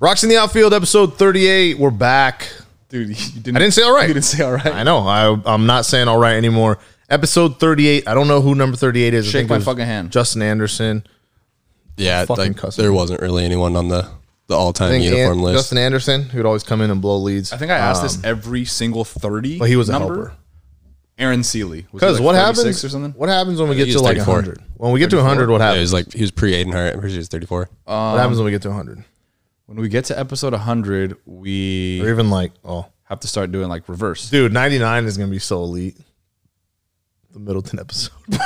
Rocks in the outfield, episode 38. We're back. Dude, you didn't, I didn't say all right. You didn't say all right. I know. I, I'm not saying all right anymore. Episode 38. I don't know who number 38 is. I Shake think my was fucking hand. Justin Anderson. Yeah, Fucking like cussing. there wasn't really anyone on the the all I time think uniform An- list. Justin Anderson, who'd always come in and blow leads. I think I asked Um, this every single 30 But he was a helper. Aaron Sele. Was he Because like what 36 happens? or something? What happens when we get He to was like 34. 100? When we get to 100, what yeah, he happens? was like he was pre Aiden Hart. I'm pretty sure he's 34. what happens when we get to 100? When we get to episode 100, we Or even like, oh, have to start doing like reverse. dude, 99 is gonna be so elite. The Middleton episode.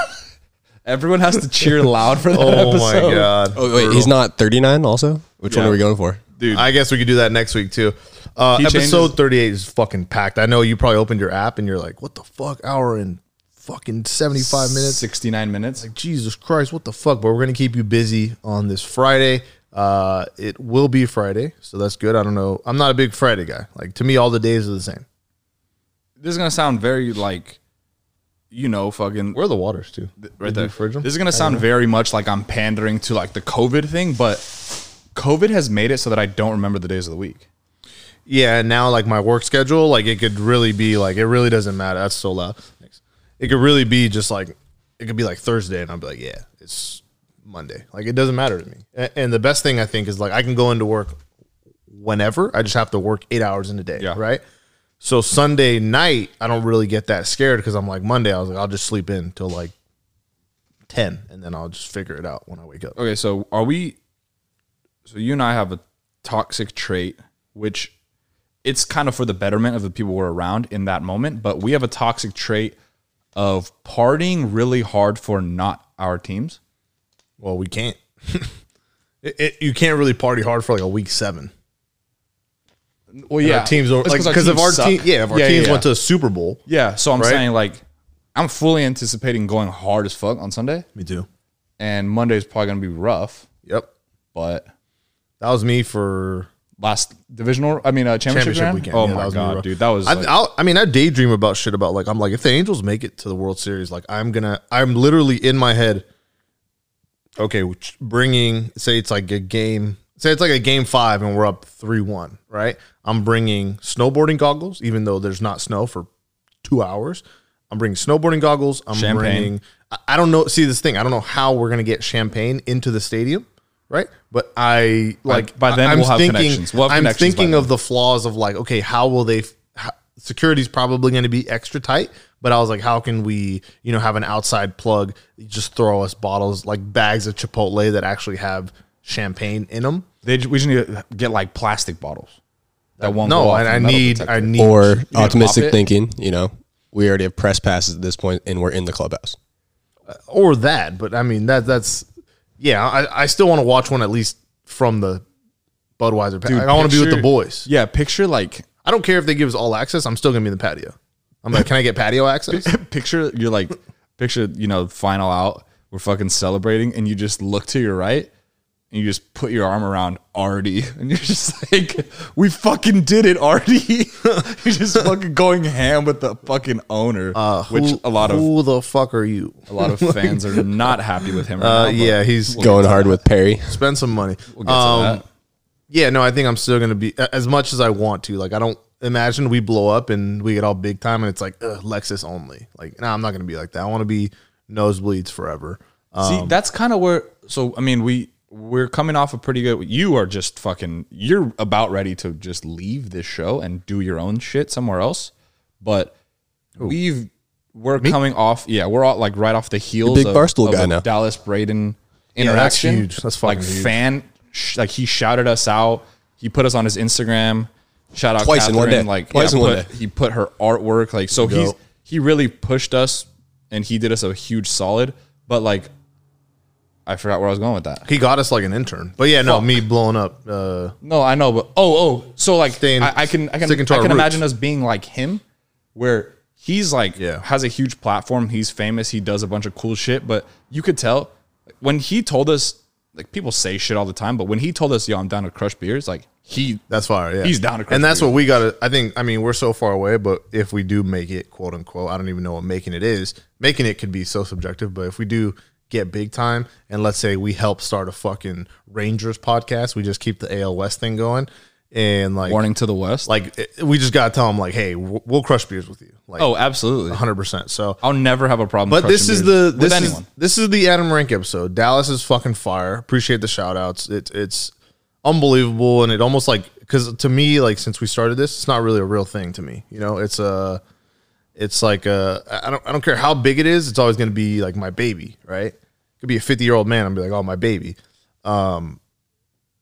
Everyone has to cheer loud for that Oh episode. my god. Oh wait, he's not 39 also. Which one Yeah. are we going for? Dude, I guess we could do that next week too. Uh, He episode changes- 38 is fucking packed. I know you probably opened your app and you're like, what the fuck? Hour and fucking 75 minutes. 69 minutes. Like, Jesus Christ, what the fuck? But we're gonna keep you busy on this Friday. Uh, it will be Friday, so that's good. I don't know. I'm not a big Friday guy. Like to me, all the days are the same. This is going to sound very like, you know, fucking Where are the waters too? right Did there. fridge? This is gonna sound very much like I'm pandering to like the COVID thing, but COVID has made it so that I don't remember the days of the week. Yeah, and now like my work schedule, like it could really be like it really doesn't matter. That's so loud. Thanks. It could really be just like it could be like Thursday, and I'll be like, yeah, it's Monday. Like it doesn't matter to me. And the best thing I think is like I can go into work whenever. I just have to work eight hours in a day, Yeah. right? So Sunday night, I don't really get that scared because I'm like Monday. I was like, I'll just sleep in till like ten, and then I'll just figure it out when I wake up. Okay, so are we? So you and I have a toxic trait, which it's kind of for the betterment of the people we're around in that moment, but we have a toxic trait of partying really hard for not our teams. Well, we can't. it, it, you can't really party hard for like a week seven. Well, And our teams are It's like 'cause our because if teams our suck. team, yeah, if our yeah, teams yeah, went to the Super Bowl, yeah. So I'm right? saying like, I'm fully anticipating going hard as fuck on Sunday, me too. and Monday is probably gonna be rough, Yep, but that was me for last divisional, I mean, uh, championship, championship round? weekend. Oh Yeah, that my was me, bro. god, dude, that was I, like, I'll, I mean, I daydream about shit about like I'm like if the Angels make it to the World Series, like I'm gonna, I'm literally in my head. Okay, bringing say it's like a game, say it's like a game five and we're up three one, right? I'm bringing snowboarding goggles, even though there's not snow for two hours. I'm bringing snowboarding goggles. I'm Champagne. bringing. I- don't know. See this thing. I don't know how we're gonna get champagne into the stadium, right? But I like by then I'm we'll have thinking. connections. We'll I'm by thinking then. of the flaws of like, okay, how will they? How, security's probably going to be extra tight, but I was like, how can we, you know, have an outside plug? Just throw us bottles like bags of Chipotle that actually have champagne in them. they, we just need to get like plastic bottles that won't. No, and I need, detector. I need, Or optimistic thinking, you know, we already have press passes at this point and we're in the clubhouse. Uh, or that. But I mean, that that's yeah. I, I still want to watch one at least from the Budweiser. Pa- Dude, I want to be with the boys. Yeah, picture like I don't care if they give us all access. I'm still gonna be in the patio. I'm like, can I get patio access? picture you're like picture you know final out. We're fucking celebrating, and you just look to your right, and you just put your arm around Artie, and you're just like, "We fucking did it, Artie!" you're just fucking going ham with the fucking owner, which Who- a lot of who the fuck are you? a lot of fans are not happy with him. Right Uh, now, yeah, he's Going hard with Perry. spend some money. we'll get to Um, that. Yeah, no, I think I'm still gonna be as much as I want to. Like, I don't imagine we blow up and we get all big time, and it's like ugh, Lexus only. Like, no, I'm not gonna be like that. I want to be nosebleeds forever. See, um, that's kind of where. So I mean, we we're coming off a pretty good. You are just fucking. You're about ready to just leave this show and do your own shit somewhere else. But we've we're coming off. Yeah, we're all like right off the heels. big of, Barstool of guy now. Dallas Braden Yeah, that's interaction. huge. That's fucking like huge. fan. sh- Like he shouted us out. He put us on his Instagram. Shout out Twice in one day. Like Twice yeah, in one day. He put her artwork. Like so he's he really pushed us and he did us a huge solid. But like I forgot where I was going with that. He got us like an intern, but yeah, no, me blowing up. Uh, No, I know, but oh, oh, so like Staying- I, I can, I can, I can our imagine us being like him, where he's like Yeah. has a huge platform, he's famous, he does a bunch of cool shit, but you could tell when he told us, like people say shit all the time, but when he told us, "Yo, I'm down to crush beers," like he, that's fire. Yeah, He's down to and that's what we got to. I think. I mean, we're so far away, but if we do make it, quote unquote, I don't even know what making it is. Making it could be so subjective, but if we do get big time, and let's say we help start a fucking Rangers podcast, we just keep the AL West thing going, and like Warning to the West. like it- we just gotta tell them like, hey, we'll we'll crush beers with you, like oh, absolutely. hundred percent. So I'll never have a problem. but this is the this is anyone. this is the Adam Rank episode. Dallas is fucking fire. Appreciate the shout outs. It's it's unbelievable and it almost like because to me like since we started this, it's not really a real thing to me. You know, it's a it's like a I don't I don't care how big it is. It's always going to be like my baby, right? Could be a fifty year old man. I'm be like, oh my baby. Um,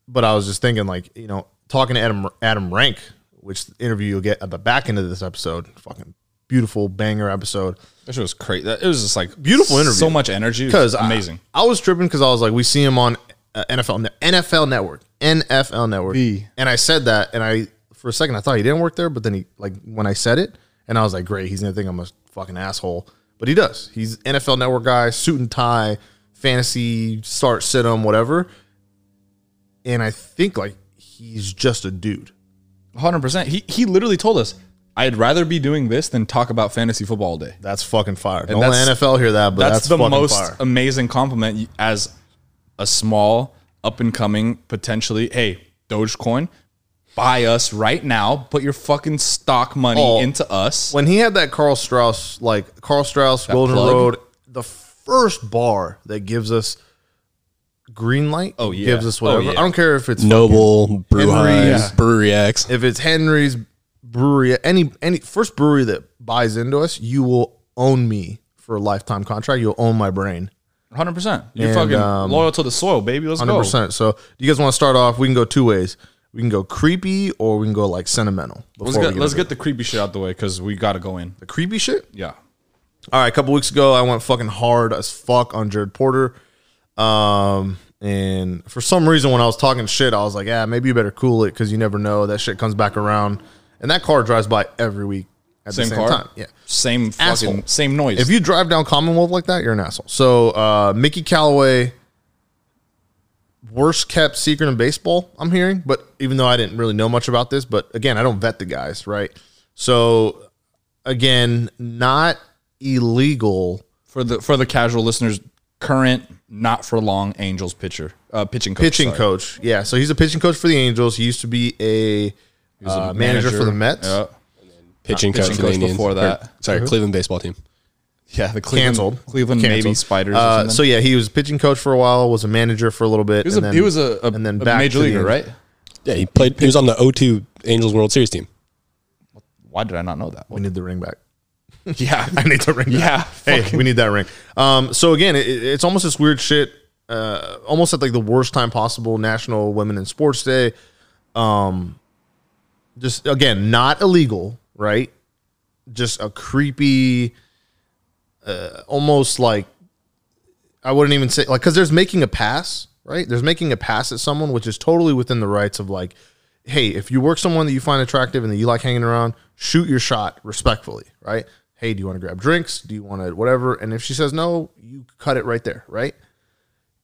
but I was just thinking like you know talking to Adam Adam Rank, which interview you'll get at the back end of this episode. Fucking beautiful banger episode. Shit was crazy. It was just like Beautiful interview. So much energy. because Because amazing. I, I was tripping because I was like, we see him on uh, NFL Ne- NFL Network, NFL Network, and I said that, and I for a second I thought he didn't work there, but then he like when I said it, and I was like, great, he's gonna think I'm a fucking asshole, but he does. He's NFL Network guy, suit and tie, fantasy start sit 'em, whatever, and I think like he's just a dude. Hundred percent. He he literally told us, "I'd rather be doing this than talk about fantasy football all day." That's fucking fire. Don't let that's- NFL hear that, but That's, that's, the fucking most fire. amazing compliment you- as a small up and coming potentially. Hey, Dogecoin, buy us right now. Put your fucking stock money Oh. into us. when he had that Karl Strauss, like Karl Strauss, Golden plug? Road, the first bar that gives us green light. Oh, yeah. gives us Oh, whatever. yeah. I don't care if it's Noble, Brew Henry's. Hive, Brewery X. if it's Henry's brewery, any any first brewery that buys into us, you will own me for a lifetime contract. You'll own my brain, Hundred percent. You're And, fucking um, loyal to the soil, baby. Let's hundred go. percent. So, you guys want to start off? We can go two ways. We can go creepy, or we can go like sentimental. Let's we get let's get the creepy shit out the way because we got to go in. the creepy shit. Yeah. All right, a couple weeks ago, I went fucking hard as fuck on Jared Porter. Um, and for some reason, when I was talking shit, I was like, yeah, maybe you better cool it because you never know. That shit comes back around. And that car drives by every week at Same, the same car. time. Yeah. Same fucking Asshole. same noise. If you drive down Commonwealth like that, you're an asshole. So, uh, Mickey Callaway, worst kept secret in baseball, I'm hearing. But even though I didn't really know much about this, but again, I don't vet the guys, right? So, again, not illegal. for the for the casual listeners, current not for long Angels pitcher, uh, pitching coach. pitching sorry. coach. Yeah, so he's a pitching coach for the Angels. He used to be a, was a uh, manager, for the Mets. Yeah. Pitching coach, pitching for the coach Indians. before Or, that. sorry, Cleveland baseball team. Yeah, the Cleveland, Canceled. Cleveland maybe Spiders. Uh, so yeah, he was pitching coach for a while. Was a manager for a little bit. he was and a, then- he was a, a, and then a back major to the leaguer, right? Yeah, he played. He was on the 0-2 Angels World Series team. Why did I not know that? We need the ring back. yeah, I need the ring. Back. Yeah. Hey, fucking- we need that ring. Um. So again, it, it's almost this weird shit. Uh, almost at like the worst time possible. National Women in Sports Day. Um. Just again, not illegal, right? Just a creepy, uh, almost like I wouldn't even say like because there's making a pass, right? There's making a pass at someone, which is totally within the rights of like, hey, if you work someone that you find attractive and that you like hanging around, shoot your shot respectfully, right? Hey, do you want to grab drinks? Do you want to whatever? And if she says no, you cut it right there, right?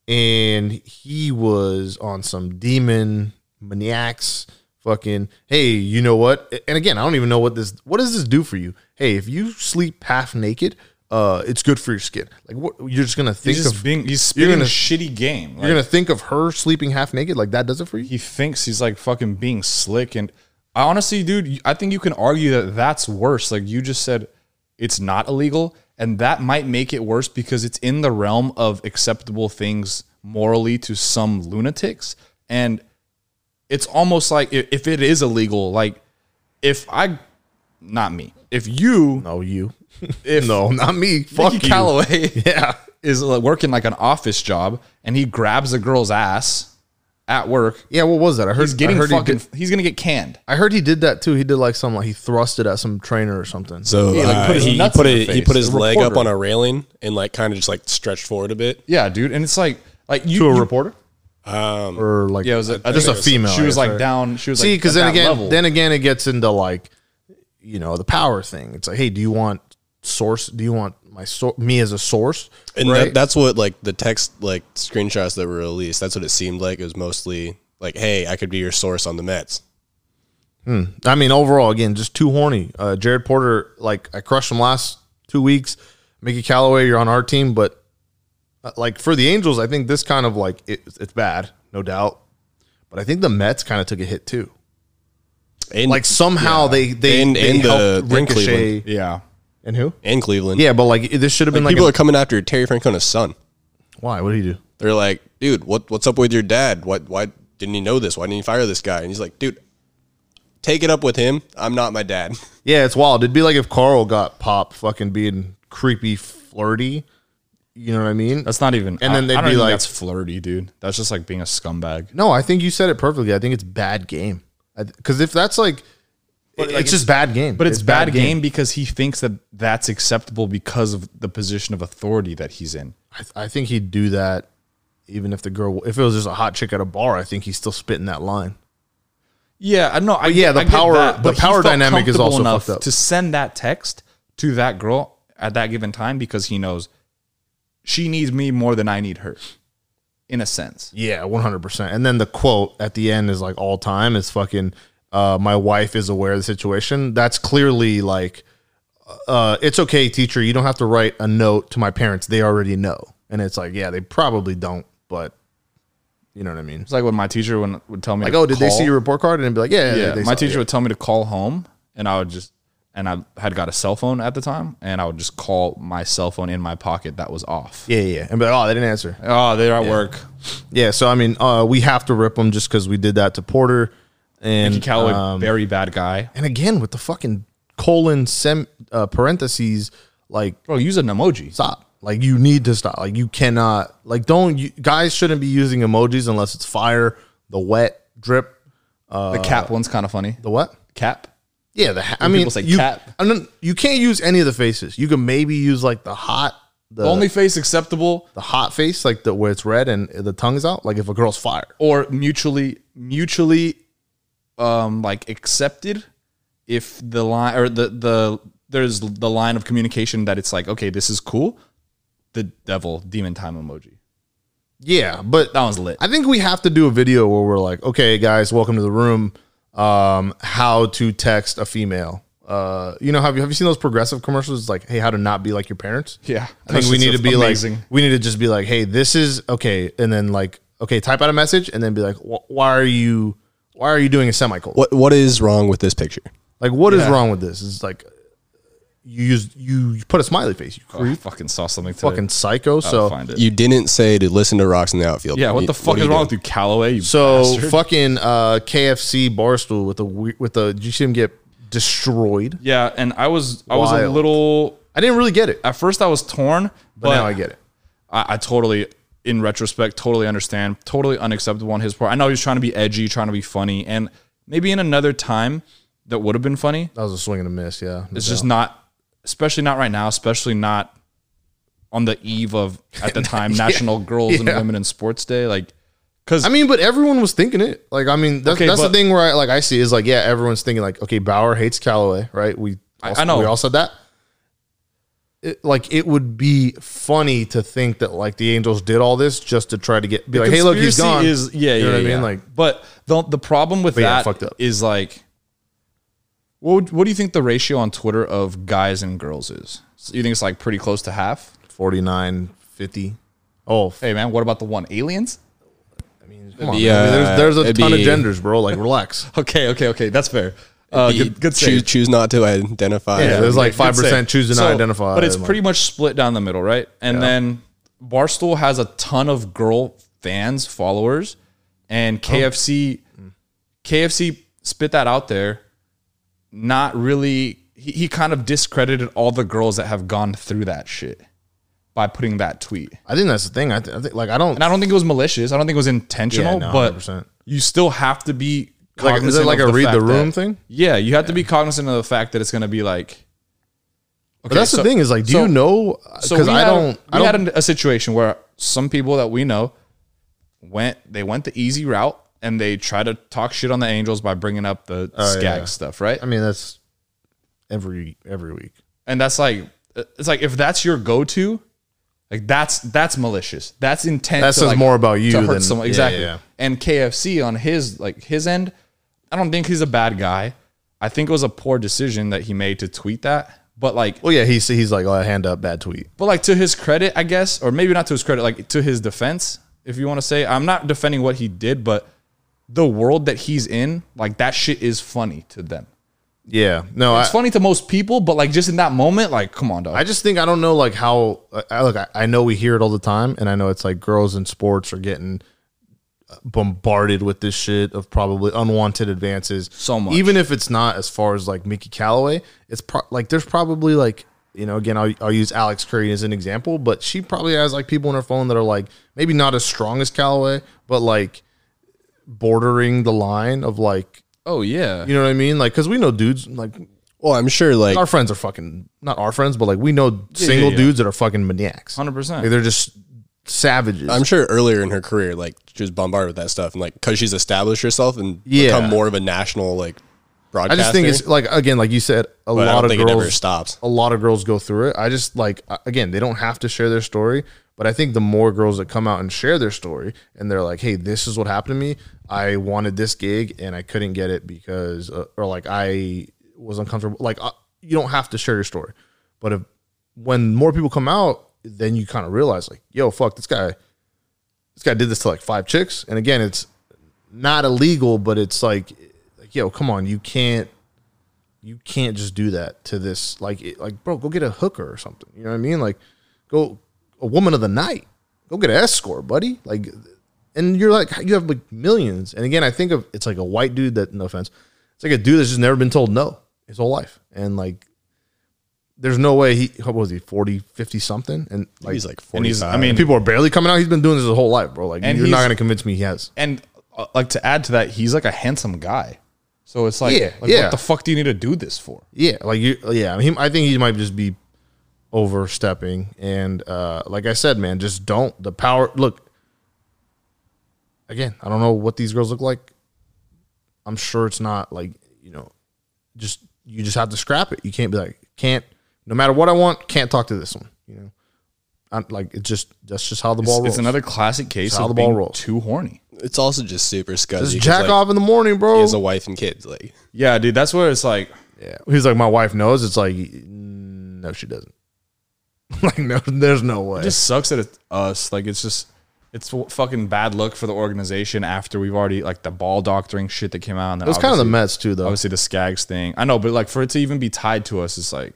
And he was on some demon maniacs fucking hey you know what? And again i don't even know what this what does this do for you? Hey if you sleep half naked uh it's good for your skin. Like what you're just gonna think he's just of being he's you're gonna- a shitty game. you're gonna think of her sleeping half naked? Like that does it for you? he thinks he's like fucking being slick and I honestly dude I think you can argue that that's worse. Like you just said it's not illegal and that might make it worse because it's in the realm of acceptable things morally to some lunatics. And it's almost like i- if it is illegal like if I not me if you no you if no not me fuck Mickey you Callaway yeah is working like an office job and he grabs a girl's ass at work yeah what was that i heard He's getting I heard he fucking. did- he's gonna get canned. I heard he did that too he did like some like he thrust it at some trainer or something So Yeah, like, uh, put his he, he put it, he put his A leg up on a railing and like kind of just like stretched forward a bit. Yeah, dude. And it's like, like you. to a you- reporter Um, or like Yeah, it was a, just a think it was- female She was like right? down. She was like, See, because at then again, level. then again, it gets into like, you know, the power thing. It's like, hey, do you want source? Do you want my so- me as a source? and right? that, that's what like the text like screenshots that were released. That's what it seemed like. It was mostly like, "Hey, I could be your source on the Mets." I mean, overall, again, just too horny. Uh, Jared Porter, like I crushed him last two weeks. Mickey Callaway, you're on our team, but Uh, like for the Angels, I think this kind of like it, it's bad, no doubt. But I think the Mets kind of took a hit too. And, Like somehow they they And- they and the- helped Ricochet. Yeah. and who? and Cleveland. Yeah, but like this should have been like, people a- are coming after Terry Francona's son. why? What did he do? They're like, dude, what what's up with your dad? What why didn't he know this? Why didn't he fire this guy? And he's like, dude, take it up with him. I'm not my dad. Yeah, it's wild. It'd be like if Carl got popped fucking being creepy, flirty. You know what I mean? That's not even. And I- then they'd be like- that's flirty, dude. That's just like being a scumbag. no, I think you said it perfectly. I think it's bad game. Because if that's like, it's, just bad game. But it's, bad, game. because he thinks that that's acceptable because of the position of authority that he's in. I, th- I think he'd do that even if the girl, if it was just a hot chick at a bar. I think he's still spitting that line. Yeah, I know. I yeah, the I power- that, the power dynamic is also enough fucked up. to send that text to that girl at that given time because he knows she needs me more than I need her, in a sense. Yeah, one hundred percent. And then the quote at the end is like all time is fucking. Uh, my wife is aware of the situation. That's clearly like, uh, it's okay, teacher. You don't have to write a note to my parents. They already know. And it's like, yeah, they probably don't, but you know what I mean. It's like when my teacher would, would tell me, Like, oh, did they see your report card? And it'd be like, yeah, Yeah, they my teacher yeah. would tell me to call home, and I would just, and I had got a cell phone at the time, and I would just call my cell phone in my pocket that was off. Yeah, yeah, yeah. and be like, oh, they didn't answer. Oh, they're at work. Yeah, so I mean, uh, we have to rip them just because we did that to Porter and Mickey Callaway, um, very bad guy. and again with the fucking colon sem uh, parentheses, like Bro, use an emoji. stop. Like you need to stop. Like you cannot. Like don't. You, guys shouldn't be using emojis unless it's fire, the wet drip, Uh, the cap one's kind of funny. the what? Cap. Yeah, the. ha- I mean, people say you. cap. I don't, you can't use any of the faces. You can maybe use like the hot, the The only face acceptable the hot face, like the where it's red and the tongue's out. Like if a girl's fire. or mutually mutually um like accepted if the line or the the there's the line of communication that it's like okay this is cool the devil demon time emoji Yeah, but that one's lit I think we have to do a video where we're like, okay, guys, welcome to the room. Um, how to text a female. Uh, you know, have you have you seen those progressive commercials? It's like, hey, how to not be like your parents. yeah I think we need to be amazing. like, we need to just be like, hey, this is okay, and then like, okay, type out a message, and then be like, why are you, why are you doing a semicolon? What what is wrong with this picture? Like, what is Yeah. wrong with this? It's like, you use you put a smiley face, you Oh, I creep, fucking saw something today. fucking psycho. I'll So find it You didn't say to listen to rocks in the outfield. yeah what You- the fuck are is you wrong doing? with you Callaway you So bastard. fucking uh, KFC barstool with the we- with the. Did you see him get destroyed? yeah and I was I was a Wild. little I didn't really get it, at first I was torn but, now I get it. I, I totally, in retrospect, totally understand. Totally unacceptable on his part. I know he's trying to be edgy, trying to be funny, and maybe in another time that would have been funny. That was a swing and a miss. Yeah, no It's doubt. just not, especially not right now. Especially not on the eve of at the time National Girls and. Women in Sports Day. Like, because I mean, but everyone was thinking it. Like, I mean, that's, Okay, that's the thing where I like I see is like, yeah, everyone's thinking like, okay, Bauer hates Callaway, right? We I- also, I know. we all said that. It, like, it would be funny to think that like the Angels did all this just to try to get be like, hey, look, he's gone. Is yeah, You know yeah, what I mean? yeah. Like- but the the problem with But yeah, that up. is like, what would- what do you think the ratio on Twitter of guys and girls is? So you think it's like pretty close to half? 49, 50. Oh, f- Hey man, what about the one aliens? come on. be, man. I mean, uh, there's there's a it'd ton of be- genders, bro. Like, relax. Okay, okay, okay. That's fair. Uh, You good, good choose, save. choose not to identify. Yeah, there's like Good five percent save. choose to So, not identify. but it's pretty like, much split down the middle, right? And then Barstool has a ton of girl fans, followers, and KFC, KFC spit that out there. Not really. He, he kind of discredited all the girls that have gone through that shit by putting that tweet. I think that's the thing. I, th- I think like I don't. And I don't think it was malicious. I don't think it was intentional, Yeah, no, but 100%. you still have to be Like, is it like a read the room that- thing? Yeah, you have to be cognizant of the fact that it's going to be like. But that's so- the thing is like, do so- you know? So Because we I don't. I we don't. had a, a situation where some people that we know went they went the easy route and they try to talk shit on the Angels by bringing up the oh, skag Oh, yeah. stuff, right? I mean, that's every every week. and that's like it's like if that's your go to, like that's that's malicious. That's intent. That says like, more about you than- someone. yeah, Exactly. yeah. And KFC on his like his end, I don't think he's a bad guy. I think it was a poor decision that he made to tweet that, But like, Well, yeah, he's he's like, oh, hand up, bad tweet. but like to his credit, I guess, or maybe not to his credit, like to his defense, if you want to say, I'm not defending what he did, but the world that he's in, like that shit is funny to them. Yeah, no, I, It's funny to most people, but like just in that moment, like, come on, dog. I just think I don't know like how I- I look. I, I know we hear it all the time, and I know it's like girls in sports are getting bombarded with this shit of probably unwanted advances. So much. even if it's not as far as like Mickey Callaway, it's pro- like there's probably like you know again I'll, I'll use Alex Curry as an example, but she probably has like people on her phone that are like maybe not as strong as Callaway, but like bordering the line of like oh yeah, you know what I mean? Like because we know dudes like Well, I'm sure like our friends are fucking not our friends, but like we know single yeah. dudes that are fucking maniacs. hundred percent. Like they're just savages. I'm sure earlier in her career, like she was bombarded with that stuff, and like because she's established herself and Yeah. become more of a national like I just think it's like again, like you said, a but I lot don't of think it ever girls stops. a lot of girls go through it. I just like again, they don't have to share their story, but I think the more girls that come out and share their story and they're like, "Hey, this is what happened to me. I wanted this gig and I couldn't get it because uh, or like I was uncomfortable." Like uh, you don't have to share your story. But if when more people come out, then you kind of realize like, "Yo, fuck, this guy this guy did this to like five chicks." And again, it's not illegal, but it's like like, "Yo, come on, you can't you can't just do that to this like like bro go get a hooker or something you know what i mean like go a woman of the night go get an escort buddy like and you're like you have like millions and again i think of it's like a white dude that no offense it's like a dude that's just never been told no his whole life and like there's no way he what was he 40 50 something and like he's like And he's- 45. I mean, people are barely coming out he's been doing this his whole life bro like And you're not going to convince me he has and uh, like to add to that, he's like a handsome guy. So it's like, Yeah, like yeah. what the fuck do you need to do this for? Yeah, like you. Yeah, I, mean, I think he might just be overstepping, and uh, like I said, man, just don't the power. Look, again, I don't know what these girls look like. I'm sure it's not like you know, just you just have to scrap it. You can't be like can't no matter what I want, can't talk to this one. You know, I'm like it's just that's just how the ball It's, rolls. it's another classic case how of the ball being rolls. too horny. it's also just super scuzzy. just 'cause, jack like, off in the morning, bro. He bro. has a wife and kids. Like Yeah, dude, that's where it's like, Yeah, he's like my wife knows. It's like no, she doesn't. like no, there's no way. it just sucks that it's us. Like it's just it's fucking bad look for the organization after we've already like the ball doctoring shit that came out. And then It was kind of the Mets too, though. obviously the Skaggs thing. I know, but like for it to even be tied to us, it's like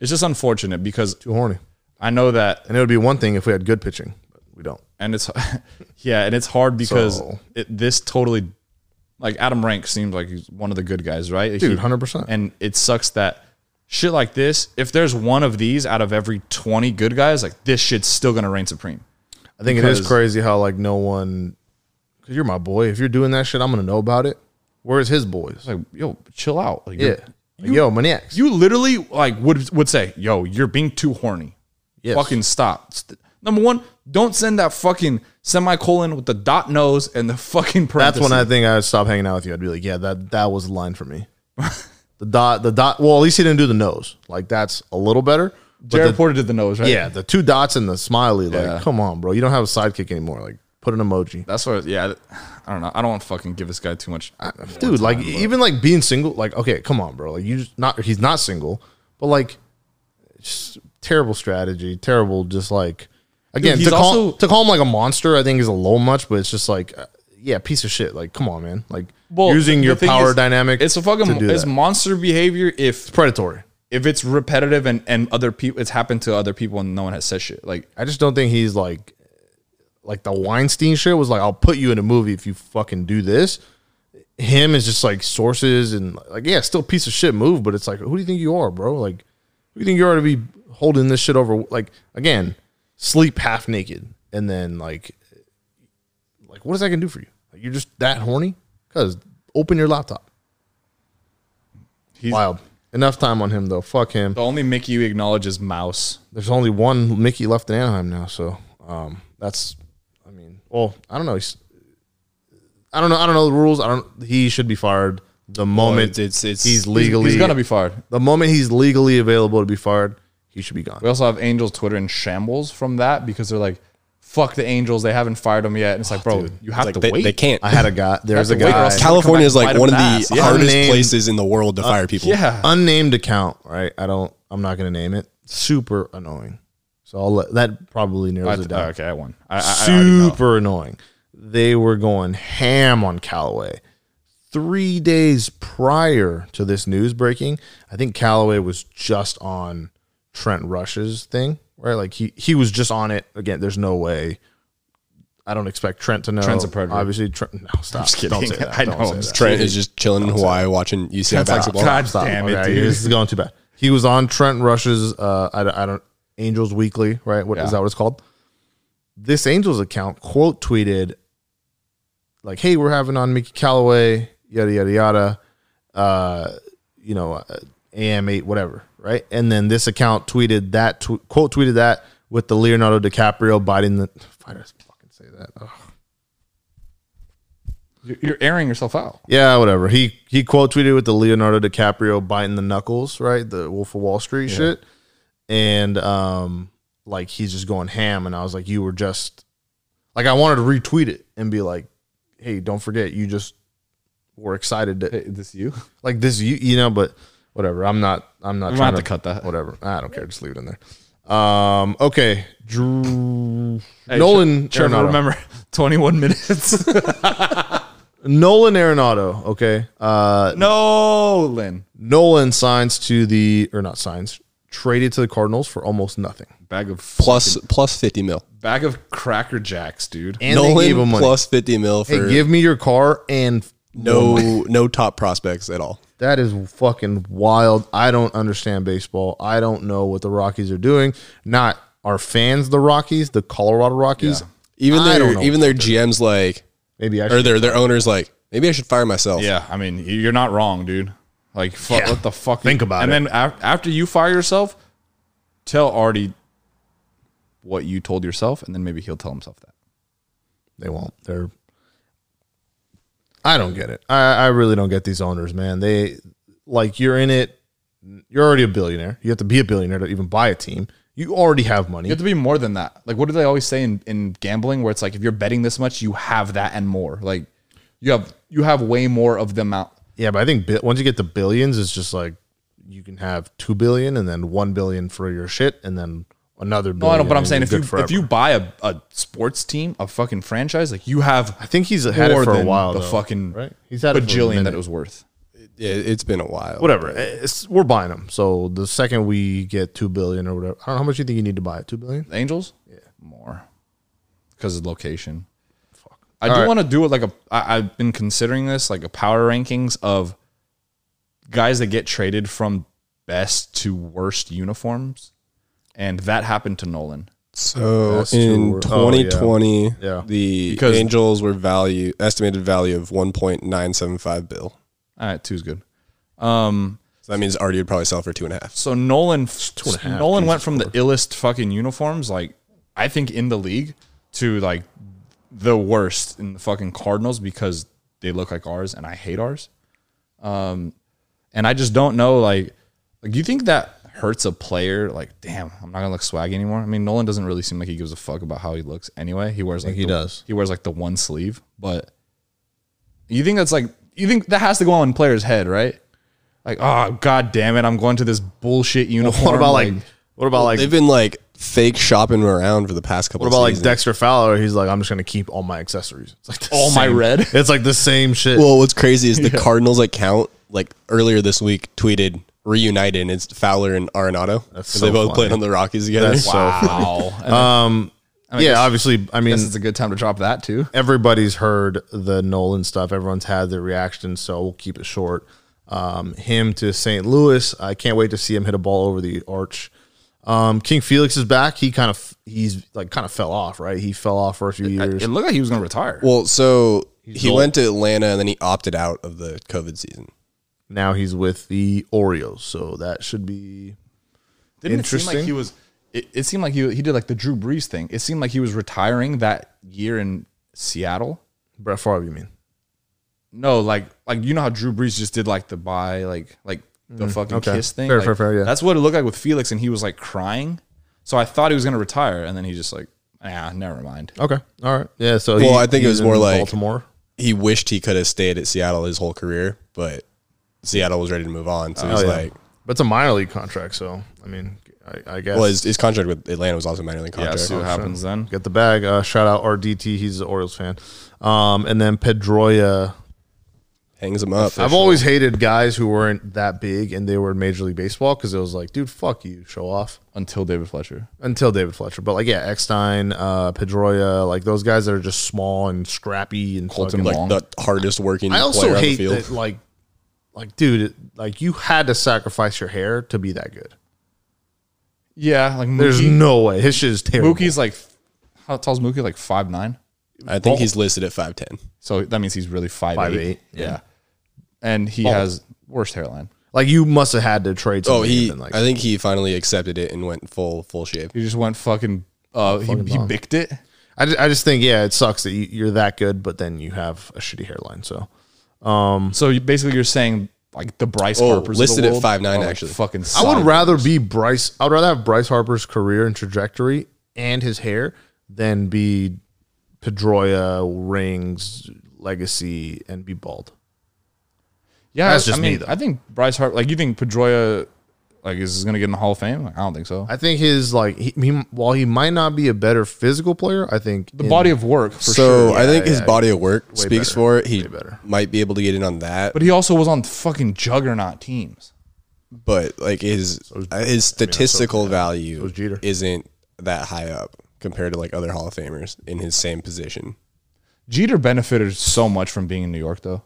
it's just unfortunate because Too horny. I know that, And it would be one thing if we had good pitching, but we don't. and it's yeah, and it's hard because So- it, this totally like Adam Rank seems like he's one of the good guys, right? Dude, 100%. And it sucks that shit like this. If there's one of these out of every twenty good guys, like this shit's still gonna reign supreme. I think it is crazy how like no one, because you're my boy. If you're doing that shit, I'm gonna know about it. Where's his boys? Like, yo, chill out. Like, Yeah, you're- Like, yo, maniacs. You literally like would would say, "Yo, you're being too horny. Yes. Fucking stop." Number one, don't send that fucking semicolon with the dot nose and the fucking That's when I think I'd stop hanging out with you. I'd be like, yeah, that that was the line for me. the dot, the dot. Well, at least he didn't do the nose. Like that's a little better. Jared the- Porter did the nose, right? yeah, the two dots and the smiley. Like, Yeah. come on, bro. You don't have a sidekick anymore. Like, put an emoji. That's what. Yeah, I don't know. I don't want to fucking give this guy too much. dude like even like being single like okay come on bro like you just not he's not single but like just terrible strategy terrible just like again he's to call also- to call him like a monster i think is a low much but it's just like yeah piece of shit like come on man like Well, using your power is, dynamic It's a fucking. It's that. monster behavior if it's predatory if it's repetitive and and other people. It's happened to other people and no one has said shit. Like i just don't think he's like like the weinstein shit was like i'll put you in a movie if you fucking do this him is just like sources and like yeah still piece of shit move but it's like who do you think you are bro like who do you think you are to be holding this shit over like again sleep half naked and then like like what is that gonna do for you you're just that horny? Because open your laptop. He's wild. Enough time on him though. Fuck him. The only Mickey you acknowledge is Mouse. there's only one mickey left in anaheim now so um that's i mean well i don't know. He's i don't know i don't know the rules. I don't he should be fired the moment it's- it's- he's he's- legally He's gonna be fired. the moment he's legally available to be fired he should be gone. We also have Angels Twitter in shambles from that because they're like, fuck the Angels, they haven't fired him yet. And it's like, bro, you have Like to they, wait. they can't. I had a guy. There's a have to wait, or guy. California is like one of the in the ass. hardest Unnamed- places in the world to uh, fire people. yeah. unnamed account, right? I don't. I'm not going to name it. Super annoying. So I'll let that probably narrows I- it down. okay, I won. I, I, I. Super annoying. They were going ham on Callaway. Three days prior to this news breaking, I think Callaway was just on Trent Rush's thing, right? Like he he was just on it. Again, there's no way. I don't expect Trent to know. Trent's a predator. Obviously, Trent. No, stop. just Don't kidding. say that. I Don't know, say that. Trent is just chilling in Hawaii watching UCI Trent's like, basketball. God Stop. damn it, Okay, dude. This is going too bad. He was on Trent Rush's uh I, I don't Angels Weekly, right? What is Yeah. that what it's called? This Angels account quote tweeted like, "Hey, we're having on Mickey Callaway, yada yada yada, uh, you know, uh, AM8 whatever, right?" And then this account tweeted that tw- quote tweeted that with the Leonardo DiCaprio biting the I fucking say that? Ugh. You're- You're airing yourself out. Yeah, whatever. He he quote tweeted with the Leonardo DiCaprio biting the knuckles, right? The Wolf of Wall Street shit. And um like he's just going ham and I was like you were just like I wanted to retweet it and be like, "Hey, don't forget you just were excited to Hey, this you? like this you you know, but whatever. I'm not I'm not We trying might have to cut that. Whatever. I don't care. Just leave it in there. Um okay. Drew Hey, Nolan Trevor, Arenado. remember 21 minutes. Nolan Arenado, okay. Uh Nolan. Nolan signs to the or not signs traded to the Cardinals for almost nothing. Bag of plus plus fifty mil. bag of cracker jacks, dude. And they Nolan gave him money. plus fifty mil for hey, give me your car and no no top prospects at all. That is fucking wild. I don't understand baseball. I don't know what the Rockies are doing. Not our fans, the Rockies, the Colorado Rockies. Even I their even their GM's like Maybe I or should. their their owners like maybe I should fire myself. Yeah, I mean, you're not wrong, dude. Like, fuck, Yeah. what the fuck? Think about and it. And then af- after you fire yourself, tell Artie what you told yourself, and then maybe he'll tell himself that. They won't. They're. I don't get it. I, I really don't get these owners, man. They like you're in it. You're already a billionaire. You have to be a billionaire to even buy a team. You already have money. You have to be more than that. Like, what do they always say in, in gambling? Where it's like, if you're betting this much, you have that and more. Like, you have you have way more of the amount. Yeah, but I think bi- once you get to billions, it's just like you can have two billion and then one billion for your shit, and then another. No, billion I know, but I'm saying if you forever. if you buy a, a sports team, a fucking franchise, like you have I think he's had it for a while. the though, fucking right. He's had it a bajillion that it was worth. Yeah, it's been a while. Whatever. It's, we're buying them. So the second we get two billion or whatever, I don't know how much you think you need to buy it. Two billion. Angels, yeah, more because of location. Fuck. I All do right. want to do it like a. I, I've been considering this like a power rankings of guys that get traded from best to worst uniforms, and that happened to Nolan. So That's in true. Oh, yeah. 2020, Yeah. the Because- Angels were value estimated value of 1.975 bill. All right, two's good. Um, So that means Artie would probably sell for two and a half. so Nolan, and a half, Nolan went from the illest fucking uniforms, like I think in the league, to like the worst in the fucking Cardinals because they look like ours and I hate ours. Um, and I just don't know, like, like do you think that hurts a player? Like, damn, I'm not gonna look swaggy anymore. I mean, Nolan doesn't really seem like he gives a fuck about how he looks anyway. He wears like he the- does. He wears like the one sleeve, but you think that's like you think that has to go on in player's head, right? Like, oh god damn it, I'm going to this bullshit uniform. What about like? What about like? They've been like fake shopping around for the past couple. What about like. Dexter Fowler? He's like, I'm just gonna keep all my accessories. It's like the All my red? It's like the same shit. Well, what's crazy is the Cardinals account like earlier this week tweeted reunited and it's Fowler and Arenado. That's 'Cause so they both funny. played on the Rockies together. That's so wow. And um, I mean, yeah, guess- obviously. I I mean, guess it's a good time to drop that too. everybody's heard the Nolan stuff. Everyone's had their reaction, so we'll keep it short. Um, him to St. Louis. I can't wait to see him hit a ball over the arch. Um, King Felix is back. He kind of he's like kind of fell off, right? He fell off for a few years. It looked like he was going to retire. well, so he old. went to Atlanta and then he opted out of the COVID season. Now he's with the Orioles, so that should be Didn't it seem like interesting. he was? It, it seemed like he he did like the Drew Brees thing. It seemed like he was retiring that year in Seattle. Brett Favre. You mean? No, like like you know how Drew Brees just did like the bye like like the fucking okay. kiss thing. Fair, Like, fair, fair, yeah. That's what it looked like with Felix, and he was like crying. So I thought he was going to retire, and then he just like ah, never mind. Okay, all right, yeah. So Well, he- I think it was more like- Baltimore. He wished he could have stayed at Seattle his whole career, but Seattle was ready to move on. So he's Oh, yeah. like, but it's a minor league contract, so I mean, I, I guess. well, his, his contract with Atlanta was also a minor league Yeah, contract. see what happens then. Get the bag. Uh, shout out RDT. He's an Orioles fan. Um, and then Pedroia. Hangs him up. I've always hated guys who weren't that big and they were in Major League Baseball because it was like, dude, fuck you, show off. Until David Fletcher. Until David Fletcher, but like, yeah, Eckstein, uh, Pedroia, like those guys that are just small and scrappy and Colton fucking- like the hardest working I also player on the hate field. that, like, like, dude, like you had to sacrifice your hair to be that good. Yeah, like There's no way. His shit is terrible. Mookie's like how tall's Mookie? Like five nine. I think he's listed at five ten. So that means he's really five, 5'8", eight. yeah. Yeah. And he has worst hairline. Like you must have had to trade. Oh, he. like, I think he finally accepted it and went full full shave. He just went fucking uh he, he bomb. bicked it. I just, I just think yeah, it sucks that you, you're that good, but then you have a shitty hairline. So Um, so you, basically you're saying like the Bryce Oh, Harper's of the listed at world 5'9" are, like, actually. Fucking I would side- rather be Bryce. I would rather have Bryce Harper's career and trajectory and his hair than be Pedroia, Rings, Legacy, and be bald. Yeah, That's just I me, mean, though. I think Bryce Harper like you think Pedroia like is this gonna get in the Hall of Fame? Like, I don't think so. I think his like he, he while he might not be a better physical player, I think the body of work for so sure. I think his yeah. body of work speaks better. for it. He Way better. might be able to get in on that, But he also was on fucking juggernaut teams. but like his uh, his statistical value was Jeter. isn't that high up compared to like other Hall of Famers in his same position. Jeter benefited so much from being in New York though.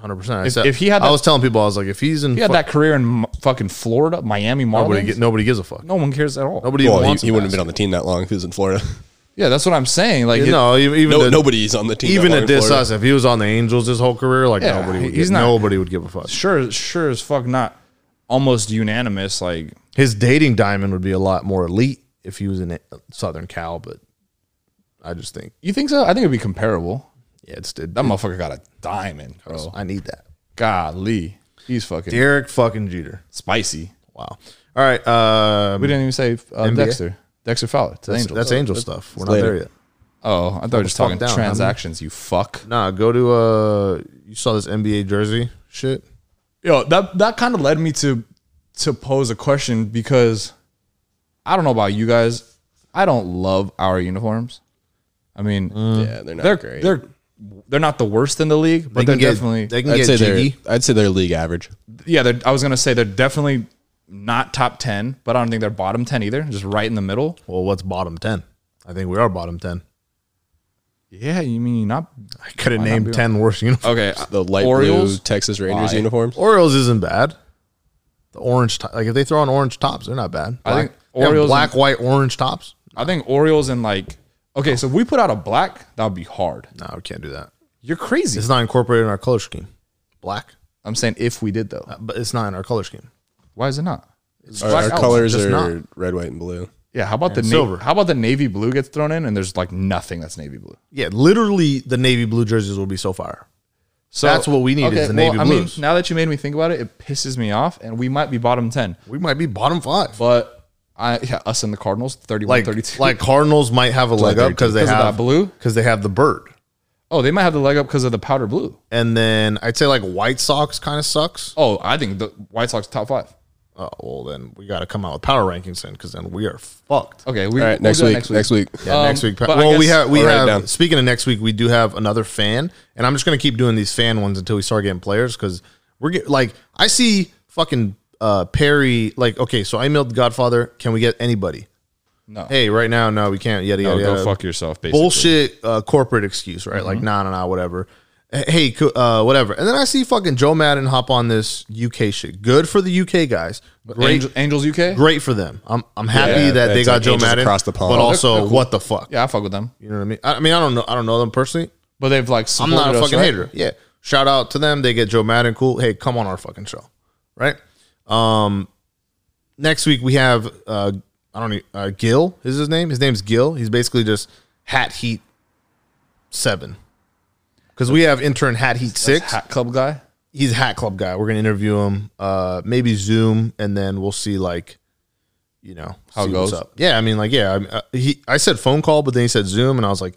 Hundred percent. If- if he had I that- was telling people, I was like, if he's in, He had that career in m- fucking Florida, Miami Marlins. nobody, get, nobody gives a fuck. no one cares at all. Nobody Well, even he, wants. he him wouldn't have been on the team that long if he was in Florida. Yeah, that's what I'm saying. Like, ask. it- No, even even No, to, nobody's on the team. even that to long in diss Florida. us. If he was on the Angels his whole career, like Yeah, nobody would. he's Give, not- nobody would give a fuck. sure, sure as fuck, not almost unanimous. Like, His dating diamond would be a lot more elite if he was in Southern Cal, but I just think you think so? I think it'd be comparable. Yeah, it's That motherfucker got a diamond, bro. I need that. Golly, he's fucking Derek fucking Jeter. spicy. Wow. All right. Um, We didn't even say uh, NBA? Dexter. Dexter Fowler to the that's, Angels. that's Angel stuff. We're not later. there yet. oh, I thought we were just talking fuck down, transactions. You fuck. Nah, go to uh. You saw this NBA jersey shit. Yo, that that kind of led me to to pose a question because I don't know about you guys. I don't love our uniforms. I mean, yeah, they're not they're great. they're they're not the worst in the league, but They they're get, definitely they can I'd get say jiggy. they're I'd say they're league average. yeah. I was gonna say they're definitely not top ten, but I don't think they're bottom ten either. Just right in the middle. Well, what's bottom ten? I think we are bottom ten. Yeah, you mean not I could have named be ten worse uniforms. okay? The light Orioles. blue Texas Rangers Why? uniforms. Orioles isn't bad. The orange, to- like if they throw on orange tops, they're not bad. I think Orioles black, and- white, orange tops. I think Orioles and like okay. So if we put out a black, that would be hard. No, we can't do that. You're crazy. It's not incorporated in our color scheme. Black, I'm saying if we did though, Uh, but it's not in our color scheme. why is it not? It's Our, black our out. colors just are not. red, white, and blue. Yeah, how about the silver. navy? How about the navy blue gets thrown in and there's like nothing that's navy blue? Yeah, literally, the navy blue jerseys will be so fire. So That's what we need is the navy blue. I blues. mean, now that you made me think about it, it pisses me off, and we might be bottom ten. We might be bottom five. But I, yeah, us and the Cardinals, 31, Like, 32. like Cardinals might have a leg up because they 'Cause of have that blue? because they have the bird. oh, they might have the leg up because of the powder blue. And then I'd say like White Sox kind of sucks. Oh, I think the White Sox top five. Oh, well, then we got to come out with power rankings then because then we are fucked. Okay, we All right, we'll next do that week, next week. Yeah, Um, next week. but I Well, we have we I'll write it have. down. Speaking of next week, we do have another fan, and I'm just gonna keep doing these fan ones until we start getting players because we're get like I see fucking uh Perry. Like, okay, so I emailed Godfather. Can we get anybody? No, Hey, right now, no, we can't. Yada no, yada. go yada. fuck yourself. Basically, bullshit uh, corporate excuse, right? Mm-hmm. Like, nah, nah, nah, whatever. Hey, co- uh, whatever. And then I see fucking Joe Maddon hop on this UK shit. Good for the UK guys. Great, Angel, Angels UK. great for them. I'm I'm happy Yeah, that they got like Joe angels Maddon across the pond. But Oh, also, they're cool. what the fuck? Yeah, I fuck with them, You know what I mean? I I mean, I don't know. I don't know them personally. but they've like I'm not a us, fucking right? hater. Yeah. Shout out to them. They get Joe Maddon. Cool. Hey, come on our fucking show. Right. Um, next week we have uh, I don't know, uh, Gil is his name. His name's Gil. He's basically just Hat Heat seven. Because we have intern Hat Heat six. Hat Club guy. He's a Hat Club guy. We're gonna interview him. Uh, maybe Zoom, and then we'll see like you know, How it goes? up. Yeah, I mean, like, yeah, I, uh, he, I said phone call, but then he said Zoom, and I was like,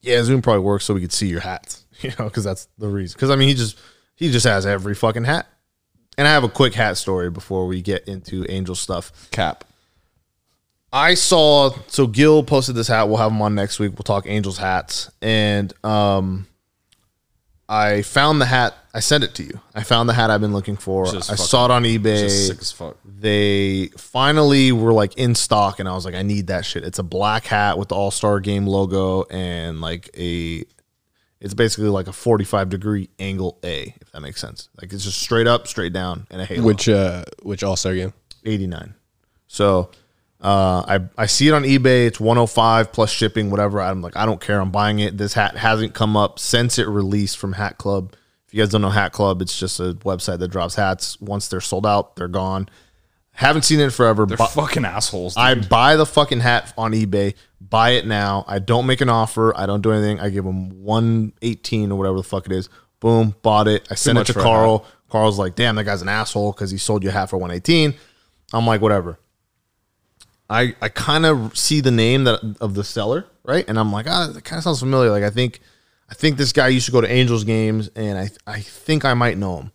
yeah, Zoom probably works so we could see your hats, you know, because that's the reason. Because I mean, he just he just has every fucking hat. And I have a quick hat story before we get into Angel stuff. Cap. I saw so Gil posted this hat. We'll have him on next week. We'll talk Angels hats, and um, I found the hat. I sent it to you. I found the hat I've been looking for. I saw it on Just eBay. sick as fuck. They finally were like in stock, and I was like, I need that shit. It's a black hat with the All Star Game logo and like a. It's basically like a forty-five degree angle A, if that makes sense. Like it's just straight up, straight down, and a halo. Which uh which All Star game? 89. So uh, I I see it on eBay. It's 105 plus shipping, whatever. I'm like, I don't care. I'm buying it. This hat hasn't come up since it released from Hat Club. If you guys don't know Hat Club, it's just a website that drops hats. Once they're sold out, they're gone. Haven't seen it in forever. They're Bu- fucking assholes. I buy the fucking hat on eBay. Buy it now. I don't make an offer. I don't do anything. I give them 118 or whatever the fuck it is. Boom, bought it. I sent it to Carl. Carl's like, damn, that guy's an asshole because he sold you a hat for 118. I'm like, whatever. I I kind of see the name that of the seller, right? And I'm like, ah, that kind of sounds familiar. Like I think I think this guy used to go to Angels games, and I I think I might know him.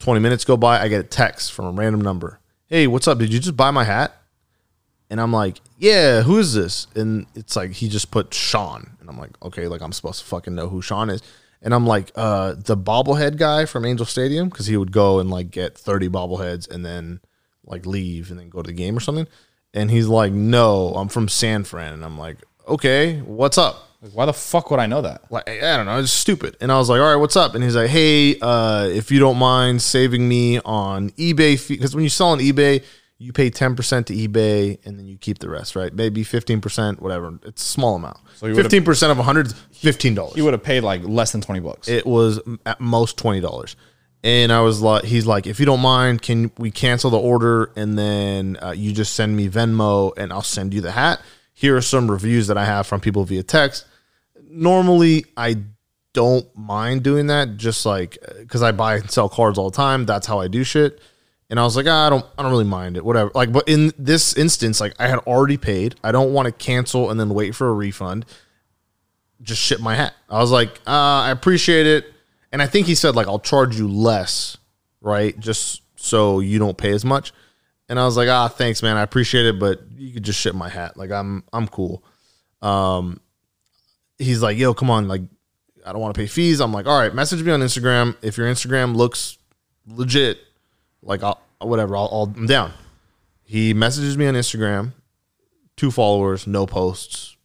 20 minutes go by, I get a text from a random number. Hey, what's up? Did you just buy my hat? And I'm like, yeah, who is this? And it's like he just put Sean. And I'm like, okay, like I'm supposed to fucking know who Sean is. And I'm like, uh, the bobblehead guy from Angel Stadium, because he would go and like get 30 bobbleheads and then like leave and then go to the game or something. And he's like, no, I'm from San Fran. And I'm like, okay, what's up? Like, why the fuck would I know that? like I don't know, it's stupid. And I was like, all right, what's up? And he's like, hey, uh, if you don't mind saving me on eBay because when you sell on eBay, you pay ten percent to eBay and then you keep the rest, right? Maybe fifteen percent, whatever. It's a small amount. So you would've- fifteen percent of a hundred is fifteen dollars. You would have paid like less than twenty bucks. It was at most twenty dollars. And I was like, he's like, if you don't mind, can we cancel the order and then uh, you just send me Venmo and I'll send you the hat. Here are some reviews that I have from people via text. Normally, I don't mind doing that, just like because I buy and sell cards all the time. That's how I do shit. And I was like, ah, I don't, I don't really mind it, whatever. Like, but in this instance, like I had already paid. I don't want to cancel and then wait for a refund just ship my hat. I was like, uh, I appreciate it. And I think he said, like, I'll charge you less, right? Just so you don't pay as much. And I was like, ah, thanks, man. I appreciate it, but you could just ship my hat. Like, I'm I'm cool. Um he's like, yo, come on, like, I don't want to pay fees. I'm like, all right, message me on Instagram. If your Instagram looks legit, like I'll whatever, I'll, I'll I'm down. He messages me on Instagram, two followers, no posts,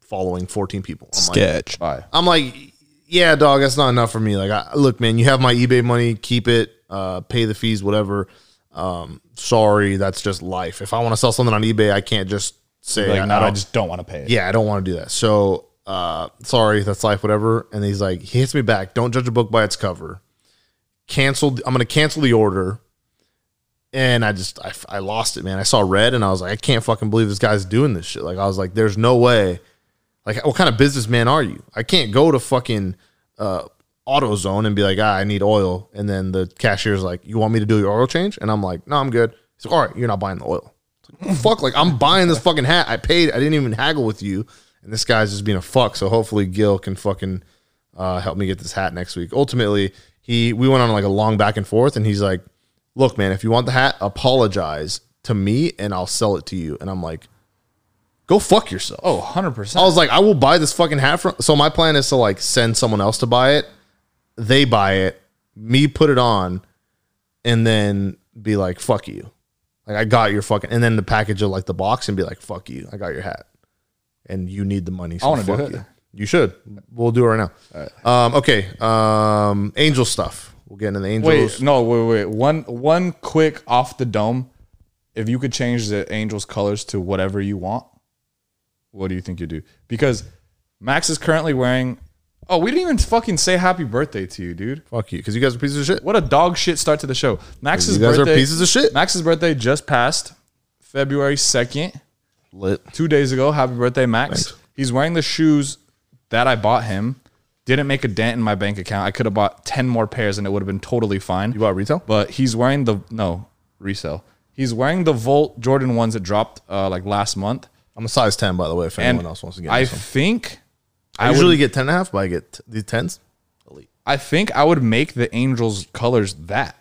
following 14 people. I'm like, Sketch. Bye. I'm like, yeah, dog, that's not enough for me. Like, I, look, man, you have my eBay money, keep it, uh, pay the fees, whatever. Um, sorry, that's just life. If I want to sell something on eBay, I can't just say, Like, I, no, I I, don't, just don't want to pay it. yeah, I don't want to do that. So, uh, sorry, that's life, whatever. And he's like, he hits me back. Don't judge a book by its cover. Canceled. I'm going to cancel the order. And I just, I, I lost it, man. I saw red and I was like, I can't fucking believe this guy's doing this shit. Like, I was like, there's no way. Like, what kind of businessman are you? I can't go to fucking uh, AutoZone and be like, ah, I need oil. And then the cashier's like, you want me to do your oil change? And I'm like, no, I'm good. He's like, all right, you're not buying the oil. Like, fuck, like I'm buying this fucking hat. I paid. I didn't even haggle with you. And this guy's just being a fuck. So hopefully Gil can fucking uh, help me get this hat next week. Ultimately, he we went on like a long back and forth, and he's like, "Look, man, if you want the hat, apologize to me, and I'll sell it to you." And I'm like, "Go fuck yourself." Oh, 100%. I was like, I will buy this fucking hat from. So my plan is to like send someone else to buy it. They buy it, me put it on, and then be like, "Fuck you." Like I got your fucking, and then the package of like the box and be like, "Fuck you." I got your hat, and you need the money. So I wanna do it. You. You should. We'll do it right now. Um, okay. Um, angel stuff. We'll get into the angels. Wait, no, wait, wait. One, one quick off the dome. If you could change the Angels' colors to whatever you want, what do you think you do? Because Max is currently wearing. Oh, we didn't even fucking say happy birthday to you, dude. Fuck you, because you guys are pieces of shit. What a dog shit start to the show. Max's You guys birthday, are pieces of shit. Max's birthday just passed February 2nd, Lit. two days ago. Happy birthday, Max. He's wearing the shoes that I bought him. Didn't make a dent in my bank account. I could have bought 10 more pairs and it would have been totally fine. You bought retail? But he's wearing the no resale. He's wearing the Volt Jordan ones that dropped uh, like last month, I'm a size 10, by the way, if and anyone else wants to get I this one. think I, I usually would, get 10 and a half, but I get t- the 10s. Elite. I think I would make the Angels colors that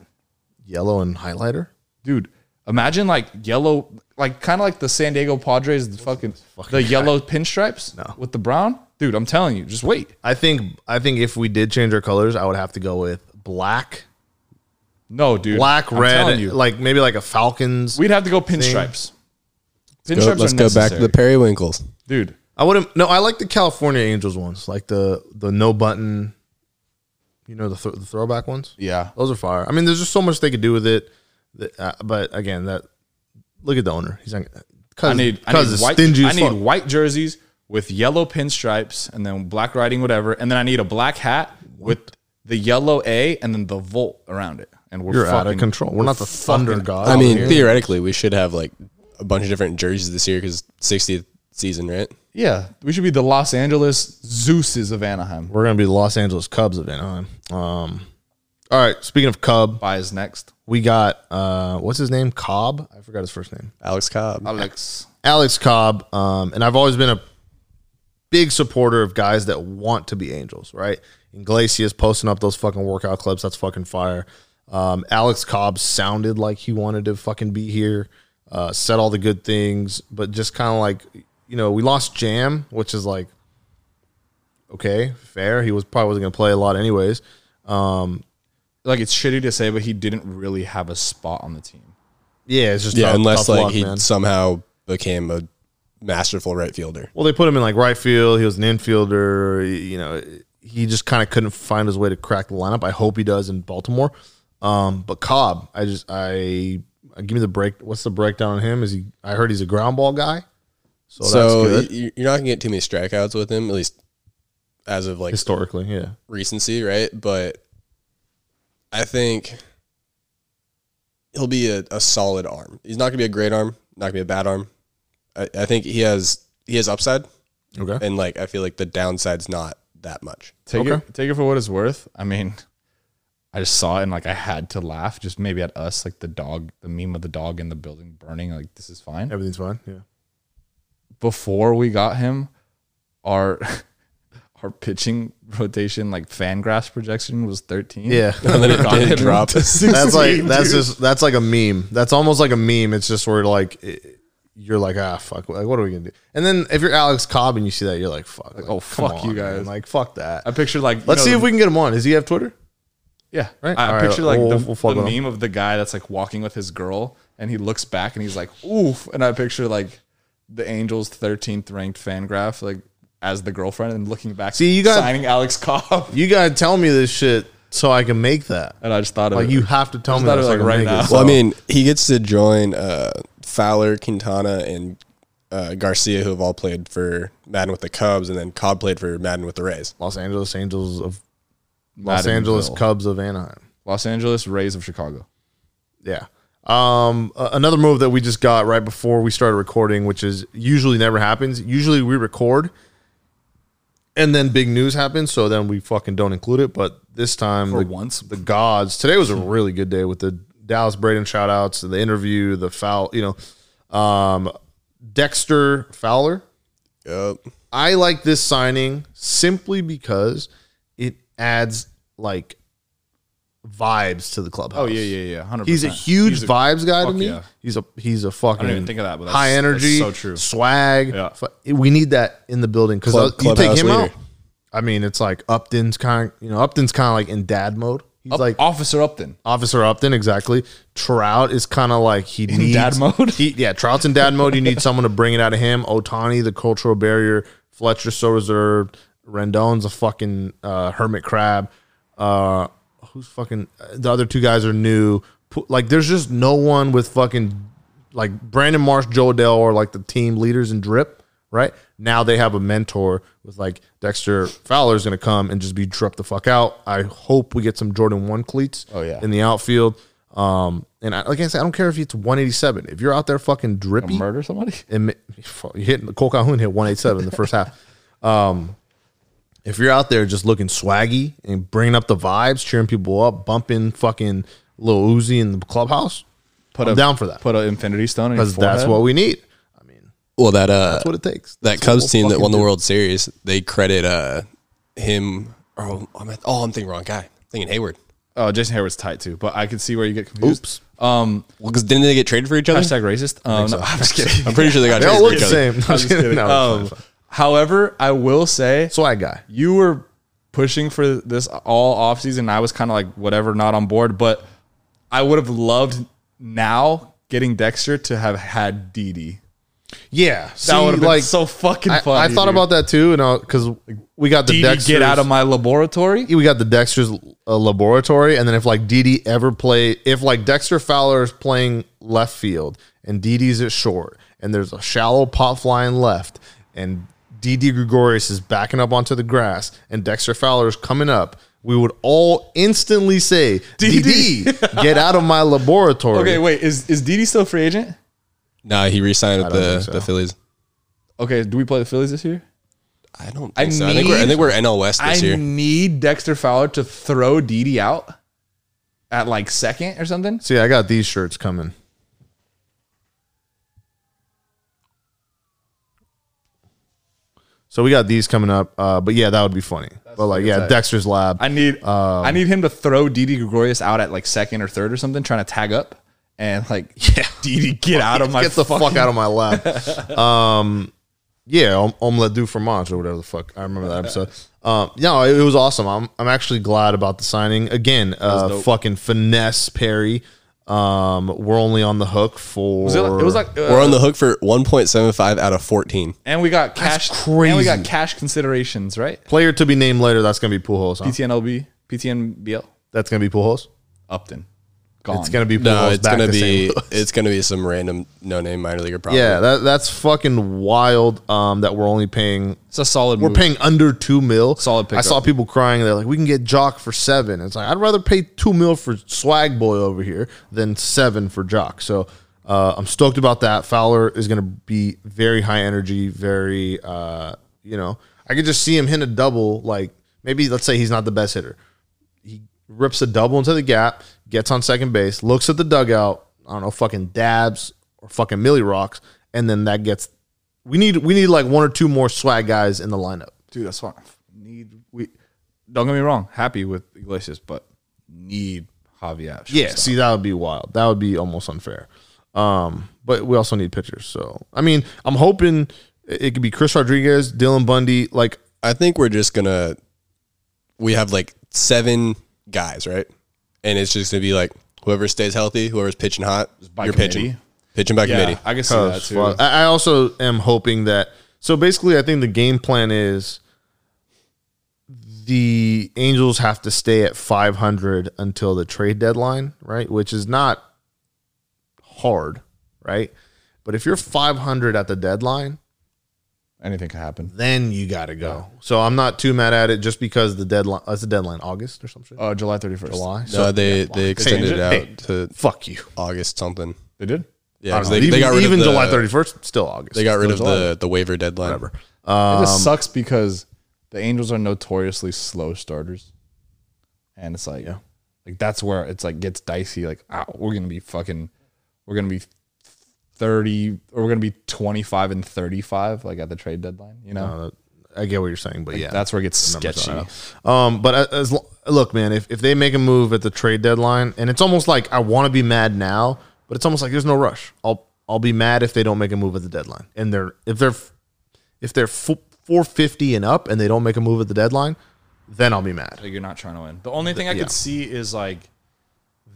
Yellow and highlighter. dude. Imagine like yellow, like kind of like the San Diego Padres, the fucking, the yellow pinstripes No. with the brown. Dude, I'm telling you, just wait. I think I think if we did change our colors, I would have to go with black, No, dude, black, I'm red, you, like maybe like a Falcons. we'd have to go pinstripes. Go- Pinstripes let's are go back to the Periwinkles. dude. I wouldn't. No, I like the California Angels ones, like the the no button. You know the, th- the throwback ones. Yeah, Those are fire. I mean, there's just so much they could do with it. that- uh, but again, that look at the owner. He's like, I cause, need I need white stingy I need fuck. white jerseys with yellow pinstripes and then black writing whatever and then I need a black hat with the yellow A and then the volt around it and we're You're fucking, out of control. We're, not the thunder god. I mean, here. theoretically, we should have like a bunch of different jerseys this year because 60th season, right? Yeah, we should be the Los Angeles Zeus's of Anaheim. we're gonna be the Los Angeles Cubs of Anaheim. Um, all right. Speaking of Cub, Buys next. We got uh, what's his name? Cobb. I forgot his first name. Alex Cobb. Alex. Alex Cobb. Um, and I've always been a big supporter of guys that want to be Angels, right? Iglesias posting up those fucking workout clips. That's fucking fire. Um, Alex Cobb sounded like he wanted to fucking be here, uh, said all the good things, but just kind of like, you know, we lost Jam, which is like, okay, fair. He was probably wasn't going to play a lot anyways. Like it's shitty to say, but he didn't really have a spot on the team. Yeah, it's just yeah, tough- unless tough like luck, he man. somehow became a masterful right fielder. Well, they put him in like right field. He was an infielder. You know, he just kind of couldn't find his way to crack the lineup. I hope he does in Baltimore. Um, but Cobb, I just I give me the break. What's the breakdown on him? Is he? I heard he's a ground ball guy. So, So that's good you're not gonna get too many strikeouts with him, at least as of like historically. Yeah, recency, right? But I think he'll be a, a solid arm. He's not gonna be a great arm, not gonna be a bad arm. I, I think he has he has upside, okay. and like I feel like the downside's not that much. Take Okay. it take it for what it's worth. I mean, I just saw it and like I had to laugh, just maybe at us, like the dog, the meme of the dog in the building burning. Like this is fine. Everything's fine. Yeah. Before we got him, our our pitching rotation, like FanGraphs projection was thirteen. Yeah. And then it Got did him drop. That's like that's dude. just that's like a meme. That's almost like a meme. It's just where like it, you're like ah fuck like what are we gonna do? And then if you're Alex Cobb and you see that you're like fuck like, oh, come fuck you guys. man. like fuck that. I pictured like Let's know, see if we can get him on. Does he have Twitter? Yeah, Right? I, All I right, picture like we'll- the, we'll the meme of the guy that's like walking with his girl, and he looks back and he's like, "Oof!" And I picture like the Angels' thirteenth ranked fan graph, like as the girlfriend, and looking back, See, you got- signing Alex Cobb, You gotta tell me this shit so I can make that. and I just thought of Like it. you have to tell Just me that it, I like, right now. it. Well, I mean, he gets to join uh, Fowler, Quintana, and uh, Garcia, who have all played for Maddon with the Cubs, and then Cobb played for Maddon with the Rays. Los Angeles Angels of Los Maddenville. Angeles Cubs of Anaheim. Los Angeles Rays of Chicago. Yeah. Um, a- another move that we just got right before we started recording, which is usually never happens. Usually we record and then big news happens, so then we fucking don't include it. But this time, For the, once. the gods. Today was a really good day with the Dallas Braden shout outs, the interview, the foul, you know, um, Dexter Fowler. Yep. I like this signing simply because it adds like vibes to the clubhouse. Oh yeah, yeah, yeah. Hundred. He's a huge vibes guy to me. yeah. He's a he's a fucking I didn't even think of that, but that's- high that's energy, so true. swag. Yeah. We need that in the building because Club- you take him leader. out. I mean, it's like Upton's kind. You know, Upton's kind of like in dad mode. He's Up, like Officer Upton. Officer Upton, exactly. Trout is kind of like he needs dad mode? He, yeah, Trout's in dad mode. You need someone to bring it out of him. Ohtani, the cultural barrier. Fletcher, so reserved. Rendon's a fucking uh, hermit crab. Uh, who's fucking the other two guys are new. Like, there's just no one with fucking like Brandon Marsh, Jo Adell, or like the team leaders in drip. Right now, they have a mentor with like Dexter Fowler's going to come and just be drip the fuck out. I hope we get some Jordan one cleats. Oh, yeah. in the outfield. Um, and I, like I said, I don't care if it's 187. If you're out there fucking drippy, Murder somebody. and you hit Kole Calhoun hit 187 in the first half. Um, if you're out there just looking swaggy and bringing up the vibes, cheering people up, bumping fucking Lil Uzi in the clubhouse, Put I'm a down for that Put an Infinity Stone because that's what we need. I mean, Well, that uh, that's what it takes. that That's Cubs team that won the World Series, they credit uh him. Oh, I'm at, oh, I'm thinking wrong guy. I'm thinking Heyward. Oh, Jason Heyward's tight too, but I can see where you get confused. Oops. Um, Well, because didn't they get traded for each other? hashtag racist. Um, no, I'm just kidding. I'm pretty sure they got do. They all traded look for the each other. same. I'm just kidding. No, Um, it's fine, it's however, I will say swag guy. you were pushing for this all offseason. and I was kind of like whatever, not on board. But I would have loved now getting Dexter to have had Didi. Yeah, That see, would have been like so fucking I, funny. I thought dude. about that too, and because we got the Didi Dexter's, get out of my laboratory. we got the Dexter's uh, laboratory, and then if like Didi ever play, if like Dexter Fowler is playing left field and Didi's at short, and there's a shallow pop flying left, and Didi Gregorius is backing up onto the grass, and Dexter Fowler is coming up. We would all instantly say, Didi. "Didi, get out of my laboratory." Okay, wait, is is Didi still a free agent? Nah, he re-signed with the, so. the Phillies. Okay, do we play the Phillies this year? I don't think I so. I think we're I need- think we're NL West this I year. I need Dexter Fowler to throw Didi out at like second or something. See, I got these shirts coming. So we got these coming up, uh, but yeah, that would be funny. but like, yeah, tight. Dexter's Lab. I need Um, I need him to throw Didi Gregorius out at like second or third or something, trying to tag up and like Yeah. Didi get out of my Get the fucking- fuck out of my lab. um, yeah, om- omelette du fromage or whatever the fuck. I remember that episode. Um, no, it, it was awesome. I'm I'm actually glad about the signing again. Uh, fucking finesse Perry. Um, we're only on the hook for. Was it, it was like uh, We're on the hook for 1.75 out of 14. and we got cash crazy. and we got cash considerations, right? player to be named later. That's gonna be Pujols. Huh? PTNLB, PTNBL, That's gonna be Pujols. Upton. Gone. It's gonna be Pujols No, it's back gonna to be St. Louis. it's gonna be some random no name minor leaguer. Probably. Yeah, that that's fucking wild. Um, that we're only paying it's a solid we're move. paying under two mil. Solid pick. I pickup. saw people crying. They're like, we can get Joc for seven. It's like I'd rather pay two mil for Swag Boy over here than seven for Joc. So uh, I'm stoked about that. Fowler is going to be very high energy. Very, uh, you know, I could just see him hit a double. Like maybe let's say he's not the best hitter. He rips a double into the gap, gets on second base, looks at the dugout. I don't know, fucking dabs or fucking Millie rocks, and then that gets. We need we need like one or two more swag guys in the lineup. dude. That's what I need. We don't get me wrong. Happy with Iglesias, but need Javier. Yeah, see that would be wild. That would be almost unfair. Um, but we also need pitchers. So I mean, I'm hoping it it could be Chris Rodriguez, Dylan Bundy. Like I think we're just gonna we have like seven guys, right? And it's just gonna be like whoever stays healthy, whoever's pitching hot, by you're committee. pitching, pitching by yeah, committee. I can see that too. fuck- I I also am hoping that. So basically, I think the game plan is the Angels have to stay at 500 until the trade deadline, right? Which is not hard, right? But if you're 500 at the deadline, Anything can happen. then you got to go. So I'm not too mad at it just because the deadline. That's the deadline, August or something. Uh, July thirty first. July. No, they they extended it out Hey. to Fuck you. August something. They did. Yeah, I 'cause don't know. they, they got rid even of the, July 31st, still August. They got rid of July. the the waiver deadline. whatever. it Um, just sucks because the Angels are notoriously slow starters, and it's like, like that's where it's like gets dicey. Like, ah, we're gonna be fucking, we're gonna be thirty, or we're gonna be twenty five and thirty five, like at the trade deadline. You know, Uh, I get what you're saying, but yeah, that's where it gets sketchy. Um, but as, as look, man, if, if they make a move at the trade deadline, and it's almost like I want to be mad now, but it's almost like there's no rush. I'll I'll be mad if they don't make a move at the deadline, and they're if they're if they're 450 and up and they don't make a move at the deadline, then I'll be mad Like you're not trying to win. The only thing I yeah. could see is like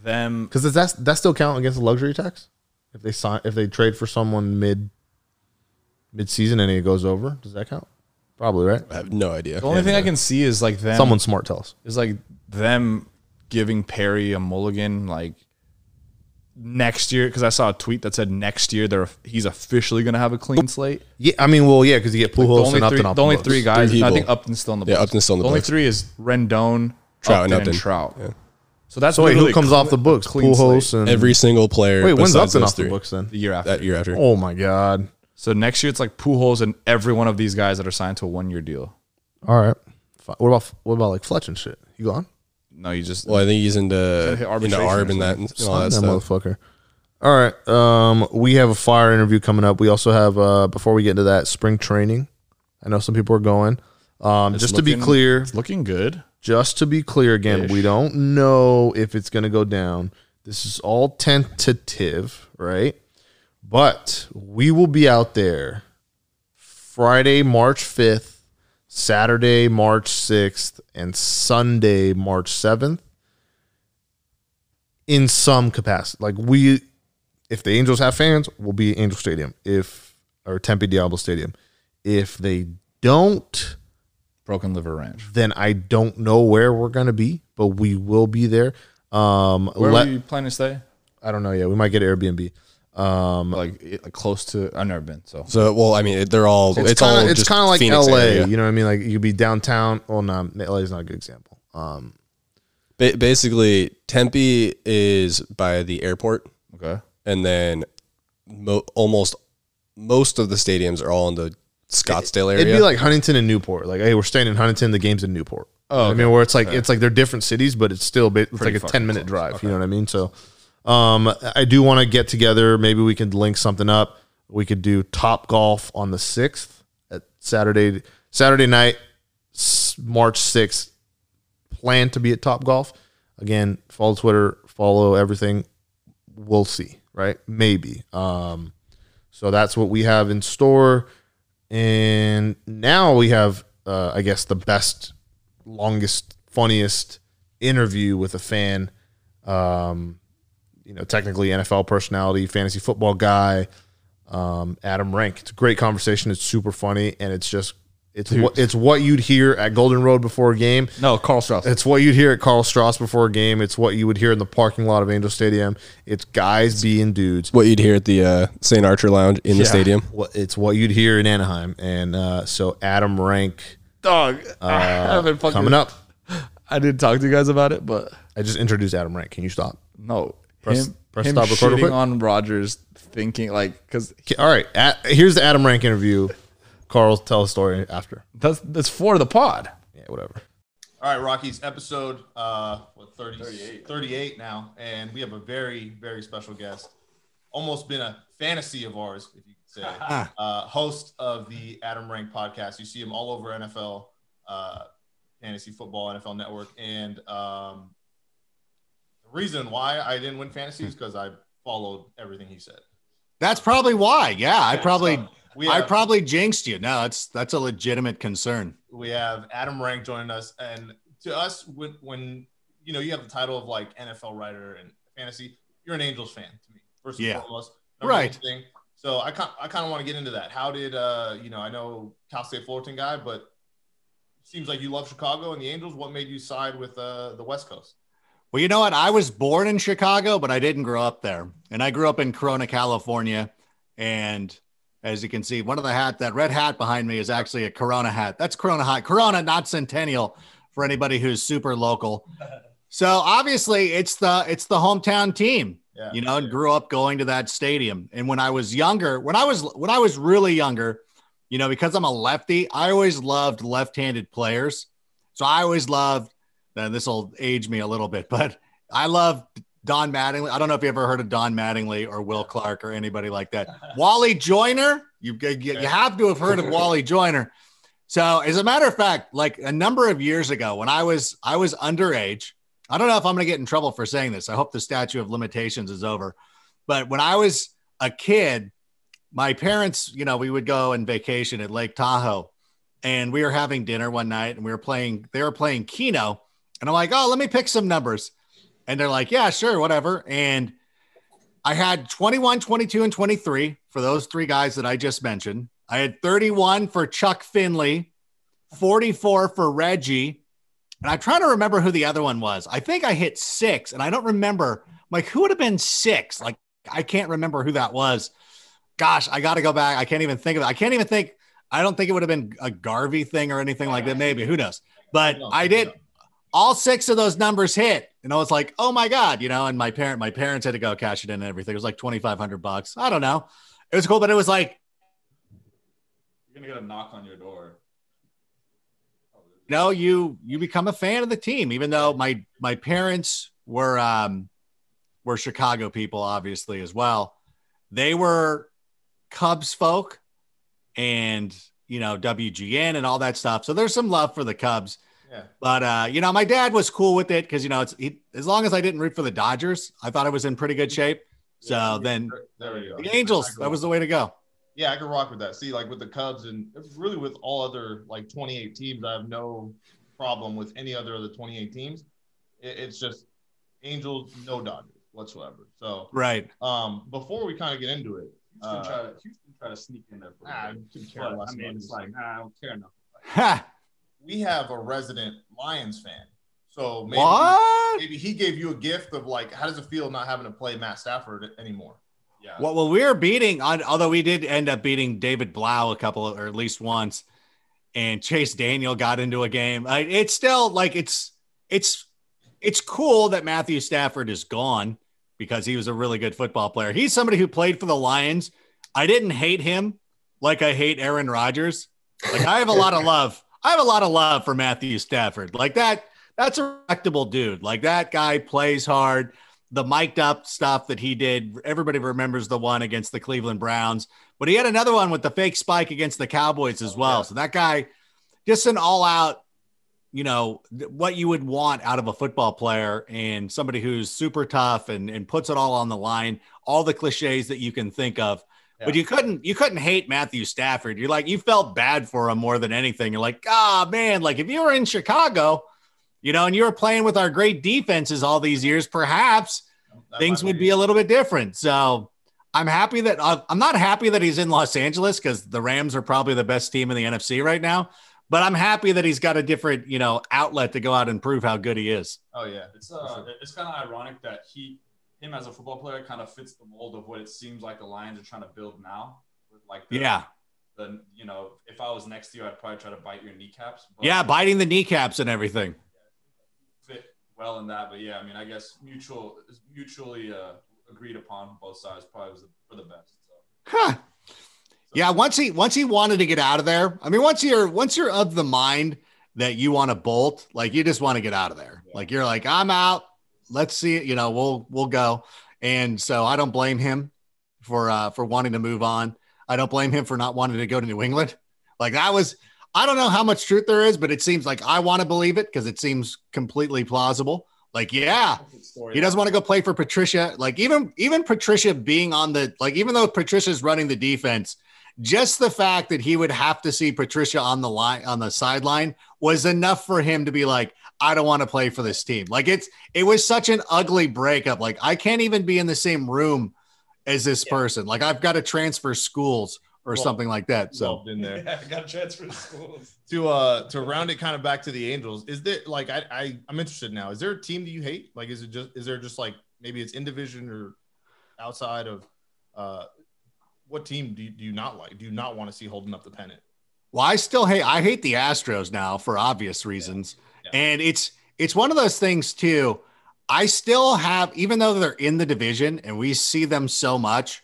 them. because does that that still count against the luxury tax if they sign if they trade for someone mid mid season and it goes over? Does that count? Probably right. I have no idea. The only thing I can see is like them. Someone smart tell us. is like them giving Perry a mulligan like next year because I saw a tweet that said next year they're he's officially going to have a clean slate. Yeah, I mean, well, yeah, because you get The Pujols only and Upton three, off the only books. three guys. Three I think Upton's still in the Yeah, books. Upton's still in the the only three is Rendon, Trout, and Upton, and Upton. Trout. So that's So wait, who comes clean- off the books? clean Pujols and Every single player. wait, when's besides Upton those off the books then? the year after. That year after. Oh my god! So next year it's like Pujols and every one of these guys that are signed to a one year deal. All right. Fi- What about what about like Fletch and shit? You gone? No, you just Well, I think he's into hit into arbitration arb or and that and all that that stuff. motherfucker. All right. Um, we have a fire interview coming up. We also have uh, before we get into that spring training. I know some people are going. Um, It's just to be clear, It's looking good. Just to be clear again, we don't know if it's going to go down. This is all tentative, right? But we will be out there Friday, March 5th, Saturday, March 6th, and Sunday, March 7th in some capacity. Like we if the Angels have fans, we'll be at Angel Stadium. If or Tempe Diablo Stadium. If they don't, Broken Liver Ranch. then I don't know where we're gonna be, but we will be there. Um, Where let- are you planning to stay? I don't know yet. We might get Airbnb. Um, Like, it- like close to. I've never been. So So, well, I mean, it- they're all. it's, It's, kind all. it's kind of like Phoenix LA. area. You know what I mean? Like you could be downtown. Well, no, LA is not a good example. Um, Ba- basically, Tempe is by the airport, okay. and then mo- almost most of the stadiums are all in the Scottsdale area. it'd be like Huntington and Newport. Like, hey, we're staying in Huntington. The game's in Newport. Oh, I mean, where it's like it's like they're different cities, but it's still ba- it's Pretty like a ten minute close. drive. You know what I mean? So, um, I do want to get together. Maybe we could link something up. We could do Top Golf on the sixth at Saturday Saturday night, March sixth. Plan to be at Top Golf. Again, follow Twitter, follow everything. We'll see, right? Maybe. Um, so that's what we have in store. And now we have, uh, I guess, the best, longest, funniest interview with a fan. Um, you know, technically NFL personality, fantasy football guy, um, Adam Rank. It's a great conversation. It's super funny, and it's just it's what it's what you'd hear at Golden Road before a game. No, Karl Strauss. It's what you'd hear at Karl Strauss before a game. It's what you would hear in the parking lot of Angel Stadium. It's guys being dudes. what you'd hear at the uh, St. Archer Lounge in the Yeah. stadium. What it's what you'd hear in Anaheim, and uh, so Adam Rank dog. I haven't fucking. coming up. I didn't talk to you guys about it, but I just introduced Adam Rank. Can you stop? no. Press- him, press him stop record real shitting quick. on Rogers, thinking like because Okay, all right. At, here's the Adam Rank interview. Carl, tell a story after. that's that's for the pod. Yeah, whatever. All right, Rockies episode uh what 30, 38. now, and we have a very very special guest. Almost been a fantasy of ours, if you could say. uh, host of the Adam Rank podcast. You see him all over NFL, uh, fantasy football, NFL Network, and um, the reason why I didn't win fantasy is because I followed everything he said. That's probably why. Yeah, I probably So, we I probably jinxed you. No, that's that's a legitimate concern. we have Adam Rank joining us, and to us, when, when you know you have the title of like NFL writer and fantasy, you're an Angels fan to me, first and Yeah. foremost. Right. Thing. So I kind I kind of want to get into that. How did uh you know I know Cal State Fullerton guy, but seems like you love Chicago and the Angels. What made you side with uh, the West Coast? Well, you know what? I was born in Chicago, but I didn't grow up there. And I grew up in Corona, California. And as you can see, one of the hat, that red hat behind me is actually a Corona hat. That's Corona hat. Corona, not Centennial for anybody who's super local. So obviously it's the it's the hometown team. Yeah, you know, and grew up going to that stadium. And when I was younger, when I was when I was really younger, you know, because I'm a lefty, I always loved left-handed players. So I always loved. Uh, this will age me a little bit, but I love Don Mattingly. I don't know if you ever heard of Don Mattingly or Will Clark or anybody like that. Wally Joyner, you you, you have to have heard of Wally Joyner. So, as a matter of fact, like a number of years ago, when I was I was underage, I don't know if I'm going to get in trouble for saying this. I hope the statute of limitations is over. But when I was a kid, my parents, you know, we would go and vacation at Lake Tahoe, and we were having dinner one night, and we were playing. They were playing Keno, and I'm like, "Oh, let me pick some numbers," and they're like, "Yeah, sure, whatever." And I had 21, 22, and 23 for those three guys that I just mentioned. I had 31 for Chuck Finley, 44 for Reggie, and I'm trying to remember who the other one was. I think I hit six, and I don't remember. Like, who would have been six? Like, I can't remember who that was. Gosh, I got to go back. I can't even think of it. I can't even think. I don't think it would have been a Garvey thing or anything like that. Maybe who knows? But I did. All six of those numbers hit, and I was like, "Oh my god!" You know. And my parent, my parents had to go cash it in and everything. It was like twenty five hundred bucks. I don't know. It was cool, but it was like You're gonna get a knock on your door. you know you you become a fan of the team even though my my parents were um were Chicago people, obviously, as well. They were Cubs folk and, you know, WGN and all that stuff. So there's some love for the Cubs. Yeah. But, uh, you know, my dad was cool with it because, you know, it's he, as long as I didn't root for the Dodgers, I thought I was in pretty good shape. So Yeah, then there we go. the Angels, that was the way to go. Yeah, I can rock with that. See, like with the Cubs and really with all other like 28 teams, I have no problem with any other of the 28 teams. It, it's just Angels, no Dodgers whatsoever. So, Right. um, before we kind of get into it, Houston Uh, try to Houston try to sneak in there. For I a bit. could care less I mean, it's like nah, I don't care enough. Ha. we have a resident Lions fan. So maybe, What? maybe he gave you a gift of like, how does it feel not having to play Matt Stafford anymore? Yeah. Well, well, we were beating on, although we did end up beating David Blough a couple, or at least once, and Chase Daniel got into a game. It's still like it's it's it's cool that Matthew Stafford is gone because he was a really good football player. He's somebody who played for the Lions. I didn't hate him like I hate Aaron Rodgers. Like I have a lot of love. I have a lot of love for Matthew Stafford. Like that. That's a respectable dude. Like that guy plays hard the mic'd up stuff that he did. Everybody remembers the one against the Cleveland Browns, but he had another one with the fake spike against the Cowboys as well. So that guy, just an all out, you know, what you would want out of a football player and somebody who's super tough and, and puts it all on the line, all the cliches that you can think of. But you couldn't you couldn't hate Matthew Stafford. You're like you felt bad for him more than anything. You're like, ah man, like if you were in Chicago, you know, and you were playing with our great defenses all these years, perhaps That things would be a little bit different. So I'm happy that uh, I'm not happy that he's in Los Angeles because the Rams are probably the best team in the NFC right now. But I'm happy that he's got a different, you know, outlet to go out and prove how good he is. Oh yeah, It's uh, it's kind of ironic that he, him as a football player, kind of fits the mold of what it seems like the Lions are trying to build now. With like, the, Yeah, the you know, if I was next to you, I'd probably try to bite your kneecaps. But yeah, biting the kneecaps and everything. fit well in that. But yeah, I mean, I guess mutual, mutually uh, agreed upon both sides probably was for the best. So. Huh. Yeah, once he once he wanted to get out of there. I mean, once you're once you're of the mind that you want to bolt, like you just want to get out of there. Like you're like, I'm out. Let's see it. You know, we'll we'll go. And so I don't blame him for uh for wanting to move on. I don't blame him for not wanting to go to New England. Like that was I don't know how much truth there is, but it seems like I want to believe it because it seems completely plausible. Like, yeah, he doesn't want to go play for Patricia. Like even even Patricia being on the like even though Patricia's running the defense, just the fact that he would have to see Patricia on the line on the sideline was enough for him to be like, I don't want to play for this team. Like it's it was such an ugly breakup. Like I can't even be in the same room as this person. Like I've got to transfer schools or Well, something like that. So in there. I got to transfer schools. to uh to round it kind of back to the Angels, is there like I, I I'm interested now. Is there a team that you hate? Like is it just is there just like maybe it's in division or outside of uh what team do you, do you not like? Do you not want to see holding up the pennant? Well, I still hate I hate the Astros now for obvious reasons. Yeah. And it's it's one of those things too. I still have even though they're in the division and we see them so much,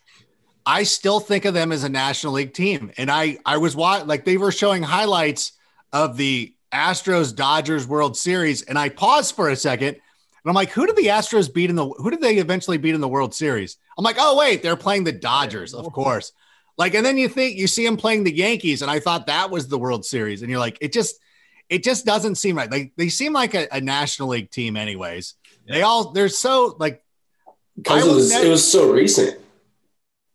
I still think of them as a National League team. And I I was watching like they were showing highlights of the Astros Dodgers World Series and I paused for a second and I'm like, who did the Astros beat in the who did they eventually beat in the World Series? I'm like, oh wait, they're playing the Dodgers, of course. Like, and then you think you see him playing the Yankees, and I thought that was the World Series, and you're like, it just, it just doesn't seem right. Like they seem like a, a National League team, anyways. They all they're so like, Because it was, never- it was so recent.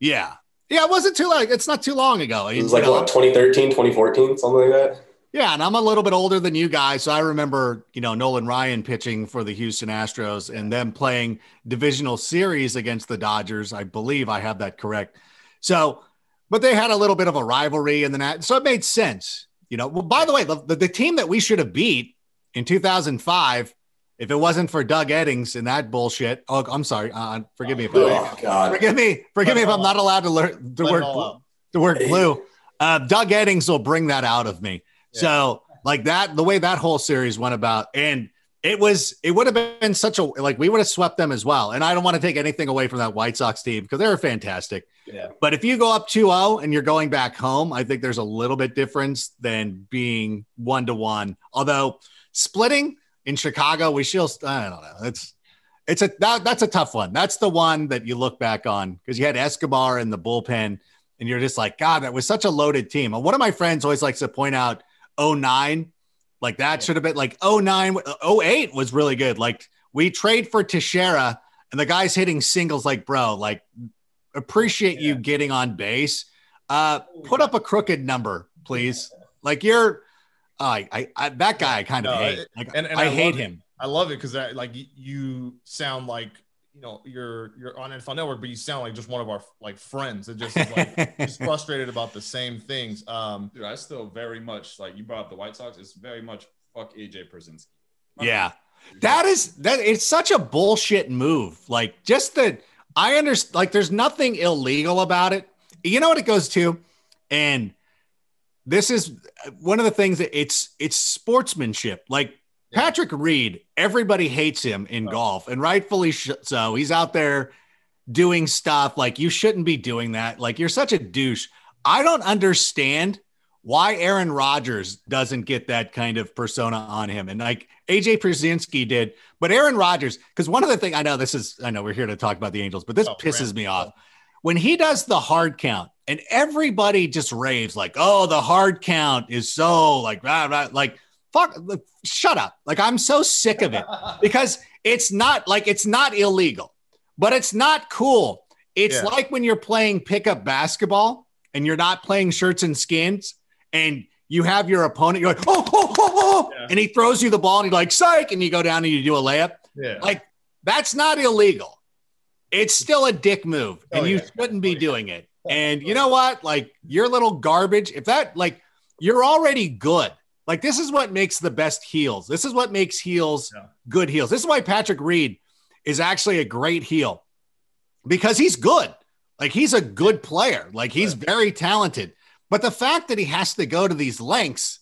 yeah, yeah. It wasn't too like it's not too long ago. It was like, what, 2013, 2014, something like that? Yeah, and I'm a little bit older than you guys, so I remember, you know, Nolan Ryan pitching for the Houston Astros and them playing divisional series against the Dodgers. I believe I have that correct. So, but they had a little bit of a rivalry in the net, so it made sense. You know, well, by the way, the, the team that we should have beat in 2005, if it wasn't for Doug Eddings and that bullshit. Oh, I'm sorry. Uh, forgive me if Oh God. Forgive me. Forgive me if I'm all not allowed to learn the word the word blue. Uh, Doug Eddings will bring that out of me. So like that, the way that whole series went about, and it was, it would have been such a like we would have swept them as well. And I don't want to take anything away from that White Sox team because they're fantastic. Yeah. But if you go up 2-0 and you're going back home, I think there's a little bit difference than being one to one. Although splitting in Chicago, we still, I don't know. It's it's a that, that's a tough one. That's the one that you look back on because you had Escobar in the bullpen, and you're just like, God, that was such a loaded team. And one of my friends always likes to point out 09, like that should have been like 09, 08 was really good. Like we trade for Teixeira, and the guy's hitting singles. Like, bro, like appreciate you getting on base. Uh, put up a crooked number, please. Like you're, uh, I, I, that guy I kind of No, hate. Like, and- and I, I hate love it. him. I love it because like you sound like you know you're you're on NFL Network, but you sound like just one of our like friends. It just is like just frustrated about the same things. Um, Dude, I still very much like you brought up the White Sox. It's very much fuck AJ Pierzynski. Yeah. That is that it's such a bullshit move. Like just the I understand like there's nothing illegal about it. You know what it goes to? And this is one of the things that it's it's sportsmanship. Like Patrick Reed, everybody hates him in oh. golf and rightfully so. He's out there doing stuff like you shouldn't be doing that. Like you're such a douche. I don't understand why Aaron Rodgers doesn't get that kind of persona on him. And like AJ Pierzynski did, but Aaron Rodgers, because one of the things I know this is, I know we're here to talk about the Angels, but this Oh, pisses me off. When he does the hard count and everybody just raves like, oh, the hard count is so like, rah, rah, like, fuck, shut up. Like, I'm so sick of it because it's not like it's not illegal, but it's not cool. It's Yeah. like when you're playing pickup basketball and you're not playing shirts and skins and you have your opponent, you're like, oh, oh, oh, oh, Yeah. and he throws you the ball and you're like, psych, and you go down and you do a layup. yeah, Like, that's not illegal. It's still a dick move, oh, and Oh, you yeah. shouldn't be doing it. Oh, and you know what? Like, you're little garbage. If that, like, you're already good. Like, this is what makes the best heels. This is what makes heels Yeah. good heels. This is why Patrick Reed is actually a great heel because he's good. Like, he's a good player. Like, he's very talented. But the fact that he has to go to these lengths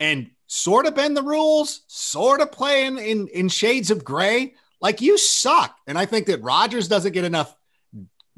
and sort of bend the rules, sort of play in, in, in shades of gray, like you suck. And I think that Rodgers doesn't get enough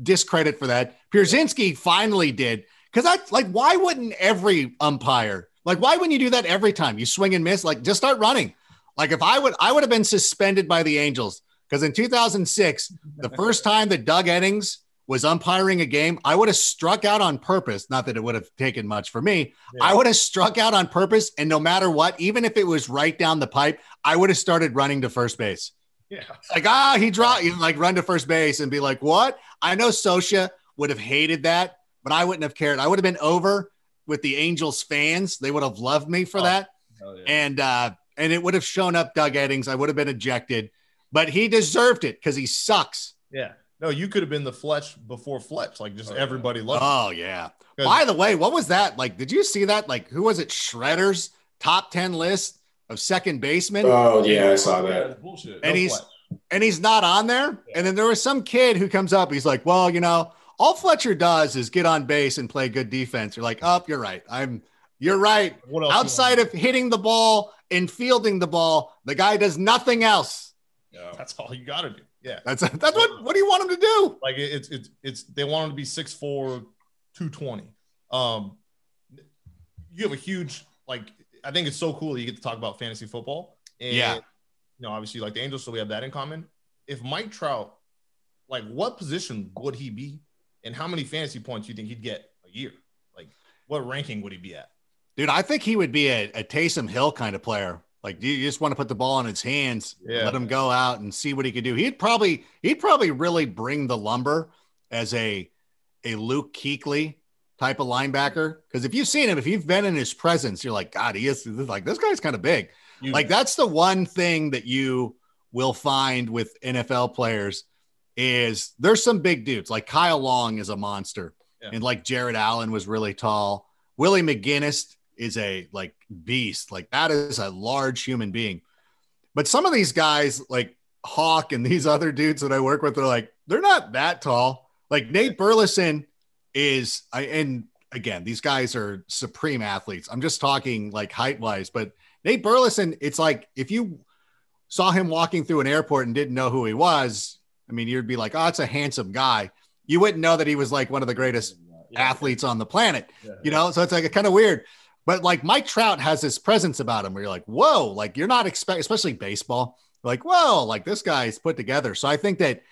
discredit for that. Pierzynski finally did. Because I like, why wouldn't every umpire, like, why wouldn't you do that every time you swing and miss? Like, just start running. Like, if I would, I would have been suspended by the Angels because in 2006, the first time that Doug Eddings was umpiring a game, I would have struck out on purpose. Not that it would have taken much for me. I would have struck out on purpose. And no matter what, even if it was right down the pipe, I would have started running to first base. yeah. Like, ah, he dropped, you know, like run to first base and be like, what? I know Scioscia would have hated that, but I wouldn't have cared. I would have been over with the Angels fans. They would have loved me for Oh, that. Yeah. And, uh, and it would have shown up Doug Eddings. I would have been ejected, but he deserved it because he sucks. Yeah. No, you could have been the Fletch before Fletch. Like just Oh, yeah. everybody loved. you. Oh, yeah. By the way, what was that? Like, did you see that? Like, who was it? Shredder's top 10 list of second baseman. Oh yeah, I saw that. bullshit. and he's and he's not on there. And then there was some kid who comes up. He's like, "Well, you know, all Fletcher does is get on base and play good defense." You're like, "Oh, you're right. I'm you're right. What else you Outside want? of hitting the ball and fielding the ball, the guy does nothing else." Yeah. that's all you got to do. Yeah. That's that's what what do you want him to do? Like it's it's it's they want him to be 6'4, 220. Um you have a huge like I think it's so cool that you get to talk about fantasy football. And Yeah. you know, obviously like the Angels, so we have that in common. If Mike Trout, like what position would he be and how many fantasy points do you think he'd get a year? Like what ranking would he be at? Dude, I think he would be a, a Taysom Hill kind of player. Like you just want to put the ball in his hands, Yeah. let him go out and see what he could do. He'd probably he'd probably really bring the lumber as a a Luke Kuechly type of linebacker. Because if you've seen him, if you've been in his presence, you're like, God, he is is like this guy's kind of big. You- Like that's the one thing that you will find with NFL players is there's some big dudes. Like Kyle Long is a monster, Yeah. and like Jared Allen was really tall. Willie McGinest is a like beast. Like that is a large human being. But some of these guys, like Hawk and these other dudes that I work with, they're like they're not that tall. Like Nate Burleson is, I and again, these guys are supreme athletes. I'm just talking like height wise, but Nate Burleson, it's like if you saw him walking through an airport and didn't know who he was, I mean, you'd be like, oh, it's a handsome guy. You wouldn't know that he was like one of the greatest athletes on the planet, you know? So it's like kind of weird. But like Mike Trout has this presence about him where you're like, whoa, like you're not expect, especially baseball. like, whoa, like this guy's put together. So I think that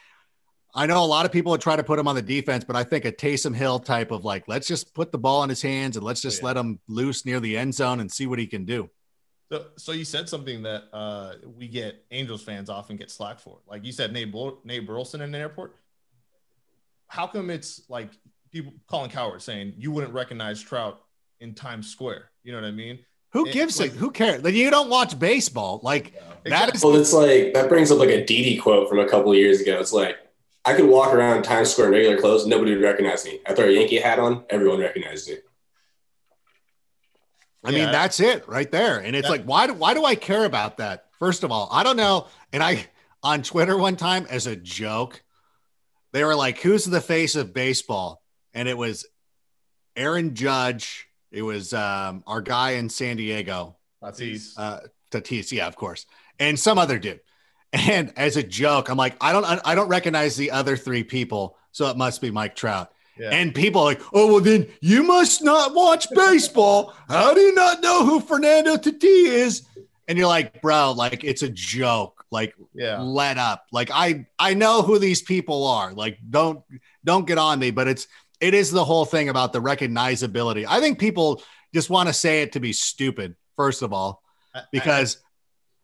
I know a lot of people would try to put him on the defense, but I think a Taysom Hill type of like, let's just put the ball in his hands and let's just oh, yeah. let him loose near the end zone and see what he can do. So, so you said something that uh, we get Angels fans often get slack for. Like you said, Nate, Bur- Nate Burleson in the airport. How come it's like people Colin Cowherd saying you wouldn't recognize Trout in Times Square? You know what I mean? Who It- gives like- it? Who cares? Like you don't watch baseball. Like that is Well, it's like that brings up like a Didi quote from a couple of years ago. It's like I could walk around Times Square in regular clothes, nobody would recognize me. I throw a Yankee hat on, everyone recognizes me. I mean, Yeah. that's it right there. And it's That- like, why do why do I care about that? First of all, I don't know. And I on Twitter one time as a joke, they were like, "Who's the face of baseball?" And it was Aaron Judge. It was um, our guy in San Diego, Tatis. uh, Tatis. Yeah, of course, and some other dude. And as a joke, I'm like, I don't, I don't recognize the other three people, so it must be Mike Trout. Yeah. And people are like, oh, well, then you must not watch baseball. How do you not know who Fernando Tatis is? And you're like, bro, like it's a joke. Like, yeah. let up. Like, I I know who these people are. Like, don't don't get on me. But it's it is the whole thing about the recognizability. I think people just want to say it to be stupid, first of all, I- I- because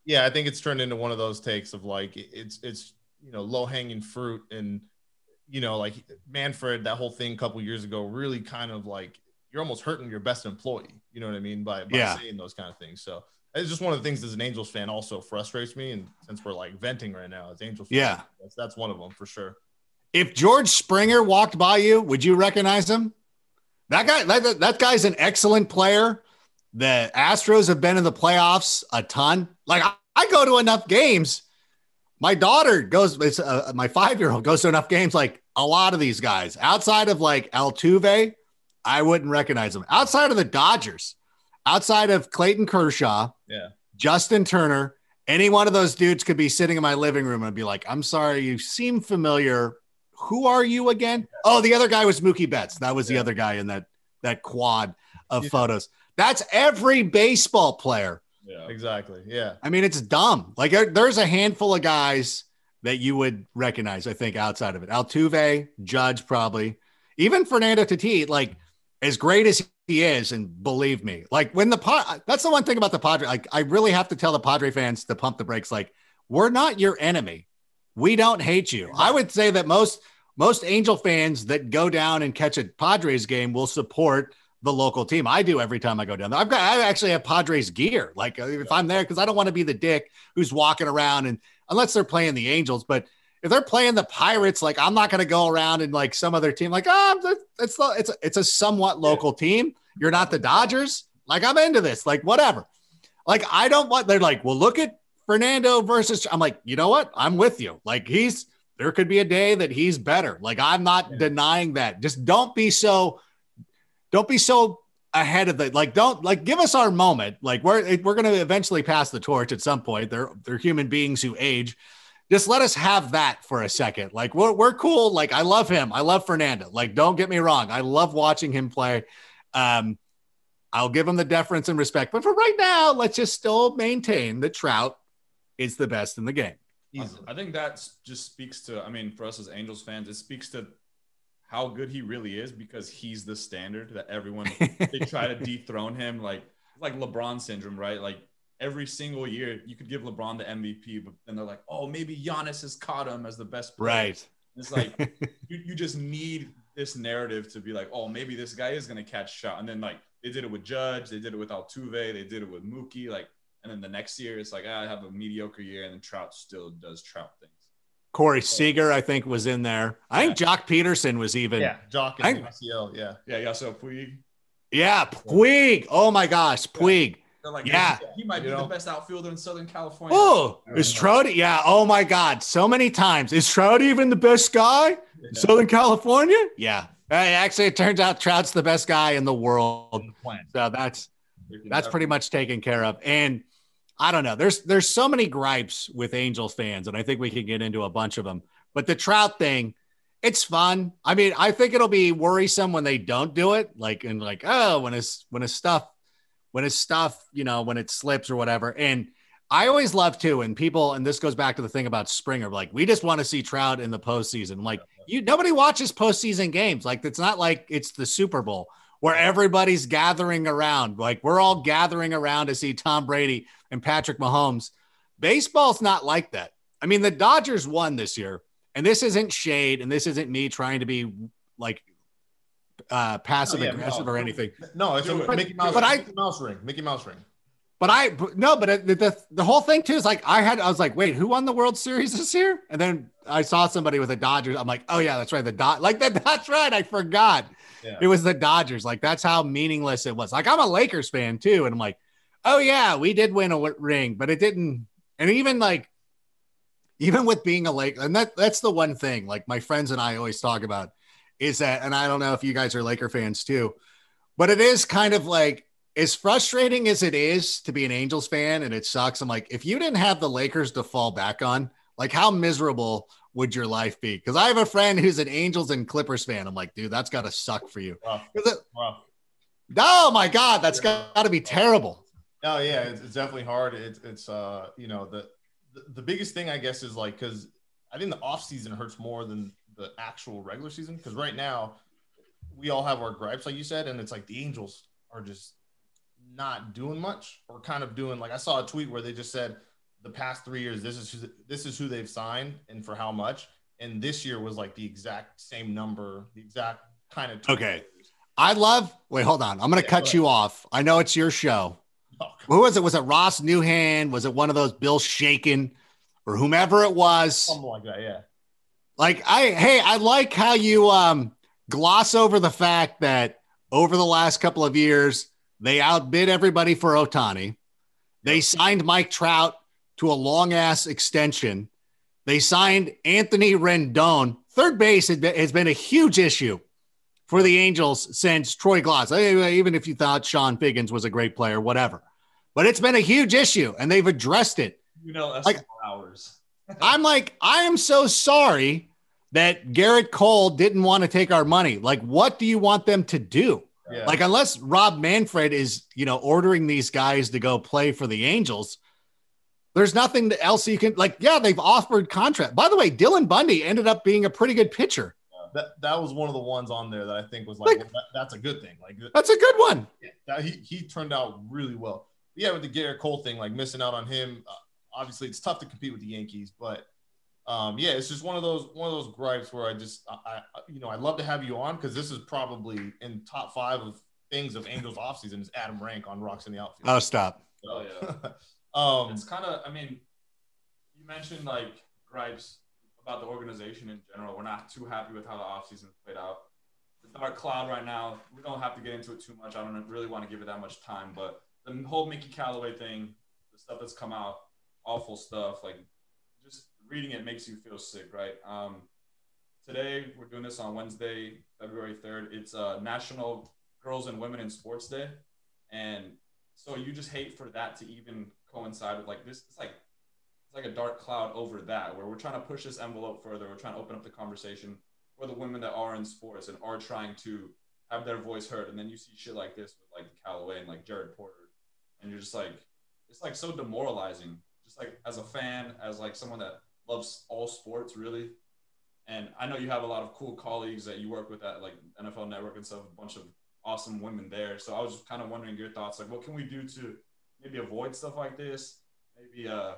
yeah, I think it's turned into one of those takes of like it's it's you know low hanging fruit and you know like Manfred that whole thing a couple years ago really kind of like you're almost hurting your best employee. You know what I mean by, by Yeah. saying those kind of things. So it's just one of the things as an Angels fan also frustrates me. And since we're like venting right now as Angels, fans, Yeah. that's that's one of them for sure. if George Springer walked by you, would you recognize him? That guy, that, that guy's an excellent player. The Astros have been in the playoffs a ton. Like I, I go to enough games. My daughter goes, it's uh, my five year old goes to enough games. Like a lot of these guys outside of like Altuve, I wouldn't recognize them. Outside of the Dodgers, outside of Clayton Kershaw, Yeah. Justin Turner, any one of those dudes could be sitting in my living room and be like, I'm sorry, you seem familiar. Who are you again? Oh, the other guy was Mookie Betts. That was the Yeah. other guy in that that quad of Yeah. photos. That's every baseball player. Yeah. Exactly. Yeah. I mean, it's dumb. Like there's a handful of guys that you would recognize, I think, outside of it. Altuve, Judge, probably. Even Fernando Tatis, like as great as he is, and believe me, like when the pot, that's the one thing about the Padre. Like I really have to tell the Padre fans to pump the brakes. Like we're not your enemy. We don't hate you. I would say that most most Angel fans that go down and catch a Padres game will support the local team. I do every time I go down there. I've got I actually have Padres gear. Like if I'm there because I don't want to be the dick who's walking around and unless they're playing the Angels, but if they're playing the Pirates, like I'm not going to go around and like some other team, like oh, it's it's it's a somewhat local team. You're not the Dodgers. Like I'm into this. Like whatever. Like I don't want. They're like, well, look at Fernando versus. I'm like, you know what? I'm with you. Like he's there could be a day that he's better. Like I'm not denying that. Just don't be so. Don't be so ahead of the like. Don't like give us our moment. Like we're we're gonna eventually pass the torch at some point. They're they're human beings who age. Just let us have that for a second. Like we're we're cool. Like I love him. I love Fernando. Like don't get me wrong. I love watching him play. Um, I'll give him the deference and respect. But for right now, let's just still maintain that Trout is the best in the game. Easily. I think that just speaks to, I mean, for us as Angels fans, it speaks to how good he really is because he's the standard that everyone they try to dethrone him like like LeBron syndrome, right? Like every single year you could give LeBron the MVP, but then they're like, oh, maybe Giannis has caught him as the best player. Right. It's like you, you just need this narrative to be like, oh, maybe this guy is gonna catch shot. And then like they did it with Judge, they did it with Altuve, they did it with Mookie, like, and then the next year it's like ah, I have a mediocre year, and then Trout still does Trout things. Corey Seager, I think, was in there. I think Joc Pederson was even. Yeah. Joc I- and ACL. Yeah. Yeah, yeah. So Puig, Yeah, Puig. Oh my gosh, Puig. they're like, Yeah. he might be You know? the best outfielder in Southern California. Oh, is Trout? Yeah. Oh my God, so many times. Is Trout even the best guy? in Southern California? Yeah. Uh, Actually, it turns out Trout's the best guy in the world. So that's that's pretty much taken care of. And I don't know. There's there's so many gripes with Angels fans, and I think we can get into a bunch of them. But the Trout thing, it's fun. I mean, I think it'll be worrisome when they don't do it. Like and like, oh, when his when his stuff, when his stuff, you know, when it slips or whatever. And I always love to, and people, and this goes back to the thing about Springer. Like, we just want to see Trout in the postseason. Like, you nobody watches postseason games. Like, it's not like it's the Super Bowl where everybody's gathering around. Like, we're all gathering around to see Tom Brady and Patrick Mahomes. Baseball's not like that. I mean, the Dodgers won this year, and this isn't shade, and this isn't me trying to be like uh passive Oh, yeah, aggressive no. or anything. No, it's a it. Mickey Mouse. But I- Mickey Mouse ring. Mickey Mouse ring. But I no, but the, the the whole thing too is like I had I was like, wait, who won the World Series this year? And then I saw somebody with the Dodgers. I'm like, oh yeah, that's right, the dot like that. That's right. I forgot Yeah. it was the Dodgers. Like that's how meaningless it was. Like I'm a Lakers fan too, and I'm like, oh yeah, we did win a w- ring, but it didn't. And even like, even with being a Lake, and that that's the one thing. Like my friends and I always talk about is that, and I don't know if you guys are Laker fans too, but it is kind of like as frustrating as it is to be an Angels fan, and it sucks. I'm like, if you didn't have the Lakers to fall back on, like how miserable would your life be? Because I have a friend who's an Angels and Clippers fan. I'm like, dude, that's got to suck for you. Rough. it- Rough. Oh my God, that's got to be terrible. Oh yeah, it's, it's definitely hard. It's it's uh you know the the, the biggest thing I guess is like because I think the off season hurts more than the actual regular season because right now we all have our gripes like you said and it's like the Angels are just not doing much or kind of doing like I saw a tweet where they just said the past three years this is who, this is who they've signed and for how much and this year was like the exact same number the exact kind of Okay. I love. Wait, hold on. I'm going to Yeah, cut go you off. I know it's your show. Oh, Who was it? Was it Ross Newhan? Was it one of those Bill Shaikin or whomever it was? something like that yeah Like I, hey, I like how you um gloss over the fact that over the last couple of years they outbid everybody for Ohtani. They signed Mike Trout to a long ass extension. They signed Anthony Rendon. Third base has been, has been a huge issue for the Angels since Troy Glaus. Even if you thought Chone Figgins was a great player, whatever. But it's been a huge issue and they've addressed it. You know, that's Like- hours. I'm like, I am so sorry that Gerrit Cole didn't want to take our money. Like, what do you want them to do? yeah Like, unless Rob Manfred is, you know, ordering these guys to go play for the Angels, there's nothing else you can like. Yeah, they've offered contract. By the way, Dylan Bundy ended up being a pretty good pitcher. that that was one of the ones on there that I think was like, Like- well, that, that's a good thing. Like That's a good one. that he he turned out really well. Yeah, with the Gerrit Cole thing, like missing out on him. Uh, obviously, it's tough to compete with the Yankees, but um, yeah, it's just one of those one of those gripes where I just I, I you know I'd love to have you on because this is probably in top five of things of Angels offseason is Adam Rank on rocks in the outfield. Oh, stop. Oh, yeah. um, it's kind of i mean you mentioned like gripes about the organization in general we're not too happy with how the offseason played out the dark cloud right now we don't have to get into it too much i don't really want to give it that much time but the whole mickey callaway thing the stuff that's come out awful stuff like just reading it makes you feel sick right um, today we're doing this on wednesday february 3rd it's uh, national girls and women in sports day and so you just hate for that to even coincide with like this. It's like it's like a dark cloud over that, where we're trying to push this envelope further. We're trying to open up the conversation for the women that are in sports and are trying to have their voice heard. And then you see shit like this with like Callaway and like Jared Porter, and you're just like, it's like so demoralizing. Just like as a fan, as like someone that loves all sports really. And I know you have a lot of cool colleagues that you work with at like NFL Network and stuff. A bunch of awesome women there. So I was just kind of wondering your thoughts. Like, what can we do to maybe avoid stuff like this? Maybe, uh,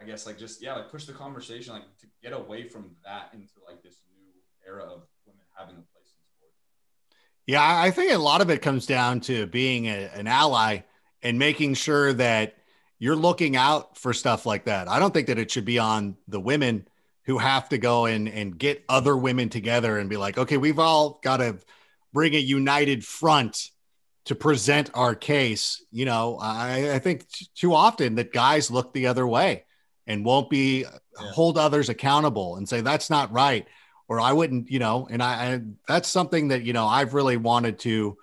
I guess, like just yeah, like push the conversation, like to get away from that into like this new era of women having a place in sport. Yeah, I I think a lot of it comes down to being a, an ally and making sure that you're looking out for stuff like that. I don't think that it should be on the women who have to go in and get other women together and be like, okay, we've all got to bring a united front to present our case. You know, I, I think t- too often that guys look the other way and won't be hold others accountable and say that's not right or I wouldn't, you know, and I, I that's something that, you know, I've really wanted to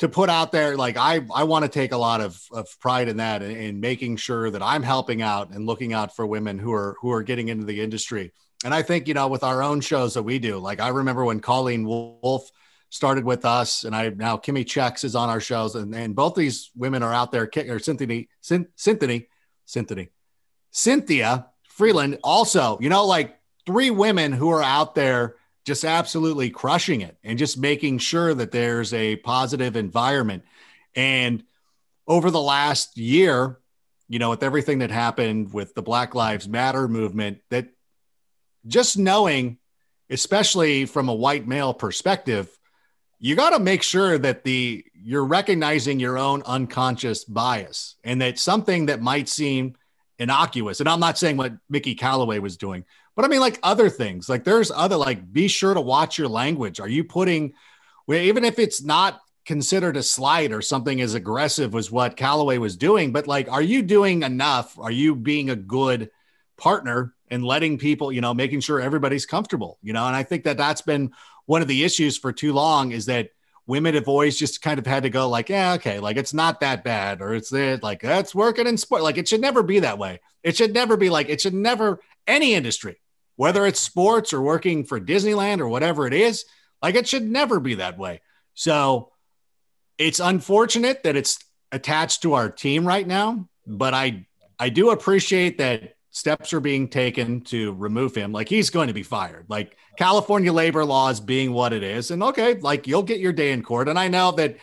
to put out there. Like I I want to take a lot of, of pride in that and, and making sure that I'm helping out and looking out for women who are who are getting into the industry. And I think, you know, with our own shows that we do, like I remember when Colleen Wolfe started with us and I now Kimmi Chex is on our shows and, and both these women are out there or Cynthia Cyn- Cynthia Cynthia, Cynthia Frelund. Also, you know, like three women who are out there just absolutely crushing it and just making sure that there's a positive environment. And over the last year, you know, with everything that happened with the Black Lives Matter movement, that just knowing, especially from a white male perspective, you got to make sure that the you're recognizing your own unconscious bias and that something that might seem innocuous and i'm not saying what mickey callaway was doing but i mean like other things like there's other like be sure to watch your language are you putting even if it's not considered a slight or something as aggressive as what callaway was doing but like are you doing enough are you being a good partner and letting people you know making sure everybody's comfortable you know and i think that that's been one of the issues for too long is that women have always just kind of had to go like, yeah, okay, like it's not that bad, or it's it like that's working in sport. Like it should never be that way. It should never be like it should never any industry, whether it's sports or working for Disneyland or whatever it is, like it should never be that way. So it's unfortunate that it's attached to our team right now, but I I do appreciate that steps are being taken to remove him. Like he's going to be fired. Like California labor laws being what it is. And okay, like you'll get your day in court. And I know that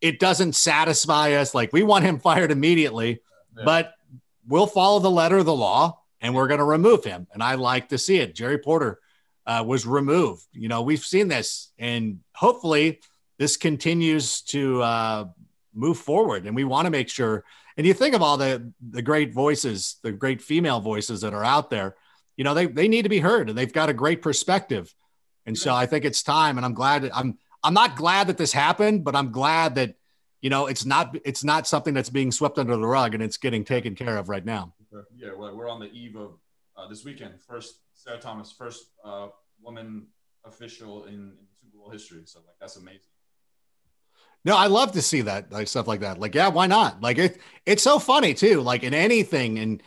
it doesn't satisfy us. Like we want him fired immediately, yeah. but we'll follow the letter of the law and we're going to remove him. And I like to see it. Jerry Porter uh, was removed. You know, we've seen this and hopefully this continues to uh, move forward. And we want to make sure and you think of all the the great voices, the great female voices that are out there, you know, they they need to be heard and they've got a great perspective. And so I think it's time and I'm glad that, I'm I'm not glad that this happened, but I'm glad that you know it's not it's not something that's being swept under the rug and it's getting taken care of right now. Yeah, we're on the eve of uh, this weekend. First, Sarah Thomas, first uh, woman official in, in Super Bowl history. So like that's amazing. No, I love to see that like stuff like that. Like, yeah, why not? Like it it's so funny too. Like in anything and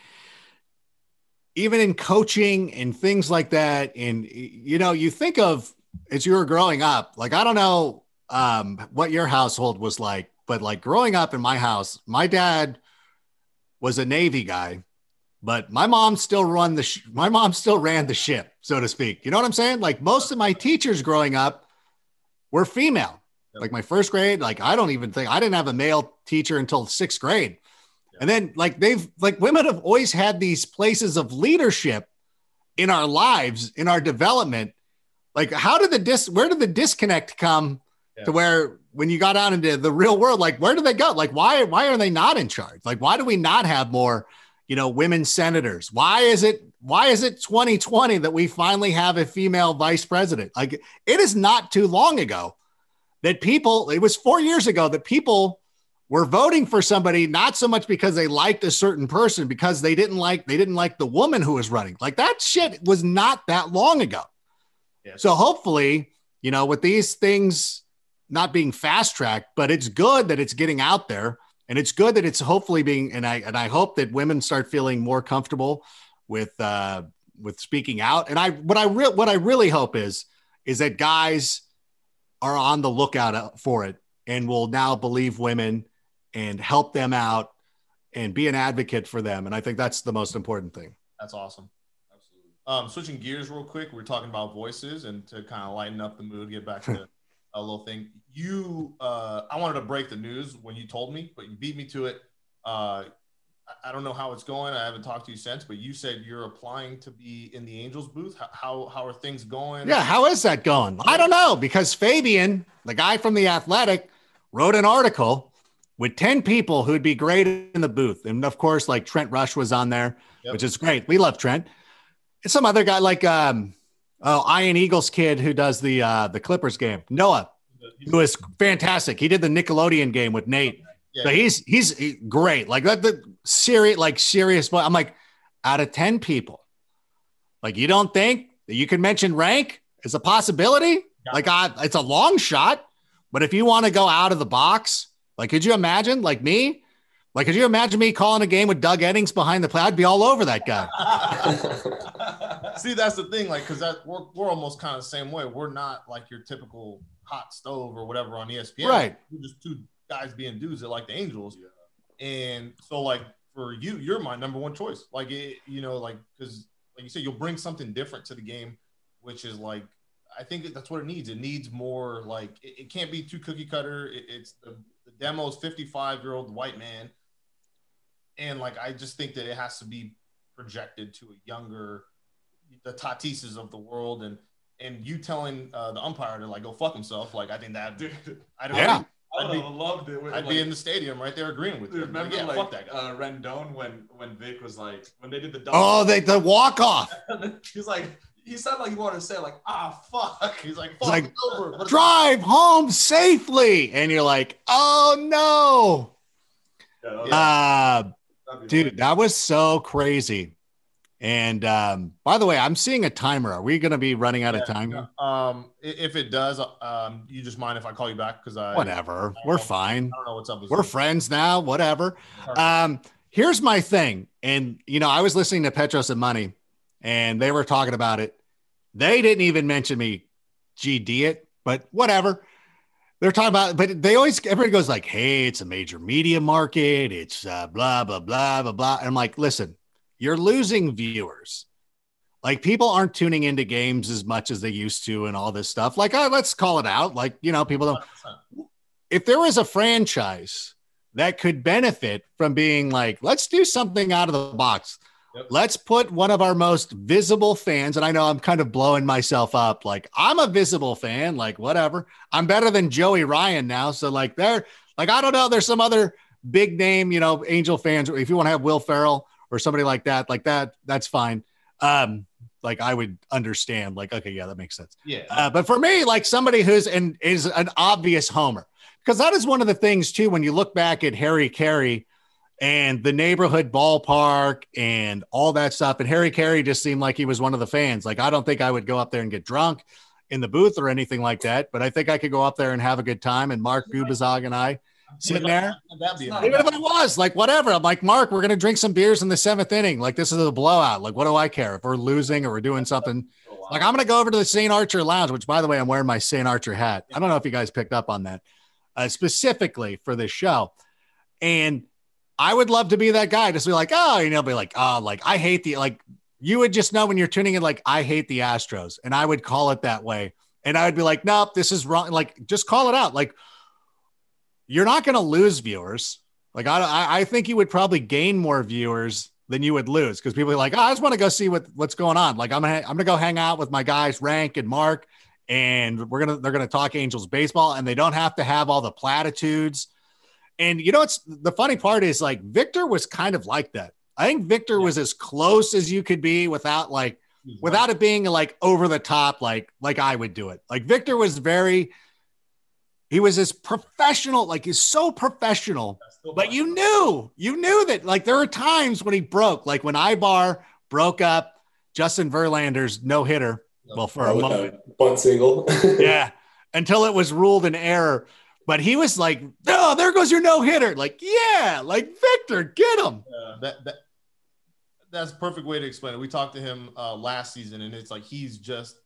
even in coaching and things like that. And you know, you think of as you were growing up, like I don't know um, what your household was like, but like growing up in my house, my dad was a Navy guy, but my mom still run the sh- my mom still ran the ship, so to speak. You know what I'm saying? Like most of my teachers growing up were female like my first grade, like I don't even think I didn't have a male teacher until sixth grade. And then like they've like women have always had these places of leadership in our lives, in our development. Like how did the dis where did the disconnect come to where when you got out into the real world, like where do they go? Like why why are they not in charge? Like why do we not have more, you know, women senators? Why is it why is it 2020 that we finally have a female vice president? Like it is not too long ago that people, it was four years ago that people were voting for somebody not so much because they liked a certain person, because they didn't like they didn't like the woman who was running. Like that shit was not that long ago. Yeah. So hopefully, you know, with these things not being fast tracked, but it's good that it's getting out there. And it's good that it's hopefully being, and I and I hope that women start feeling more comfortable with uh with speaking out. And I what I re- what I really hope is is that guys are on the lookout for it and will now believe women and help them out and be an advocate for them. And I think that's the most important thing. That's awesome. Absolutely. Um, switching gears real quick, we're talking about voices and to kind of lighten up the mood, get back to a little thing. You, uh, I wanted to break the news when you told me, but you beat me to it. Uh, I don't know how it's going. I haven't talked to you since, but you said you're applying to be in the Angels booth. How how are things going? Yeah, how is that going? I don't know because Fabian, the guy from the Athletic, wrote an article with 10 people who'd be great in the booth. And of course, like Trent Rush was on there, yep. which is great. We love Trent. And some other guy like um oh, Ian Eagle's kid who does the uh the Clippers game, Noah, who is fantastic. He did the Nickelodeon game with Nate. Yeah. So he's he's great. Like that the serious like serious but I'm like out of 10 people. Like you don't think that you can mention rank as a possibility? Yeah. Like I, it's a long shot, but if you want to go out of the box, like could you imagine like me? Like could you imagine me calling a game with Doug Eddings behind the play? I'd be all over that guy. See, that's the thing, like because that we're, we're almost kind of the same way. We're not like your typical hot stove or whatever on ESPN. Right. We're just two guys being dudes that like the Angels. Yeah. And so like for you, you're my number one choice. Like it, you know, like because like you said, you'll bring something different to the game, which is like I think that's what it needs. It needs more like it, it can't be too cookie cutter. It, it's the, the demo is 55 year old white man, and like I just think that it has to be projected to a younger, the Tatises of the world, and and you telling uh, the umpire to like go fuck himself. Like I think that Dude, I don't. Yeah. I I'd be, have loved it. I'd be in the stadium right there agreeing with you. Remember Like, yeah, like fuck that guy. uh, Rendon when when Vic was like when they did the double. Oh, they the walk off. he's like he sounded like he wanted to say like ah fuck. He's like, fuck, like, over. Drive home safely. And you're like, oh no. Yeah, that was- Uh that'd be dude, that was so crazy. And um, by the way, I'm seeing a timer. Are we gonna be running out of time? Um, if it does, um, you just mind if I call you back because I Whatever. We're fine. I don't know what's up. With We're friends now, whatever. Um, here's my thing. And you know, I was listening to Petros and Money, and they were talking about it. They didn't even mention me GD it, but whatever. They're talking about, but they always everybody goes like, "Hey, it's a major media market. It's uh, blah blah blah blah blah." And I'm like, "Listen, you're losing viewers. Like people aren't tuning into games as much as they used to, and all this stuff. Like, oh, let's call it out. Like, you know, people don't. If there was a franchise that could benefit from being like, let's do something out of the box. Yep. Let's put one of our most visible fans, and I know I'm kind of blowing myself up. Like I'm a visible fan, like whatever. I'm better than Joey Ryan now. So like there, like I don't know. There's some other big name, you know, Angel fans. If you want to have Will Ferrell or somebody like that, like that, that's fine. Um, like I would understand. Like okay, yeah, that makes sense. Yeah. Uh, but for me, like somebody who's and is an obvious homer, because that is one of the things too. When you look back at Harry Caray and the neighborhood ballpark and all that stuff, and Harry Caray just seemed like he was one of the fans. Like I don't think I would go up there and get drunk in the booth or anything like that, but I think I could go up there and have a good time. And Mark Gubicza and I sitting there. That'd be It's not Even if I was like, whatever, I'm like, Mark, we're gonna drink some beers in the seventh inning. Like this is a blowout. Like, what do I care if we're losing or we're doing something? Like, I'm gonna go over to the St. Archer Lounge, which, by the way, I'm wearing my St. Archer hat. I don't know if you guys picked up on that, uh, specifically for this show. And I would love to be that guy, just be like, oh, you know, be like, oh, like I hate the like. You would just know when you're tuning in, like I hate the Astros, and I would call it that way, and I would be like, nope, this is wrong. Like, just call it out. Like, you're not going to lose viewers. Like, I, I, I think you would probably gain more viewers than you would lose because people are like, oh, I just want to go see what what's going on. Like, I'm gonna I'm gonna go hang out with my guys Rank and Mark, and we're gonna they're gonna talk Angels baseball, and they don't have to have all the platitudes. And you know what's the funny part is like Victor was kind of like that. I think Victor was as close as you could be without like without it being like over the top like like I would do it. Like Victor was very he was as professional, like he's so professional, but you knew, you knew that like there were times when he broke, like when Aybar broke up Justin Verlander's no hitter. Well, for a moment, bunt single. yeah, until it was ruled an error. But he was like, "Oh, there goes your no hitter!" Like, yeah, like Victor, get him. Uh, that that that's a perfect way to explain it. We talked to him uh, last season, and it's like he's just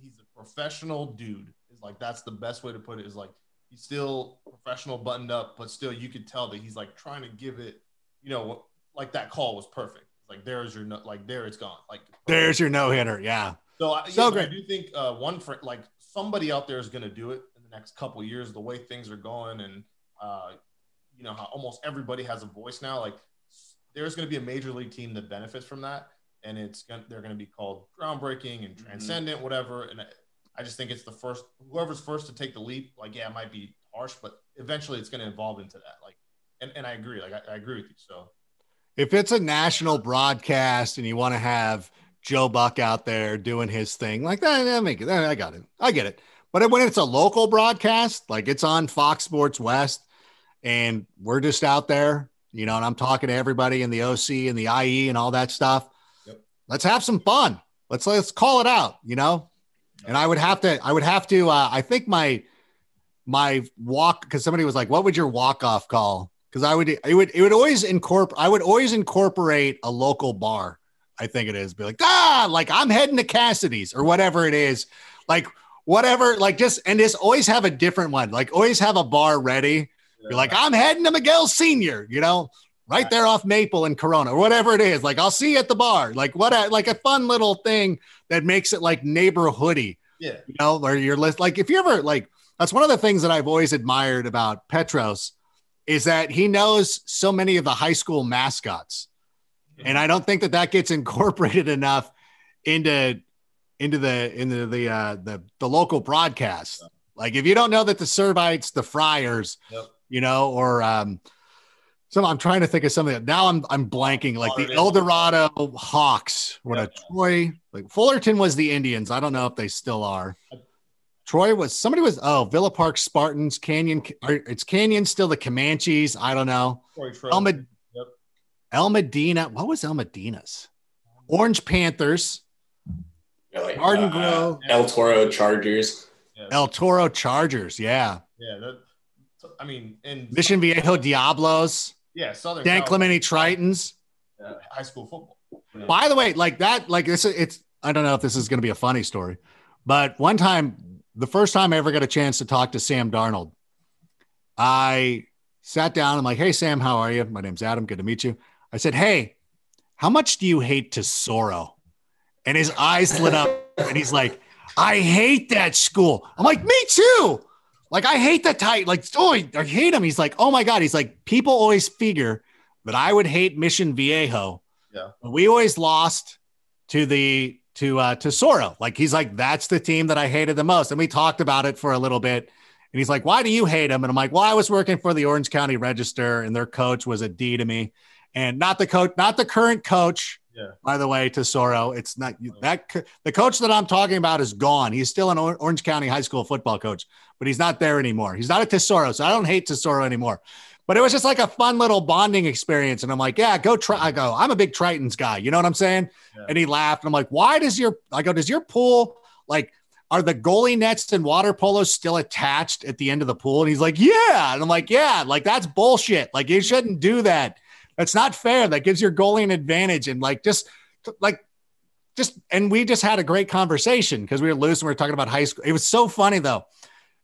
he's a professional dude. It's like that's the best way to put it. Is like he's still professional, buttoned up, but still you could tell that he's like trying to give it. You know, like that call was perfect. Like there's your no, like there it's gone. Like There's your no hitter. Yeah, So, I, So yeah, great. I do think uh, one for like somebody out there is going to do it in the next couple of years. The way things are going, and uh, you know how almost everybody has a voice now. Like there's going to be a major league team that benefits from that, and it's gonna, they're going to be called groundbreaking and transcendent, whatever. And I, I just think it's the first whoever's first to take the leap. Like yeah, it might be harsh, but eventually it's going to evolve into that. Like, and, and I agree. Like I, I agree with you. So if it's a national broadcast and you want to have Joe Buck out there doing his thing, like that, that make it. I got it. I get it. But when it's a local broadcast, like it's on Fox Sports West, and we're just out there, you know, and I'm talking to everybody in the OC and the IE and all that stuff. Yep. Let's have some fun. Let's let's call it out, you know. And I would have to, I would have to. Uh, I think my my walk because somebody was like, "What would your walk off call?" Because I would, it would, it would always incorporate. I would always incorporate a local bar. I think it is. Be like, ah, like I'm heading to Cassidy's or whatever it is. Like whatever, like just and just always have a different one. Like always have a bar ready. You're like, I'm heading to Miguel Senior. You know, right there off Maple and Corona or whatever it is. Like I'll see you at the bar. Like what? A, like a fun little thing that makes it like neighborhoody. Yeah. You know, where you're list like if you ever like that's one of the things that I've always admired about Petros is that he knows so many of the high school mascots, and I don't think that that gets incorporated enough into into the into the uh, the the local broadcast. Like if you don't know that the Servites, the Friars, Yep. you know, or um, some I'm trying to think of something. Now I'm I'm blanking. Like the Florida. El Dorado Hawks, what a Yep. Troy. Like Fullerton was the Indians. I don't know if they still are. Troy was somebody was oh Villa Park Spartans, Canyon. It's Canyon still the Comanches. I don't know. Corey El, Med- Yep. El Modena. What was El Modena's? Orange Panthers, Yeah, like, Garden uh, Grove. El Toro Chargers. Yeah. El Toro Chargers. Yeah. yeah. That, I mean, and Mission Viejo Diablos, yeah, Southern San Clemente Tritons. uh, high school football. By the way, like that, like this, it's, I don't know if this is going to be a funny story, but one time, the first time I ever got a chance to talk to Sam Darnold, I sat down. I'm like, Hey, Sam, how are you? My name's Adam. Good to meet you. I said, Hey, how much do you hate Tesoro? And his eyes lit up and he's like, I hate that school. I'm like, Me too. Like, I hate the tight, like, oh, I hate him. He's like, Oh my God. He's like, People always figure that I would hate Mission Viejo. Yeah. But we always lost to the to uh Tesoro. Like he's like, that's the team that I hated the most. And we talked about it for a little bit. And he's like, Why do you hate him? And I'm like, Well, I was working for the Orange County Register, and their coach was a D to me. And not the coach, not the current coach, Yeah. by the way, Tesoro. It's not that the coach that I'm talking about is gone. He's still an Orange County high school football coach, but he's not there anymore. He's not at Tesoro, so I don't hate Tesoro anymore. But it was just like a fun little bonding experience. And I'm like, yeah, go try. I go, I'm a big Tritons guy. You know what I'm saying? Yeah. And he laughed. And I'm like, why does your, I go, does your pool, like, are the goalie nets and water polos still attached at the end of the pool? And he's like, yeah. And I'm like, yeah, like that's bullshit. Like you shouldn't do that. That's not fair. That gives your goalie an advantage. And like, just like, just, and we just had a great conversation because we were loose and we were talking about high school. It was so funny though.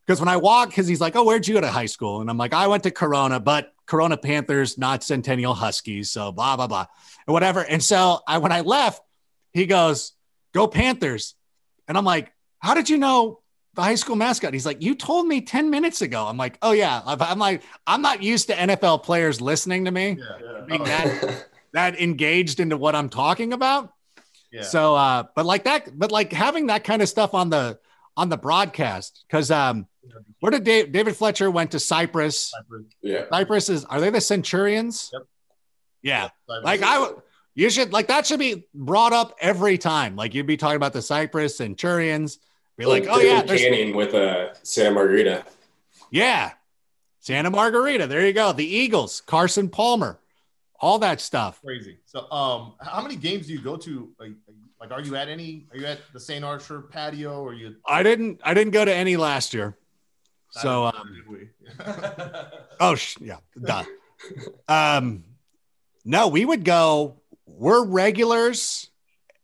Because when I walk, because he's like, "Oh, where'd you go to high school?" And I'm like, "I went to Corona, but Corona Panthers, not Centennial Huskies, so blah blah blah, and whatever." And so I, when I left, he goes, "Go Panthers," and I'm like, "How did you know the high school mascot?" He's like, "You told me ten minutes ago." I'm like, "Oh yeah," I've- I'm like, I'm not used to NFL players listening to me, Yeah. being that that engaged into what I'm talking about. Yeah. So, uh, but like that, but like having that kind of stuff on the on the broadcast, because um, where did Dave, David Fletcher went to Cypress? yeah. Cypress is are they the Centurions? Yep. Yeah, like I would. You should like that should be brought up every time. Like you'd be talking about the Cypress Centurions. Be like, oh yeah, Griffin there's, Canyon with uh, Santa Margarita. yeah, Santa Margarita. There you go. The Eagles, Carson Palmer, all that stuff. crazy. So, um, how many games do you go to? Like, like, are you at any? Are you at the St. Archer patio? Or are you? I didn't. I didn't go to any last year. So um. Oh, sh- yeah, duh. um, no, we would go. We're regulars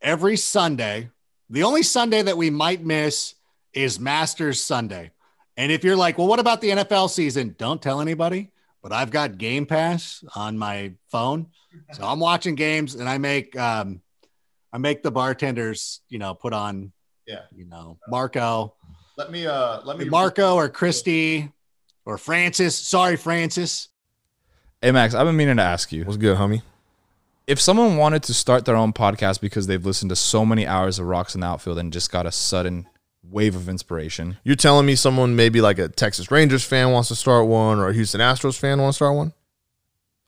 every Sunday. The only Sunday that we might miss is Masters Sunday. And if you're like, well, what about the NFL season? Don't tell anybody. But I've got Game Pass on my phone, so I'm watching games, and I make um, I make the bartenders, you know, put on, Yeah. you know, Marco, Let me. Uh, let me. Marco or Christy or Francis. Sorry, Francis. Hey Max, I've been meaning to ask you. What's good, homie? If someone wanted to start their own podcast because they've listened to so many hours of Rocks in the Outfield and just got a sudden wave of inspiration, You're telling me someone maybe like a Texas Rangers fan wants to start one, or a Houston Astros fan wants to start one,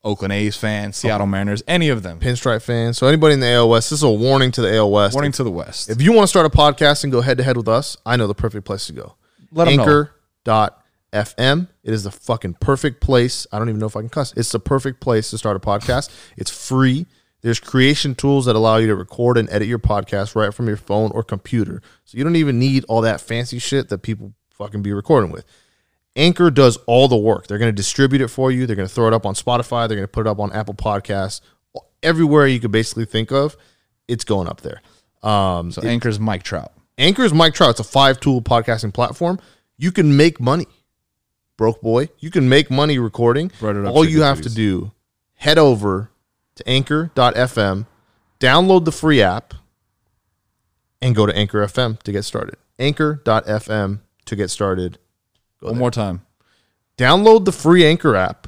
Oakland A's fans, Seattle Mariners, any of them. pinstripe fans. So anybody in the AL West, this is a warning to the AL West. Warning to the West. If you want to start a podcast and go head to head with us, I know the perfect place to go. Let. Anchor.fm. It is the fucking perfect place. I don't even know if I can cuss. It's the perfect place to start a podcast. It's free. There's creation tools that allow you to record and edit your podcast right from your phone or computer. So you don't even need all that fancy shit that people fucking be recording with. Anchor does all the work. They're going to distribute it for you. They're going to throw it up on Spotify. They're going to put it up on Apple Podcasts. Everywhere you could basically think of, it's going up there. Um, so Anchor's Mike Trout. Anchor is Mike Trout. It's a five tool podcasting platform. You can make money, broke boy. You can make money recording. It All you have to do, head over to anchor.fm, download the free app, and go to Anchor FM to get started. Anchor.fm to get started. Go One there. more time. Download the free Anchor app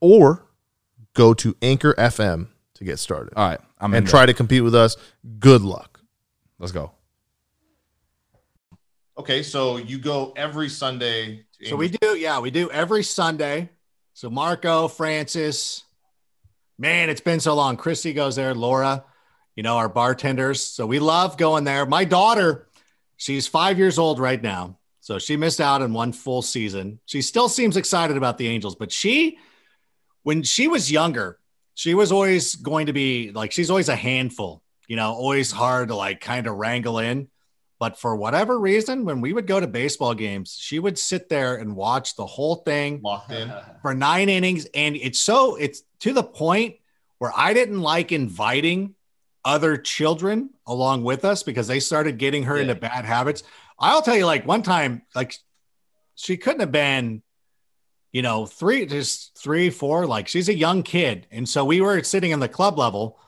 or go to Anchor FM to get started All right. I'm in and there. try to compete with us. Good luck. Let's go. Okay, so you go every Sunday. To So we do, yeah, we do every Sunday. So Marco, Francis, man, it's been so long. Christy goes there, Laura, you know, our bartenders. So we love going there. My daughter, she's five years old right now. So she missed out on one full season. She still seems excited about the Angels, but she, when she was younger, she was always going to be like, she's always a handful, you know, always hard to like kind of wrangle in. But for whatever reason, when we would go to baseball games, she would sit there and watch the whole thing locked in. for nine innings. And it's so, it's to the point where I didn't like inviting other children along with us because they started getting her into bad habits. I'll tell you, like one time, like she couldn't have been, you know, three, just three, four, like she's a young kid. And so we were sitting in the club level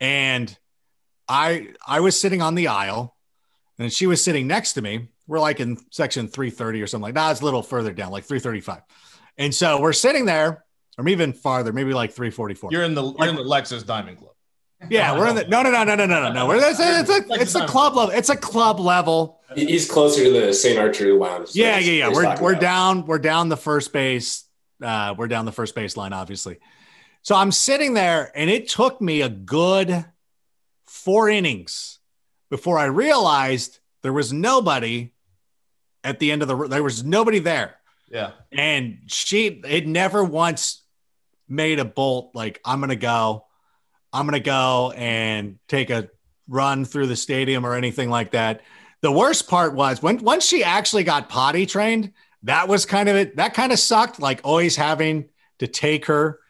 and I, I was sitting on the aisle and she was sitting next to me. We're like in section 330 or something like that. It's a little further down, like 335. And so we're sitting there, or even farther, maybe like 344. You're in the you're in the Lexus Diamond Club. yeah, we're in the no, no, no, no, no, no, no. We're it's it's a, it's a club level. It's a club level. He- He's closer to the St. Archer Lounge. so Yeah, that's yeah, yeah. We're we're about. down. We're down the first base. Uh, we're down the first base line, obviously. So I'm sitting there, and it took me a good four innings before I realized there was nobody at the end of the. There was nobody there. Yeah. and she had never once made a bolt like i'm gonna go i'm gonna go and take a run through the stadium or anything like that the worst part was when once she actually got potty trained that was kind of it that kind of sucked like always having to take her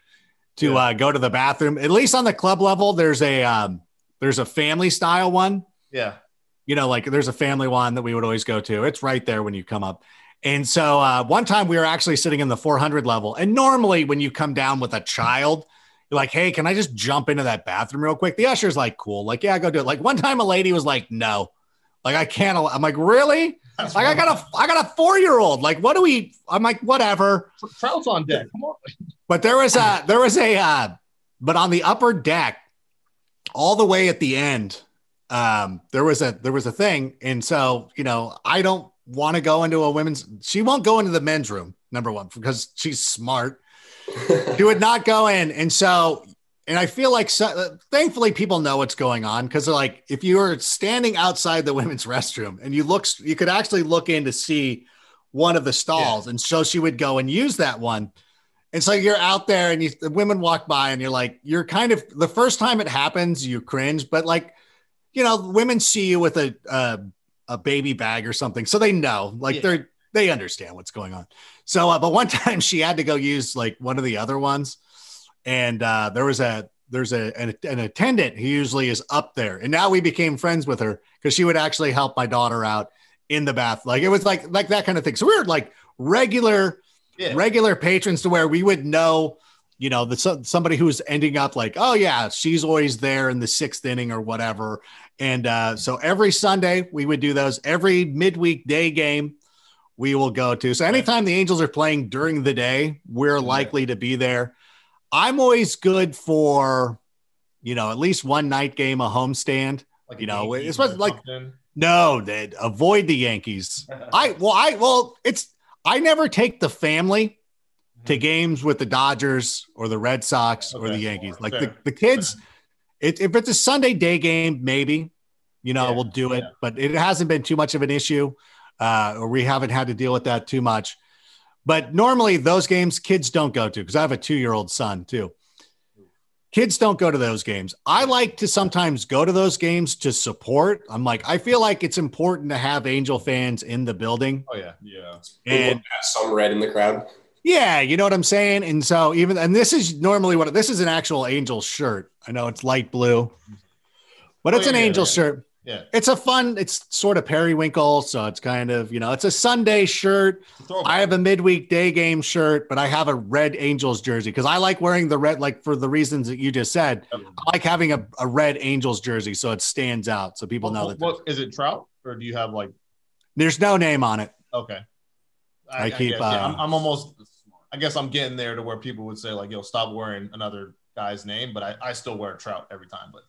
to Yeah. uh, go to the bathroom at least on the club level there's a um, there's a family style one Yeah. you know, like there's a family one that we would always go to. It's right there when you come up. And so uh, one time we were actually sitting in the 400 level. And normally when you come down with a child, you're like, hey, can I just jump into that bathroom real quick? The usher's like, cool. Like, yeah, go do it. Like one time a lady was like, no, like I can't. I'm like, really? That's Like I got a, I got a four year old. Like, what do we? I'm like, whatever. Trout's on deck. Come on. But there was a there was a uh, but on the upper deck, all the way at the end, um, there was a there was a thing, and so you know I don't want to go into a women's. She won't go into the men's room. Number one because she's smart. She would not go in, and so and I feel like so, thankfully people know what's going on because they're like if you were standing outside the women's restroom and you look, you could actually look in to see one of the stalls, and so she would go and use that one. And so you're out there and you, the women walk by and you're like, you're kind of the first time it happens, you cringe, but like, you know, women see you with a, uh, a baby bag or something. So they know, like Yeah. they're, they understand what's going on. So, uh, but one time she had to go use like one of the other ones. And uh, there was a, there's a, an, an attendant who usually is up there. And now we became friends with her because she would actually help my daughter out in the bath. Like it was like, like that kind of thing. So we were like regular, Yeah. regular patrons to where we would know, you know, the somebody who's ending up like, oh yeah, she's always there in the sixth inning or whatever. And uh, so every Sunday we would do those. Every midweek day game we will go to. So anytime the Angels are playing during the day, we're likely to be there. I'm always good for, you know, at least one night game, a homestand. Like You know, it's like- something. No, they avoid the Yankees. I well, I well, it's I never take the family to games with the Dodgers or the Red Sox or the Yankees. Like the, the kids, it, if it's a Sunday day game, maybe you know Yeah, we'll do it, yeah. but it hasn't been too much of an issue, uh, or we haven't had to deal with that too much. But normally those games kids don't go to because I have a two year old son too. Kids don't go to those games. I like to sometimes go to those games to support. I'm like, I feel like it's important to have Angel fans in the building. Oh yeah. Yeah. And some red in the crowd. yeah, you know what I'm saying? And so even and this is normally what this is an actual angel shirt. I know it's light blue, but oh, it's Oh, an yeah, angel yeah. shirt. Yeah. It's a fun, it's sort of periwinkle. So it's kind of, you know, it's a Sunday shirt. I have a midweek day game shirt, but I have a red Angels jersey because I like wearing the red, like for the reasons that you just said. I like having a, a red Angels jersey so it stands out so people know What, that what, is it Trout or do you have like there's no name on it. okay? I keep, guess, yeah, uh, I'm, I'm almost. I guess I'm getting there to where people would say like, "Yo, stop wearing another guy's name," but I, I still wear Trout every time. But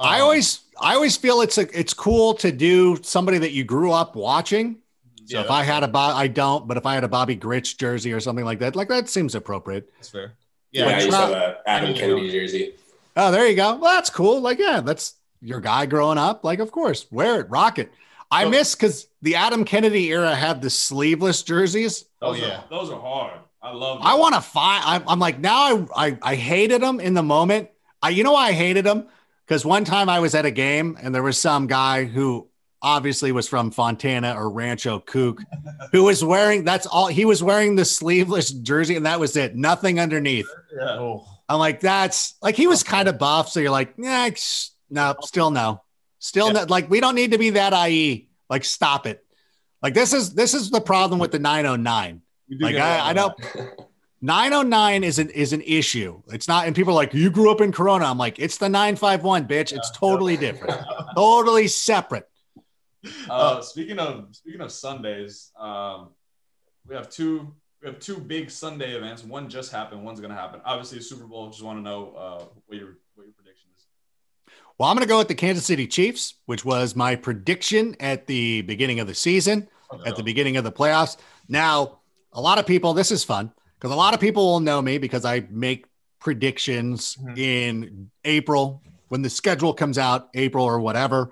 I um, always, I always feel it's a, it's cool to do somebody that you grew up watching. So Yeah, if I had a, Bob, I don't, but if I had a Bobby Grich jersey or something like that, like that seems appropriate. that's fair. Yeah, Yeah, I used to have a Adam Kennedy jersey. Oh, there you go. Well, that's cool. Like, yeah, that's your guy growing up. Like, of course, wear it, rock it. I So- miss because the Adam Kennedy era had the sleeveless jerseys. Oh Those yeah. are, those are hard. I love. I want to find. I'm, I'm like now. I, I I hated them in the moment. I you know why I hated them because one time I was at a game and there was some guy who obviously was from Fontana or Rancho Kook who was wearing that's all he was wearing the sleeveless jersey and that was it. Nothing underneath. Yeah. Oh. I'm like that's like he was kind of buff. So you're like yeah it's- no still no still Yeah. no like we don't need to be that IE. Like stop it. Like this is this is the problem with the 909. Like get a lot I, I don't 909 is an is an issue. It's not, and people are like, you grew up in Corona. I'm like, it's the 951, bitch. It's totally different, totally separate. Uh, speaking of speaking of Sundays, um, we have two we have two big Sunday events. One just happened. One's gonna happen. Obviously, the Super Bowl. Just want to know uh, what your what your prediction is. Well, I'm going to go with the Kansas City Chiefs, which was my prediction at the beginning of the season, that. at the beginning of the playoffs. Now, a lot of people, this is fun because a lot of people will know me because I make predictions Mhm. in April when the schedule comes out, April or whatever.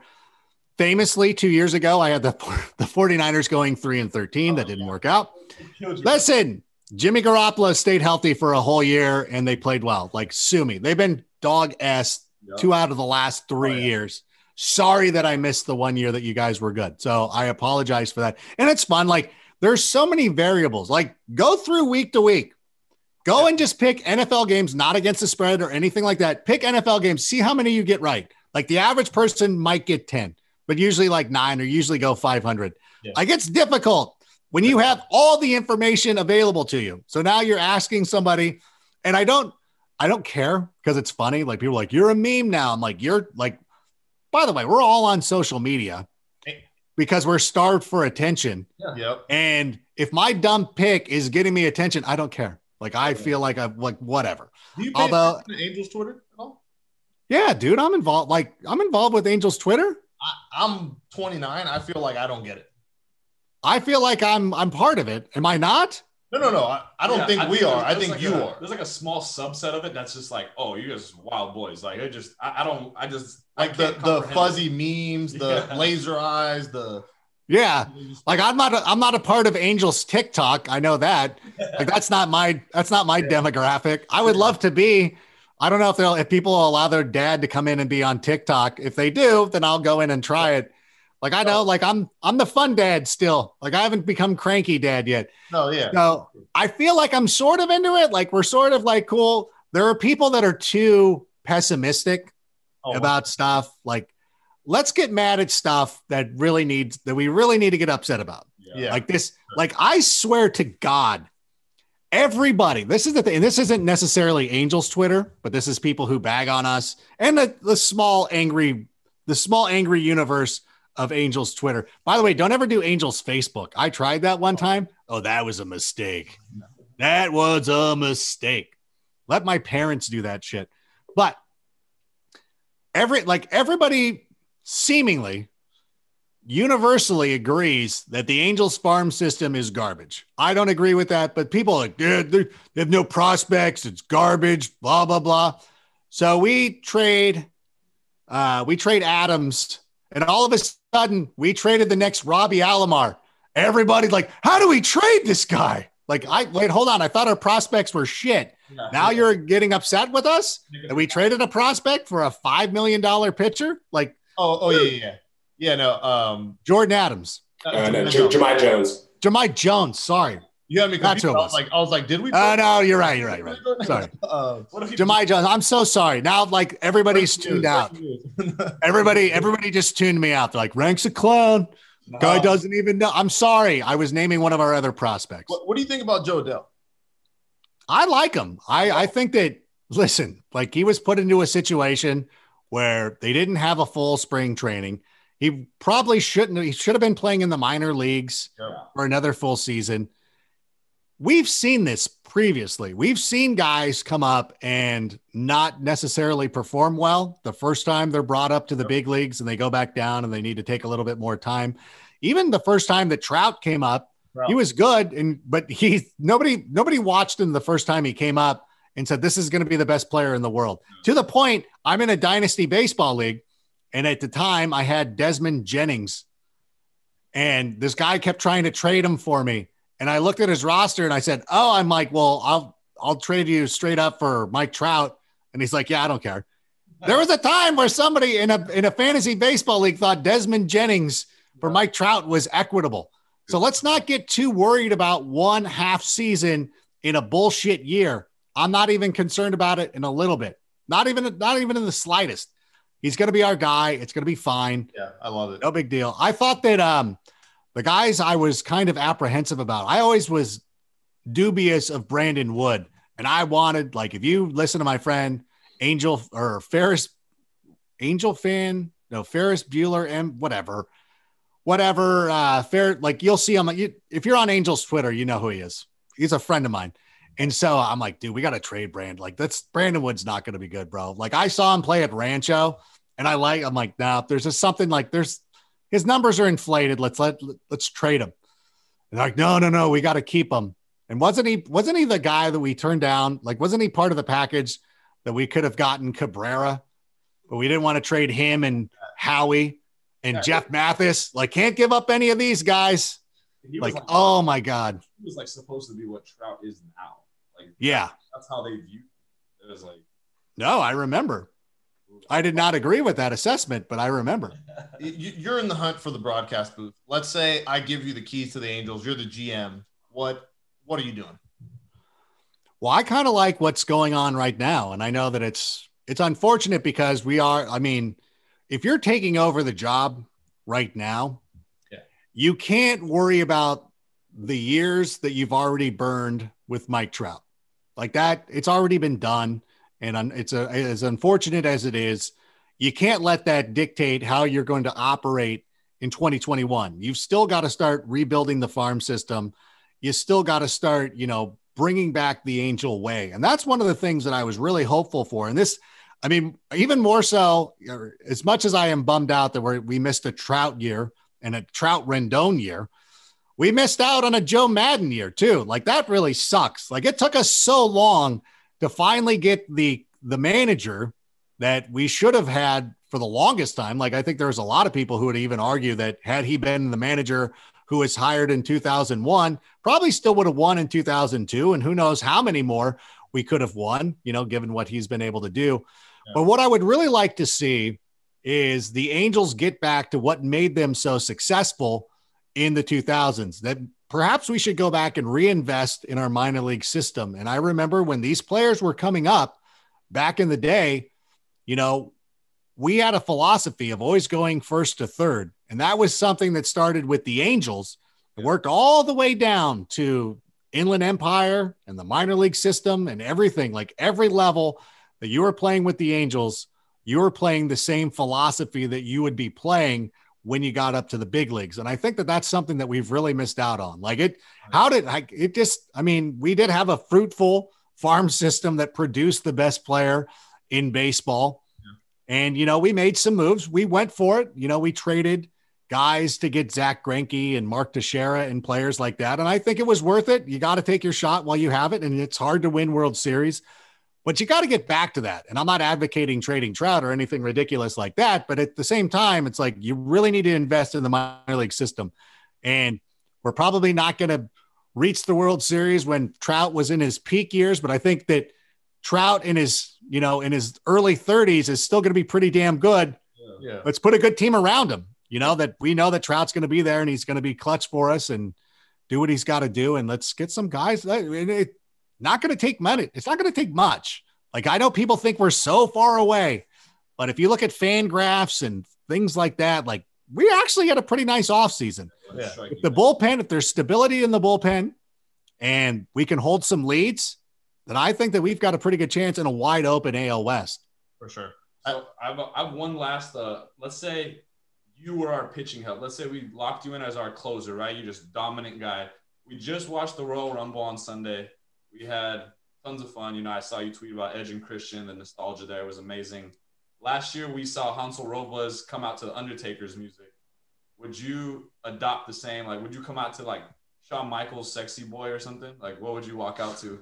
Famously, two years ago, I had the, the 49ers going 3 and 13. That didn't work out. Listen, Jimmy Garoppolo stayed healthy for a whole year and they played well. Like, sue me. They've been dog ass two out of the last three Oh, yeah. years. Sorry that I missed the one year that you guys were good. So I apologize for that. And it's fun. Like, there's so many variables. Like, go through week to week. Go and just pick NFL games, not against the spread or anything like that. Pick NFL games, see how many you get right. Like, the average person might get 10, but usually like nine or usually go 500. Yeah. Like, it's difficult when you have all the information available to you. So now you're asking somebody, and I don't, I don't care because it's funny. Like people are like, you're a meme now. I'm like, you're like, by the way, we're all on social media because we're starved for attention. Yep. And if my dumb pick is getting me attention, I don't care. Like I feel like I'm like whatever. Do you pay Although- to Angels Twitter at all? Yeah, dude, I'm involved. Like I'm involved with Angels Twitter. I, I'm 29. I feel like I don't get it. I feel like I'm I'm part of it. Am I not? No, no, no. I, I don't Yeah, think we there's- are. I think like you a- are. There's like a small subset of it that's just like, oh, you guys are wild boys. Like it just, I, I don't, I just I Like the, the fuzzy memes, the Yeah. laser eyes, the Yeah. Like I'm not a, I'm not a part of Angels TikTok. I know that. Like that's not my that's not my demographic. I would love to be. I don't know if they'll if people will allow their dad to come in and be on TikTok. If they do, then I'll go in and try it. Like I know, like I'm I'm the fun dad still. Like I haven't become cranky dad yet. no, yeah. So I feel like I'm sort of into it. Like we're sort of like cool. There are people that are too pessimistic Oh, about stuff. Like let's get mad at stuff that really needs that we really need to get upset about. yeah. Like this, like I swear to God, everybody, this is the thing, and this isn't necessarily Angels Twitter, but this is people who bag on us and the, the small angry, the small angry universe of Angels Twitter. By the way, don't ever do Angels Facebook. I tried that one time. Oh, that was a mistake. That was a mistake. Let my parents do that shit. But every like everybody seemingly universally agrees that the Angels farm system is garbage. I don't agree with that, but people are like, "Dude, they they have no prospects. It's garbage, blah, blah, blah. So we trade, uh, we trade Adams, and all of a sudden we traded the next Robbie Alomar. Everybody's like, how do we trade this guy? Like, I wait, hold on. I thought our prospects were shit. Now you're getting upset with us that we traded a prospect for a five million dollar pitcher like Oh, oh yeah, yeah, yeah. Yeah, no. Um, Jordyn Adams. Uh, no, J- Jahmai Jones. Jahmai Jones, sorry. You had me That's confused. who it I was was. like, I was like, did we? Oh no, you're right. You're right. You're right. Sorry, Uh, what if he- Jahmai Jones. I'm so sorry. Now, like everybody's tuned out. Everybody, everybody just tuned me out. They're like, "Ranks a clown." Guy Uh, doesn't even know. I'm sorry. I was naming one of our other prospects. What, what do you think about Jo Adell? I like him. I, I think that, listen, like he was put into a situation where they didn't have a full spring training. He probably shouldn't, he should have been playing in the minor leagues Yeah. for another full season. We've seen this previously. We've seen guys come up and not necessarily perform well the first time they're brought up to the big leagues and they go back down and they need to take a little bit more time. Even the first time that Trout came up, he was good and but he nobody nobody watched him the first time he came up and said this is going to be the best player in the world. To the point i'm in a dynasty baseball league and at the time i had desmond jennings and this guy kept trying to trade him for me and i looked at his roster and i said oh i'm like well i'll i'll trade you straight up for mike trout and he's like yeah i don't care there was a time where somebody in a in a fantasy baseball league thought desmond jennings for mike trout was equitable so let's not get too worried about one half season in a bullshit year. I'm not even concerned about it in a little bit. Not even not even in the slightest. He's going to be our guy. It's going to be fine. Yeah, I love it. No big deal. I thought that um the guys I was kind of apprehensive about. I always was dubious of Brandon Wood, and I wanted like if you listen to my friend Angel or Ferris Angel fan, no Ferris Bueller and whatever, whatever. Uh, fair like you'll see him. You, if you're on Angel's Twitter, you know who he is. He's a friend of mine. And so I'm like, dude, we got to trade Brand. Like, that's Brandon Wood's not going to be good, bro. Like, I saw him play at Rancho, and I like. I'm like, nah. There's just something like there's his numbers are inflated. Let's let let's trade him. And like, no, no, no, we got to keep him. And wasn't he wasn't he the guy that we turned down? Like, wasn't he part of the package that we could have gotten Cabrera, but we didn't want to trade him and Howie and Yeah. Jeff Mathis? Like, can't give up any of these guys. Was Like, oh my god, he was like supposed to be what Trout is now. Like yeah. that's how they view. It was like No, I remember. I did not agree with that assessment, but I remember. You- You're in the hunt for the broadcast booth. Let's say I give you the keys to the Angels. You're the GM. What What are you doing? Well, I kind of like what's going on right now, and I know that it's it's unfortunate because we are. I mean, if you're taking over the job right now, Yeah. you can't worry about the years that you've already burned with Mike Trout. Like that, it's already been done, and it's a, as unfortunate as it is. You can't let that dictate how you're going to operate in 2021. You've still got to start rebuilding the farm system. You still got to start, you know, bringing back the angel way. And that's one of the things that I was really hopeful for. And this, I mean, even more so, as much as I am bummed out that we're, we missed a Trout year and a Trout Rendon year, we missed out on a Joe Maddon year too. Like that really sucks. Like it took us so long to finally get the the manager that we should have had for the longest time. Like I think there's a lot of people who would even argue that had he been the manager who was hired in 2001, probably still would have won in 2002. And who knows how many more we could have won, you know, given what he's been able to do. But what I would really like to see is the Angels get back to what made them so successful in the 2000s. That perhaps we should go back and reinvest in our minor league system. And I remember when these players were coming up back in the day, you know, we had a philosophy of always going first to third. And that was something that started with the Angels. It worked all the way down to Inland Empire and the minor league system and everything, like every level that you were playing with the Angels, you were playing the same philosophy that you would be playing when you got up to the big leagues. And I think that that's something that we've really missed out on. Like it, how did I, it just, I mean, we did have a fruitful farm system that produced the best player in baseball. And, you know, we made some moves. We went for it. You know, we traded guys to get Zack Greinke and Mark Teixeira and players like that. And I think it was worth it. You got to take your shot while you have it. And it's hard to win World Series, but you got to get back to that. And I'm not advocating trading Trout or anything ridiculous like that. But at the same time, it's like you really need to invest in the minor league system. And we're probably not going to reach the World Series when Trout was in his peak years. But I think that Trout in his, you know, in his early 30s is still going to be pretty damn good. Yeah. Let's put a good team around him. You know that we know that Trout's going to be there and he's going to be clutch for us. And do what he's got to do, and let's get some guys. It, not going to take money. It's not going to take much. Like I know people think we're so far away, but if you look at FanGraphs and things like that, like we actually had a pretty nice offseason. Yeah. If the bullpen, if there's stability in the bullpen and we can hold some leads, then I think that we've got a pretty good chance in a wide open AL West. for sure. So I've, I've one last. Uh, let's say you were our pitching help. Let's say we locked you in as our closer, right? You're just dominant guy. We just watched the Royal Rumble on Sunday. We had tons of fun. You know, I saw you tweet about Edge and Christian. The nostalgia there was amazing. Last year, we saw Hansel Robles come out to the Undertaker's music. Would you adopt the same? Like, would you come out to like Shawn Michaels' "Sexy Boy" or something? Like, what would you walk out to?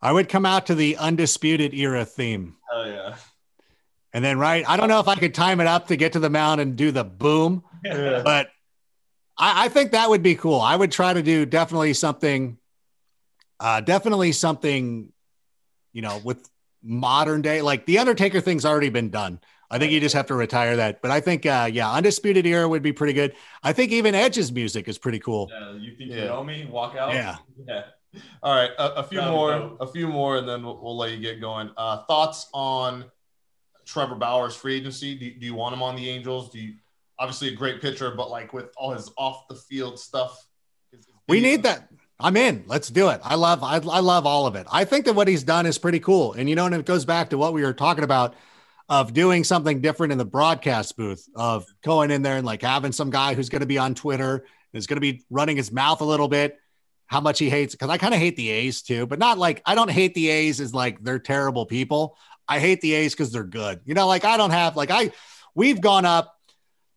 I would come out to the undisputed era theme. Hell yeah! And then, right, I don't know if I could time it up to get to the mound and do the boom, but I, I think that would be cool. I would try to do definitely something, uh, definitely something, you know, with modern day, like the Undertaker thing's already been done. I think you just have to retire that. But I think, uh, yeah, undisputed era would be pretty good. I think even Edge's music is pretty cool. Yeah, you think Yeah. you know me? Walk out. Yeah. Yeah. All right, a, a few That'd more, a few more, and then we'll, we'll let you get going. Uh, thoughts on Trevor Bauer's free agency? Do, do you want him on the Angels? Do you obviously a great pitcher, but like with all his off the field stuff, is- is We need that. I'm in. Let's do it. I love I, I love all of it. I think that what he's done is pretty cool. And you know, and it goes back to what we were talking about of doing something different in the broadcast booth, of going in there and like having some guy who's going to be on Twitter is going to be running his mouth a little bit, how much he hates because I kind of hate the A's too, but not like I don't hate the A's as like they're terrible people. I hate the A's because they're good. You know, like I don't have like I we've gone up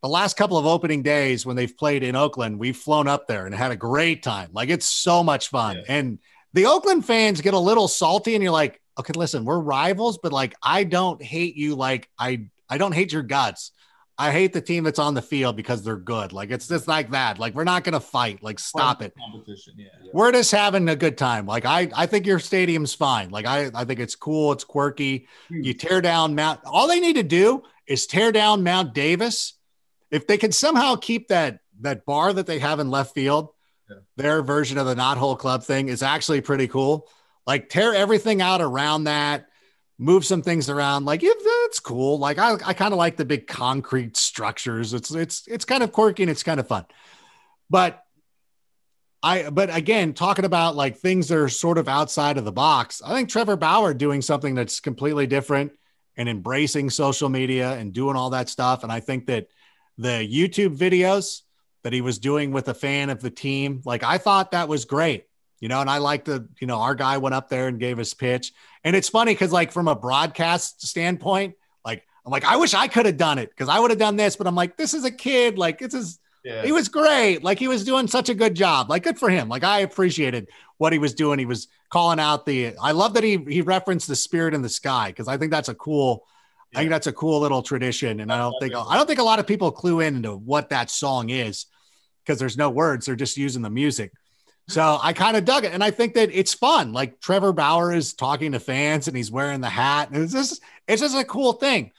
the last couple of opening days when they've played in Oakland, we've flown up there and had a great time. Like it's so much fun. Yeah. And the Oakland fans get a little salty and you're like, okay, listen, we're rivals, but like I don't hate you like I I don't hate your guts. I hate the team that's on the field because they're good. Like it's just like that. Like we're not gonna fight. Like stop it. competition. Yeah, We're just having a good time. Like I, I think your stadium's fine. Like I, I think it's cool. It's quirky. You tear down Mount. All they need to do is tear down Mount Davis. If they can somehow keep that that bar that they have in left field, Yeah. their version of the not whole club thing is actually pretty cool. Like tear everything out around that, move some things around. Like if that's cool. Like I, I kind of like the big concrete structures. It's it's it's kind of quirky and it's kind of fun. But I but again, talking about like things that are sort of outside of the box, I think Trevor Bauer doing something that's completely different and embracing social media and doing all that stuff. And I think that the YouTube videos that he was doing with a fan of the team, like I thought that was great. You know, and I like the, you know, our guy went up there and gave his pitch. And it's funny because, like, from a broadcast standpoint, like, I'm like, I wish I could have done it because I would have done this, but I'm like, this is a kid. Like, this is yeah. he was great. Like he was doing such a good job. Like good for him. Like I appreciated what he was doing. He was calling out the. I love that he he referenced the spirit in the sky because I think that's a cool. I think that's a cool little tradition, and I don't think I don't think a lot of people clue in into what that song is because there's no words. They're just using the music. So I kind of dug it, and I think that it's fun. Like Trevor Bauer is talking to fans, and he's wearing the hat, and it's just it's just a cool thing.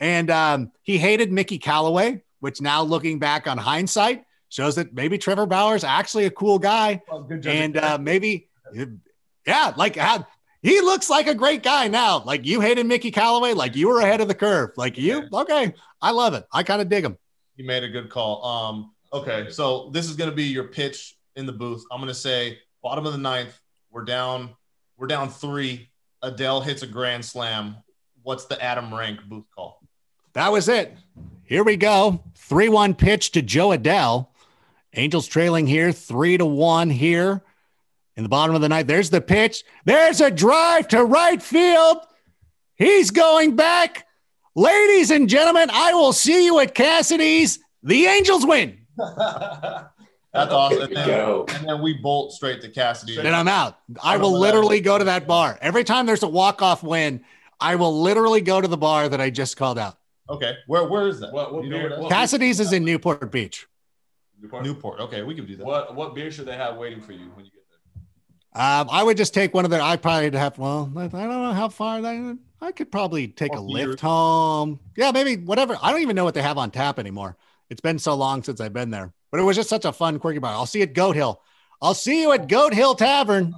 And um, he hated Mickey Callaway, which now looking back on hindsight shows that maybe Trevor Bauer's actually a cool guy. Of And uh, maybe, yeah, like uh, he looks like a great guy now. Like you hated Mickey Callaway, like you were ahead of the curve. Like you, okay, I love it. I kind of dig him. You made a good call. Um, okay, so this is going to be your pitch in the booth. I'm going to say bottom of the ninth. We're down. We're down three. Adell hits a grand slam. What's the Adam Rank booth call? That was it. Here we go. 3 1 pitch to Jo Adell. Angels trailing here, 3 to 1 here in the bottom of the ninth. There's the pitch. There's a drive to right field. He's going back. Ladies and gentlemen, I will see you at Cassidy's. The Angels win. That's awesome. And then, and then we bolt straight to Cassidy. Then I'm out. I will literally go to that bar. Every time there's a walk-off win, I will literally go to the bar that I just called out. Okay, where where is that? What- what Do you know beer- where what- Cassidy's is in Newport Beach. is? Newport. Okay, we can do that. What what beer should they have waiting for you when you get there? Um, I would just take one of their. I probably have. Well, I don't know how far that. I could probably take a Or beer. lift home. Yeah, maybe whatever. I don't even know what they have on tap anymore. It's been so long since I've been there, but it was just such a fun quirky bar. I'll see you at Goat Hill. I'll see you at Goat Hill Tavern.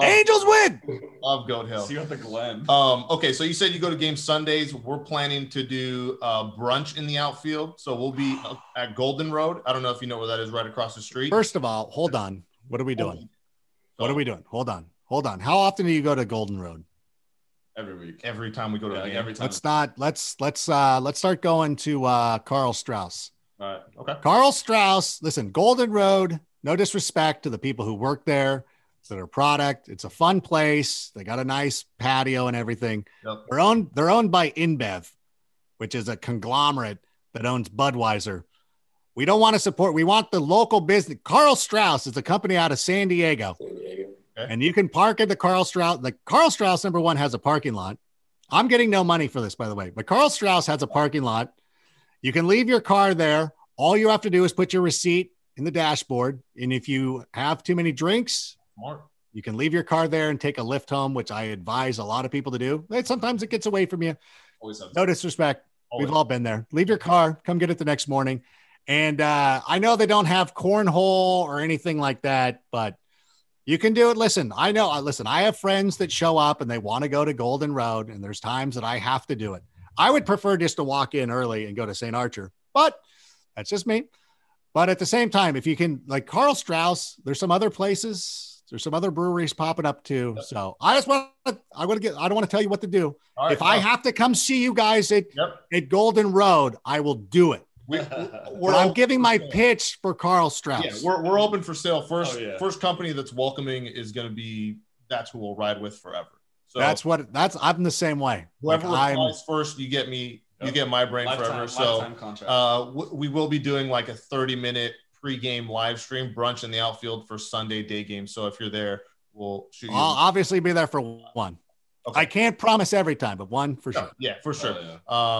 Angels win. Love Goat Hill. See you at the Glen. Um, okay, so you said you go to game Sundays. We're planning to do uh, brunch in the outfield, so we'll be uh, at Golden Road. I don't know if you know where that is, right across the street. First of all, hold on. What are we doing? What are we doing? Hold on. Hold on. How often do you go to Golden Road? every week. Every time we go to Yeah, the like game. every time. Let's not let's let's uh let's start going to uh Karl Strauss. All right. Okay. Karl Strauss, listen, Golden Road, no disrespect to the people who work there. It's their product. It's a fun place. They got a nice patio and everything. Yep. They're owned, they're owned by InBev, which is a conglomerate that owns Budweiser. We don't want to support, we want the local business. Karl Strauss is a company out of San Diego. Diego. And you can park at the Karl Strauss. The Karl Strauss number one has a parking lot. I'm getting no money for this, by the way, but Karl Strauss has a parking lot. You can leave your car there. All you have to do is put your receipt in the dashboard. And if you have too many drinks, Smart. you can leave your car there and take a lift home, which I advise a lot of people to do. Sometimes it gets away from you. Always No disrespect. Always. We've all been there. Leave your car, come get it the next morning. And uh, I know they don't have cornhole or anything like that, but you can do it. Listen, I know. Listen, I have friends that show up and they want to go to Golden Road, and there's times that I have to do it. I would prefer just to walk in early and go to St. Archer, but that's just me. But at the same time, if you can, like Karl Strauss, there's some other places, there's some other breweries popping up too. So I just want to, I want to get, I don't want to tell you what to do. Right, if I have to come see you guys at, Yep. at Golden Road, I will do it. We, we're I'm giving my sale. pitch for Karl Strauss. Yeah, we're, we're open for sale. First, Oh, yeah. first company that's welcoming is going to be that's who we'll ride with forever. So that's what that's I'm the same way. Like, whoever I'm replies first, you get me. You Yep. get my brain lifetime, forever. So uh, w- we will be doing like a 30 minute pregame live stream brunch in the outfield for Sunday day game. So if you're there, we'll shoot you. I'll obviously be there for one. Okay. I can't promise every time, but one for Yeah, sure. yeah, for sure. Oh, yeah.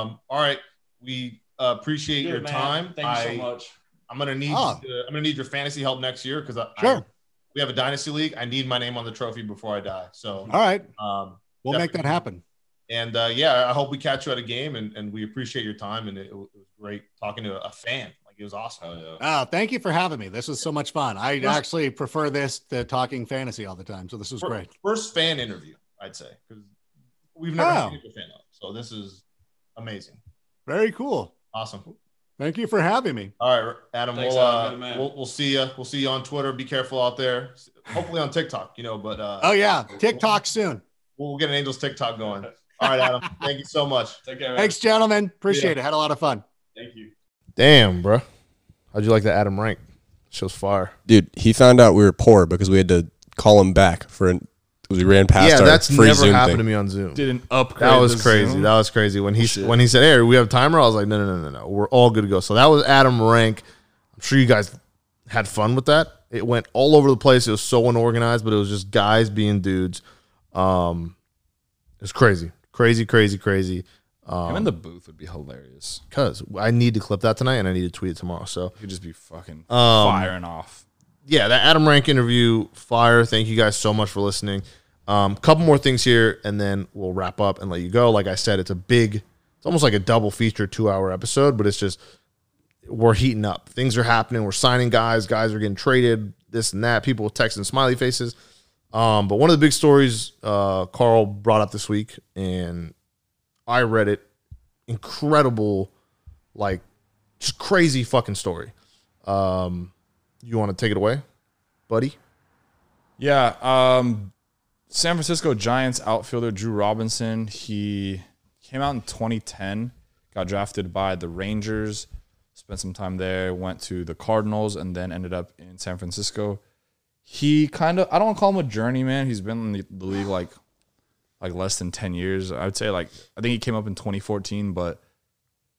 Um, all right, we uh, appreciate Dude, your man, time. Thank I, you so much. I'm gonna need Oh. to- I'm gonna need your fantasy help next year because I, Sure. I- we have a dynasty league. I need my name on the trophy before I die. So All right. um, We'll make that happen. and uh, yeah, I hope we catch you at a game and, and we appreciate your time and it, it was great talking to a fan. Like it was awesome. Oh yeah. Oh, thank you for having me. This was so much fun. I Yes. actually prefer this to talking fantasy all the time. So this was Fir- great. First fan interview, I'd say, because we've never Oh. had a fan on. So this is amazing. Very cool. Awesome. Thank you for having me. All right, Adam. Thanks, we'll, Adam. uh, we'll we'll see you. We'll see you on Twitter. Be careful out there. Hopefully on TikTok, you know. But uh, Oh yeah, TikTok soon. we'll get an Angels TikTok going. All right, Adam. Thank you so much. Take care. man. Thanks, gentlemen. Appreciate it. Had a lot of fun. Thank you. Damn, bro. How'd you like that Adam rank? Show's fire. Dude, he found out we were poor because we had to call him back for an. We ran past yeah, our that's free never Zoom happened thing. to me on Zoom. Didn't upgrade. That was crazy. Zoom. That was crazy. When he Shit. when he said, "Hey, we have timer," I was like, "No, no, no, no, no. We're all good to go." So that was Adam Rank. I'm sure you guys had fun with that. It went all over the place. It was so unorganized, but it was just guys being dudes. Um, it's crazy, crazy, crazy, crazy. Him Um, in the booth would be hilarious. because I need to clip that tonight and I need to tweet it tomorrow. So He could just be fucking Um, firing off. Yeah, that Adam Rank interview, fire. Thank you guys so much for listening. Um, couple more things here, and then we'll wrap up and let you go. Like I said, it's a big, it's almost like a double feature two hour episode, but it's just we're heating up. Things are happening. We're signing guys. Guys are getting traded. This and that. People texting smiley faces. Um, but one of the big stories uh, Carl brought up this week, and I read it. Incredible, like just crazy fucking story. Um, you want to take it away, buddy? Yeah. Um, San Francisco Giants outfielder Drew Robinson. He came out in 2010, got drafted by the Rangers, spent some time there, went to the Cardinals, and then ended up in San Francisco. He kind of, I don't want to call him a journeyman. He's been in the, the league like, like less than 10 years. I would say like, I think he came up in 2014, but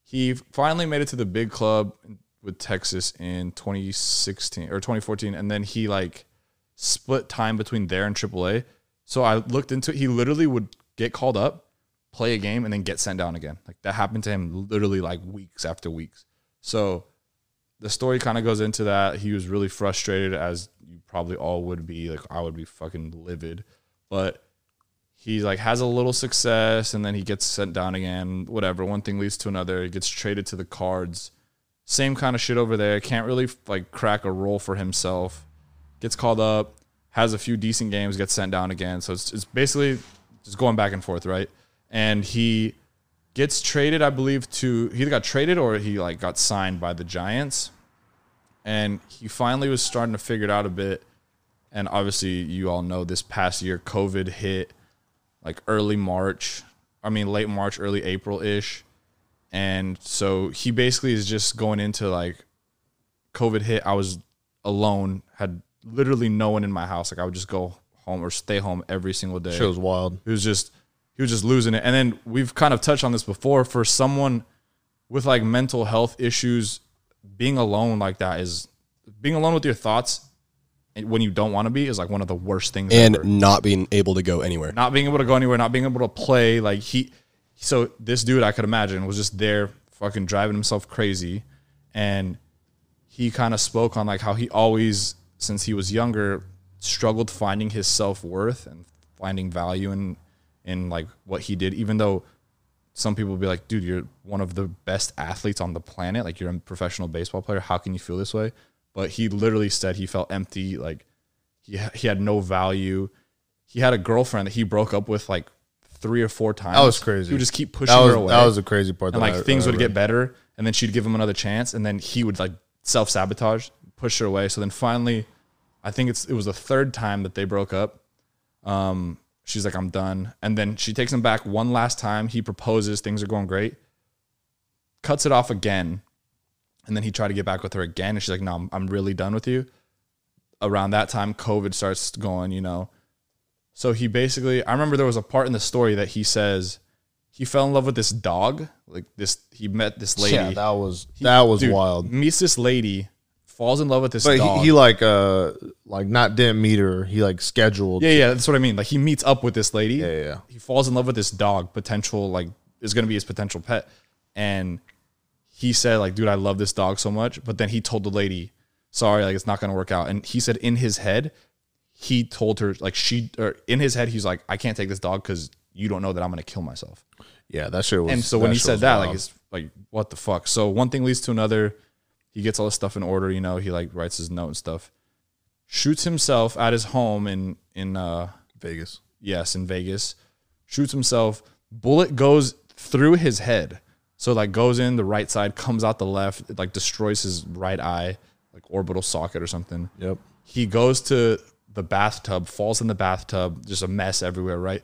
he finally made it to the big club with Texas in 2016 or 2014. And then he like, split time between there and AAA. So I looked into it. He literally would get called up, play a game, and then get sent down again. Like that happened to him literally like weeks after weeks. So the story kind of goes into that. He was really frustrated, as you probably all would be. Like I would be fucking livid. But he like has a little success and then he gets sent down again. Whatever. One thing leads to another. He gets traded to the cards. Same kind of shit over there. Can't really like crack a role for himself gets called up, has a few decent games, gets sent down again. So it's, it's basically just going back and forth, right? And he gets traded, I believe, to he either got traded or he like got signed by the Giants. And he finally was starting to figure it out a bit. And obviously, you all know this past year, COVID hit like early March. I mean, late March, early April ish. And so he basically is just going into like COVID hit. I was alone, had literally no one in my house. Like I would just go home or stay home every single day. Shit was wild. He was just he was just losing it. And then we've kind of touched on this before. For someone with like mental health issues, being alone like that is being alone with your thoughts when you don't want to be is like one of the worst things and ever. not being able to go anywhere. Not being able to go anywhere, not being able to play. Like he so this dude I could imagine was just there fucking driving himself crazy. And he kind of spoke on like how he always, since he was younger, struggled finding his self worth and finding value in in like what he did, even though some people would be like, dude, you're one of the best athletes on the planet. Like you're a professional baseball player. How can you feel this way? But he literally said he felt empty. Like he, he had no value. He had a girlfriend that he broke up with like three or four times. That was crazy. He would just keep pushing That was her away. that was the crazy part. and that like I- things I would get better. And then she'd give him another chance. And then he would like self sabotage, push her away. So then finally, I think it's it was the third time that they broke up. Um, she's like, I'm done. And then she takes him back one last time. He proposes, things are going great. Cuts it off again. And then he tried to get back with her again. And she's like, No, I'm, I'm really done with you. Around that time, COVID starts going, you know. So he basically, I remember there was a part in the story that he says he fell in love with this dog. Like this, he met this lady. Yeah, that was that was Dude, wild. Meets this lady, falls in love with this But dog. he, he like uh like not didn't meet her. He like scheduled. yeah, yeah, that's what I mean. Like he meets up with this lady. yeah, yeah. He falls in love with this dog, potential like is going to be his potential pet, and he said like, dude, I love this dog so much. But then he told the lady, sorry, like it's not going to work out. And he said in his head, he told her like she or in his head he's like, I can't take this dog because you don't know that I'm going to kill myself. Yeah, that shit was. and so when he said that, wild. like, it's like, what the fuck? So one thing leads to another. He gets all this stuff in order, you know. He like writes his note and stuff. Shoots himself at his home in in uh Vegas. yes in Vegas. Shoots himself. Bullet goes through his head, so like goes in the right side, comes out the left. It like destroys his right eye, like orbital socket or something Yep. he goes to the bathtub, falls in the bathtub, just a mess everywhere, right?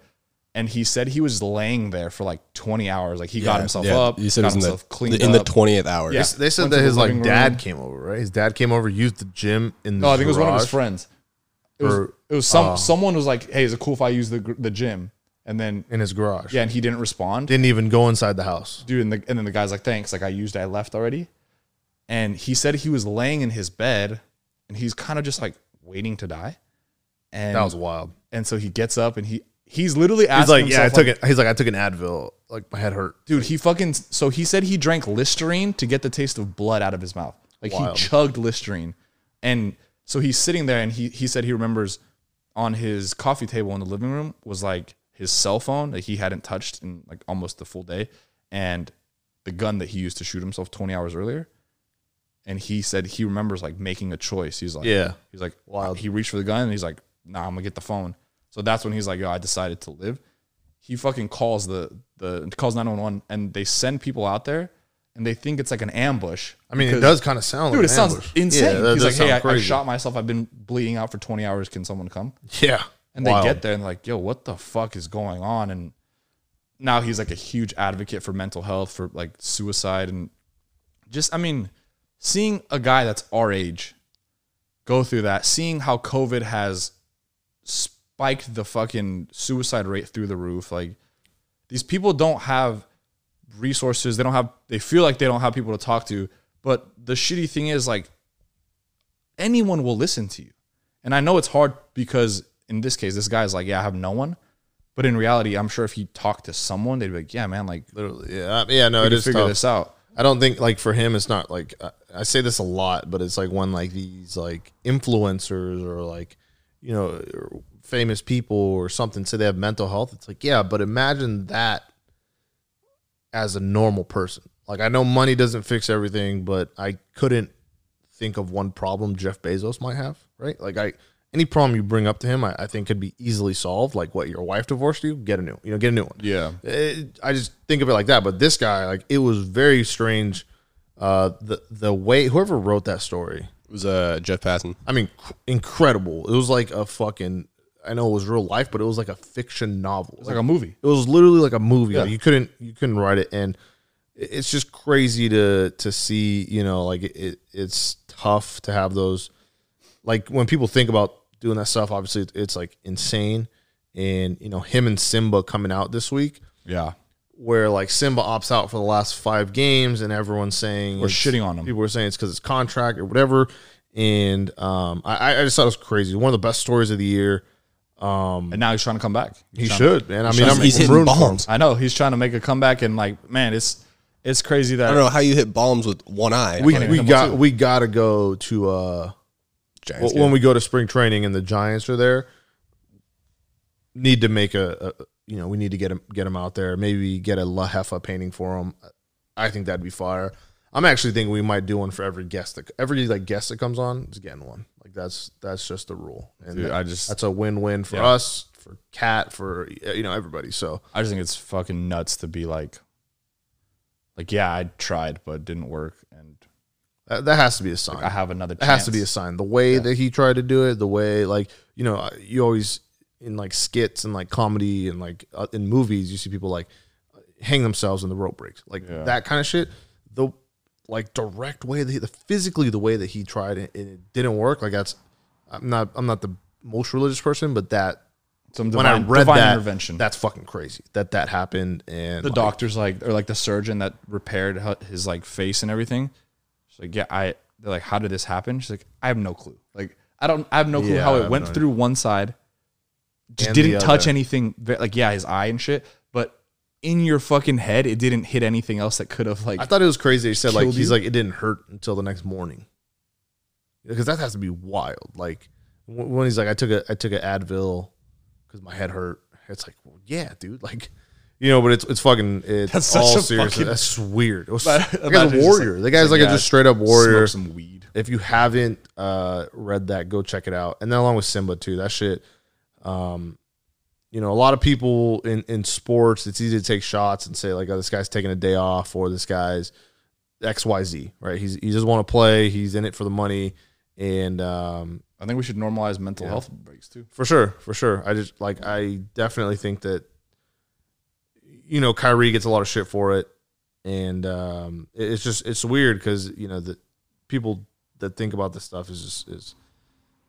And he said he was laying there for like 20 hours. Like he got himself Yeah, up, He said got it was in himself the, cleaned in the up. twentieth hour. Yeah. They said Went that the his like living dad room. came over, right? His dad came over, used the gym in the no, I think it was one of his garage. friends. It was, Or- it was some oh. someone was like, "Hey, is it cool if I use the gr- the gym?" And then in his garage. yeah, and he didn't respond. Didn't even go inside the house. dude, and, the, and then the guy's like, "Thanks, like I used, it, I left already." And he said he was laying in his bed, and he's kind of just like waiting to die. And That was wild. and so he gets up and he he's literally asking He's like, yeah, I himself, took it. He's like, I took an Advil. Like my head hurt. Dude, he fucking so he said he drank Listerine to get the taste of blood out of his mouth. Like Wild. he chugged Listerine. And so he's sitting there and he he said he remembers on his coffee table in the living room was like his cell phone that he hadn't touched in like almost the full day and the gun that he used to shoot himself 20 hours earlier. And he said he remembers like making a choice. He's like Yeah. He's like Wild. He reached for the gun and he's like, "Nah, I'm going to get the phone." So that's when he's like, "Yo, I decided to live." he fucking calls the the calls 911 and they send people out there and they think it's like an ambush. I mean, it does kind of sound Dude, like it sounds ambush. insane. Yeah, that He's like, hey, I, I shot myself. I've been bleeding out for 20 hours. Can someone come? Yeah. And they Wild. get there and like, yo, what the fuck is going on? And now he's like a huge advocate for mental health, for like suicide. And just, I mean, seeing a guy that's our age go through that, seeing how COVID has spiked the fucking suicide rate through the roof. Like, these people don't have resources. They don't have, they feel like they don't have people to talk to. But the shitty thing is, like, anyone will listen to you. And I know it's hard because in this case, this guy's like, yeah, I have no one. But in reality, I'm sure if he talked to someone, they'd be like, yeah, man, like, Literally. Yeah. Yeah. No, it figure tough. this out. I don't think like for him, it's not like I, I say this a lot, but it's like when like these like influencers or like you know famous people or something say they have mental health. It's like yeah, but imagine that as a normal person. Like I know money doesn't fix everything, but I couldn't think of one problem Jeff Bezos might have, right? Like I any problem you bring up to him, I, I think could be easily solved. Like what your wife divorced you, get a new, you know, get a new one. Yeah. It- I just think of it like that. But this guy, like, it was very strange. Uh, the the way whoever wrote that story, was uh, Jeff Passan. I mean, cr- incredible. It was like a fucking. I know it was real life, but it was like a fiction novel. It's like a movie. It was literally like a movie. Yeah. Like, you couldn't you couldn't write it, and it's just crazy to to see. You know, like it, it it's tough to have those. Like when people think about doing that stuff, obviously it's like insane. And you know, him and Simba coming out this week, Yeah. Where like Simba opts out for the last five games, and everyone's saying We're shitting on him. People were saying it's because it's contract or whatever. And um, I, I just thought it was crazy. One of the best stories of the year. And now he's trying to come back. He He's trying- should, man. I mean, I'm he's hitting rooting for him. bombs. I know he's trying to make a comeback, and like, man, it's it's crazy that I don't know how you hit bombs with one eye. We we got we got to go to uh Giants when game. we go to spring training and the Giants are there. Need to make a, a you know we need to get him get him out there. Maybe get a La Hefa painting for him. I think that'd be fire. I'm actually thinking we might do one for every guest that every like guest that comes on is getting one. Like that's that's just the rule, and Dude, that- I just that's a win win for Yeah. us, for Cat, for you know everybody. So I just think it's fucking nuts to be like, like yeah, I tried but it didn't work, and that, that has to be a sign. I have another. It has to be a sign. The way that he tried to do it, the way like you know, you always in like skits and like comedy and like uh, in movies, you see people like hang themselves in the rope breaks, like Yeah. that kind of shit. The like direct way that he, the physically the way that he tried it and it didn't work. Like that's I'm not I'm not the most religious person, but that Some when I read divine that, intervention. that's fucking crazy that that happened. And the like, doctors like or like the surgeon that repaired hu- his like face and everything. She's like, yeah, I. They're like, how did this happen? She's like, I have no clue. Like, I don't. I have no clue Yeah, how I it have went no idea. through one side. Just didn't touch other. anything. Like, yeah, his eye and shit. But in your fucking head, it didn't hit anything else that could have like. I thought it was crazy. He said like he's you? like it didn't hurt until the next morning, because that has to be wild. Like when he's like, I took a I took an Advil because my head hurt. It's like, well, yeah, dude. Like, you know, but it's it's fucking it's That's such all a serious. fucking- That's weird. It was, that guy's a warrior. like- the guy's like, like, a just straight up warrior. Some weed. If you haven't uh, read that, go check it out. And then along with Simba too, that shit. Um, you know, a lot of people in in sports, it's easy to take shots and say like, "Oh, this guy's taking a day off," or "This guy's XYZ, Right? He's he just want to play. He's in it for the money, and um, I think we should normalize mental Yeah. health breaks too. for sure, for sure. I just like I definitely think that you know Kyrie gets a lot of shit for it, and um, it's just it's weird because you know the people that think about this stuff is just is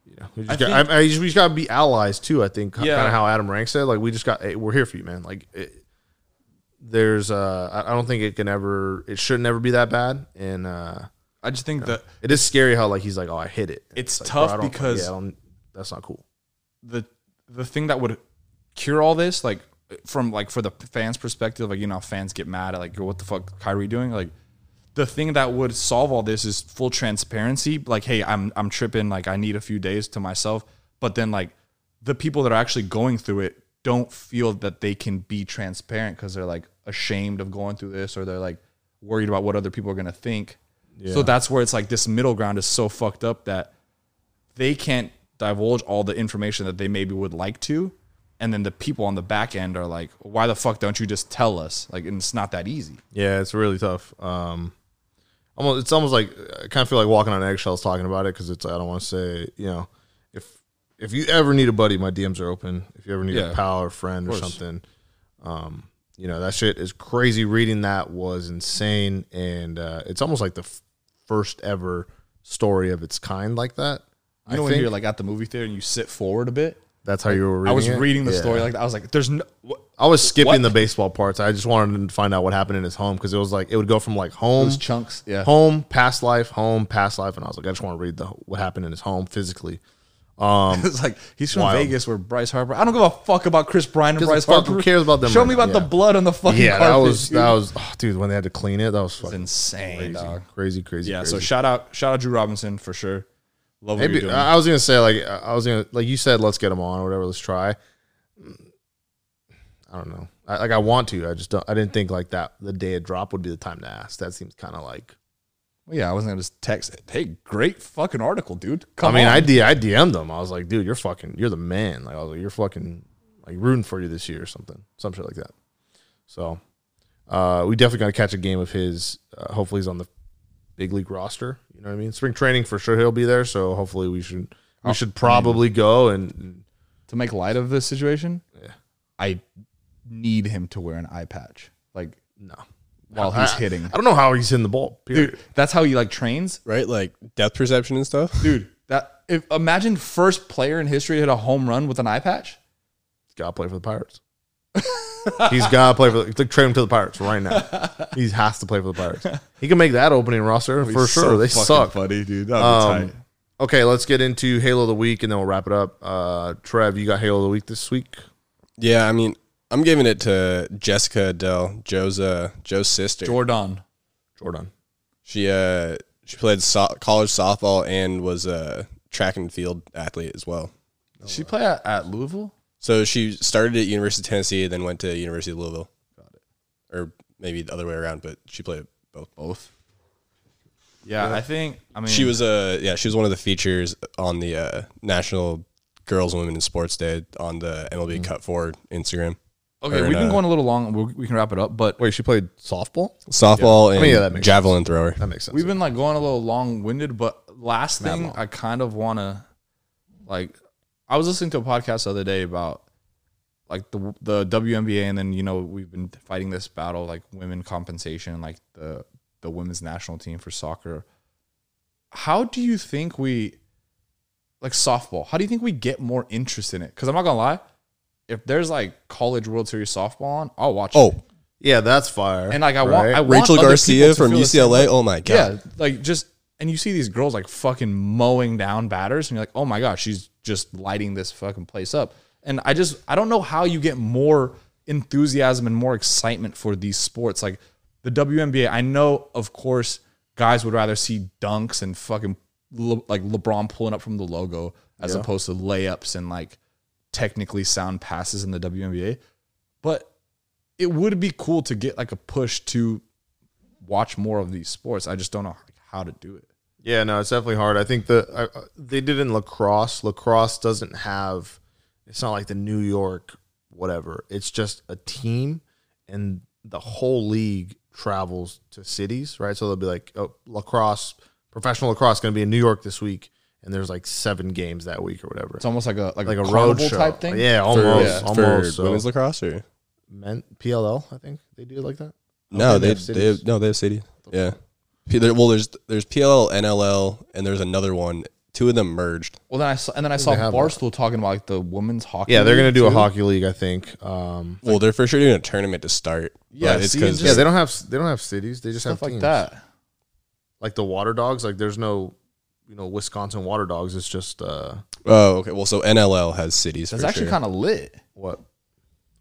you know we just I got, think- I, I just, we just got to be allies too. I think Yeah. kind of how Adam Rank said like we just got hey, we're here for you, man. Like it, there's uh I don't think it can ever it should never be that bad, and uh I just think that it is scary how like he's like oh I hit it. And It's like, tough because- yeah, that's not cool. the the thing that would cure all this, like from like for the fans' perspective, like you know, fans get mad at like what the fuck Kyrie doing, like the thing that would solve all this is full transparency. Like, hey, I'm I'm tripping, like I need a few days to myself. But then like the people that are actually going through it don't feel that they can be transparent because they're like ashamed of going through this or they're like worried about what other people are gonna think. So that's where it's like this middle ground is so fucked up that they can't divulge all the information that they maybe would like to. And then the people on the back end are like, why the fuck don't you just tell us? Like, and it's not that easy. Yeah, it's really tough. Um, almost, it's almost like I kind of feel like walking on eggshells talking about it because it's I don't want to say you know if if you ever need a buddy, my DMs are open. If you ever need Yeah. a pal or friend or course. something, um, you know that shit is crazy. Reading that was insane, and uh, it's almost like the f- first ever story of its kind like that. You know, I when think you're like at the movie theater and you sit forward a bit. that's how you were. reading I was it? reading the Yeah. story like that. I was like, there's no. What? I was skipping What? the baseball parts. I just wanted to find out what happened in his home because it was like it would go from like home Those chunks. Yeah. home, past life, home, past life, and I was like, I just want to read the what happened in his home physically. Um, it's like he's from Wild. Vegas where Bryce Harper. I don't give a fuck about Kris Bryant and Gives Bryce Harper. who cares about them Show right me now? about the Yeah. blood on the fucking yeah, carpet. that was dude. that was oh, dude when they had to clean it. That was It's fucking insane, crazy, dog. crazy, crazy. Yeah. crazy. So shout out, shout out Drew Robinson for sure. Love what maybe you're doing. I I was gonna say like I was gonna like you said, let's get him on or whatever. Let's try. I don't know. I, like I want to. I just don't. I didn't think like that. The day it dropped would be the time to ask. That seems kind of like Well, yeah, I wasn't gonna just text. Hey, great fucking article, dude. I mean, on. I, D- I DM'd them. I was like, dude, you're fucking, you're the man. Like, I was like, you're fucking, like, rooting for you this year or something, some shit like that. So, uh, we definitely got to catch a game of his. Uh, hopefully, he's on the big league roster. You know what I mean? Spring training for sure, he'll be there. So, hopefully, we should, we Oh, should probably go and to make light of this situation, Yeah. I need him to wear an eye patch, like no. while he's I- hitting. I don't know how he's hitting the ball. Period. Dude, that's how he like trains. right? Like depth perception and stuff. Dude, that if imagine first player in history to hit a home run with an eye patch. He's got to play for the Pirates. he's got to play for the, trade him to the Pirates right now. He has to play for the Pirates. He can make that opening roster for sure. they suck. funny, dude. That'd Um, okay, let's get into Halo of the week and then we'll wrap it up. Uh, Trev, you got Halo of the week this week? Yeah, I mean, I'm giving it to Jessica Adell, Jo's uh, Jo's sister. Jordan. Jordan. She uh she played so- college softball and was a track and field athlete as well. Did she play at, at Louisville? So she started at University of Tennessee, then went to University of Louisville. Got it. Or maybe the other way around, but she played both. Both. Yeah, I think. I mean, She was uh yeah, she was one of the features on the uh, National Girls and Women in Sports Day on the MLB Cut Forward Instagram. Okay. We've been going a little long. We, we can wrap it up, but Wait, she played softball? Softball I and mean, yeah, that makes javelin thrower. That makes sense. we've been like going a little long winded. But last thing, I kind of want to like. I was listening to a podcast the other day about like the the WNBA, and then you know we've been fighting this battle like women compensation, like the the women's national team for soccer. How do you think we like softball? How do you think we get more interest in it? Because I'm not gonna lie, if there's like college World Series softball on, I'll watch. Oh. it. Oh, yeah, that's fire. and like I want, Right? I want Rachel other Garcia from feel the same UCLA. Oh my god. Yeah, like just and you see these girls like fucking mowing down batters, and you're like, oh my gosh, she's just lighting this fucking place up. And I just I don't know how you get more enthusiasm and more excitement for these sports. Like the WNBA, I know of course guys would rather see dunks and fucking Le, like LeBron pulling up from the logo as opposed to layups and like technically sound passes in the WNBA. But it would be cool to get like a push to watch more of these sports. I just don't know how to do it. Yeah, no, it's definitely hard. I think the I- uh, they did in lacrosse. Lacrosse doesn't have. It's not like the New York whatever. It's just a team, and the whole league travels to cities, right? So they'll be like, oh, lacrosse, professional lacrosse, going to be in New York this week, and there's like seven games that week or whatever. It's almost like a like, like a, a road show type thing. Yeah, For, almost, yeah, almost. for so. women's lacrosse or Men PLL, I think they do it like that. no? think they They, have they, cities. no they have city. Yeah. P- there- Well, there's there's PLL, NLL, and there's another one. Two of them merged. Well, then I saw, and then I saw they have that. Barstool talking about like the women's hockey. Yeah, they're gonna league, do a hockey league, I think. Um, Well, they're for sure doing a tournament to start. Yeah, but it's because yeah, they don't have they don't have cities. They just stuff have like that. like the water dogs like there's no you know wisconsin water dogs it's just uh oh okay. Well, so NLL has cities. That's for actually sure. kind of lit. what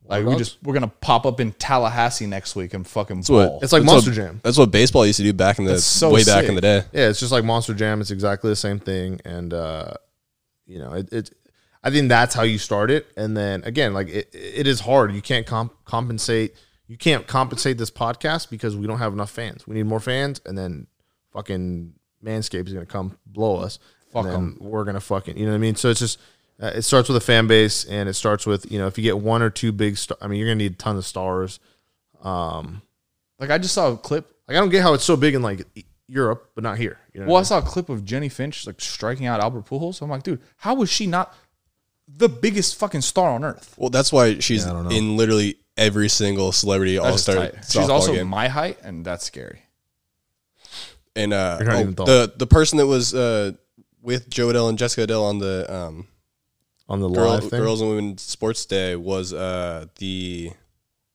Like we just we're gonna pop up in Tallahassee next week and fucking That's what- ball. it's like That's monster what- jam That's what baseball used to do back in the That's so way back sick. in the day. yeah it's just like monster jam it's exactly the same thing and uh you know it, it i think that's how you start it and then again like it, it is hard you can't comp- compensate you can't compensate this podcast because we don't have enough fans we need more fans and then fucking manscaped is gonna come blow us Fuck and then we're gonna fucking you know what i mean so it's just uh, it starts with a fan base and it starts with you know if you get one or two big star i mean you're gonna need a ton of stars um like I just saw a clip. like i don't get how it's so big in like europe but not here you know Well, I saw a clip of Jennie Finch like striking out Albert Pujols. I'm like, dude, how was she not the biggest fucking star on earth? Well, that's why she's Yeah, I don't know. in literally every single celebrity all star. She's also game. my height, and that's scary. And uh, oh, the the person that was uh, with Jo Adell and Jessica Adell on the um, on the girl, live thing Girls and Women Sports Day was uh, the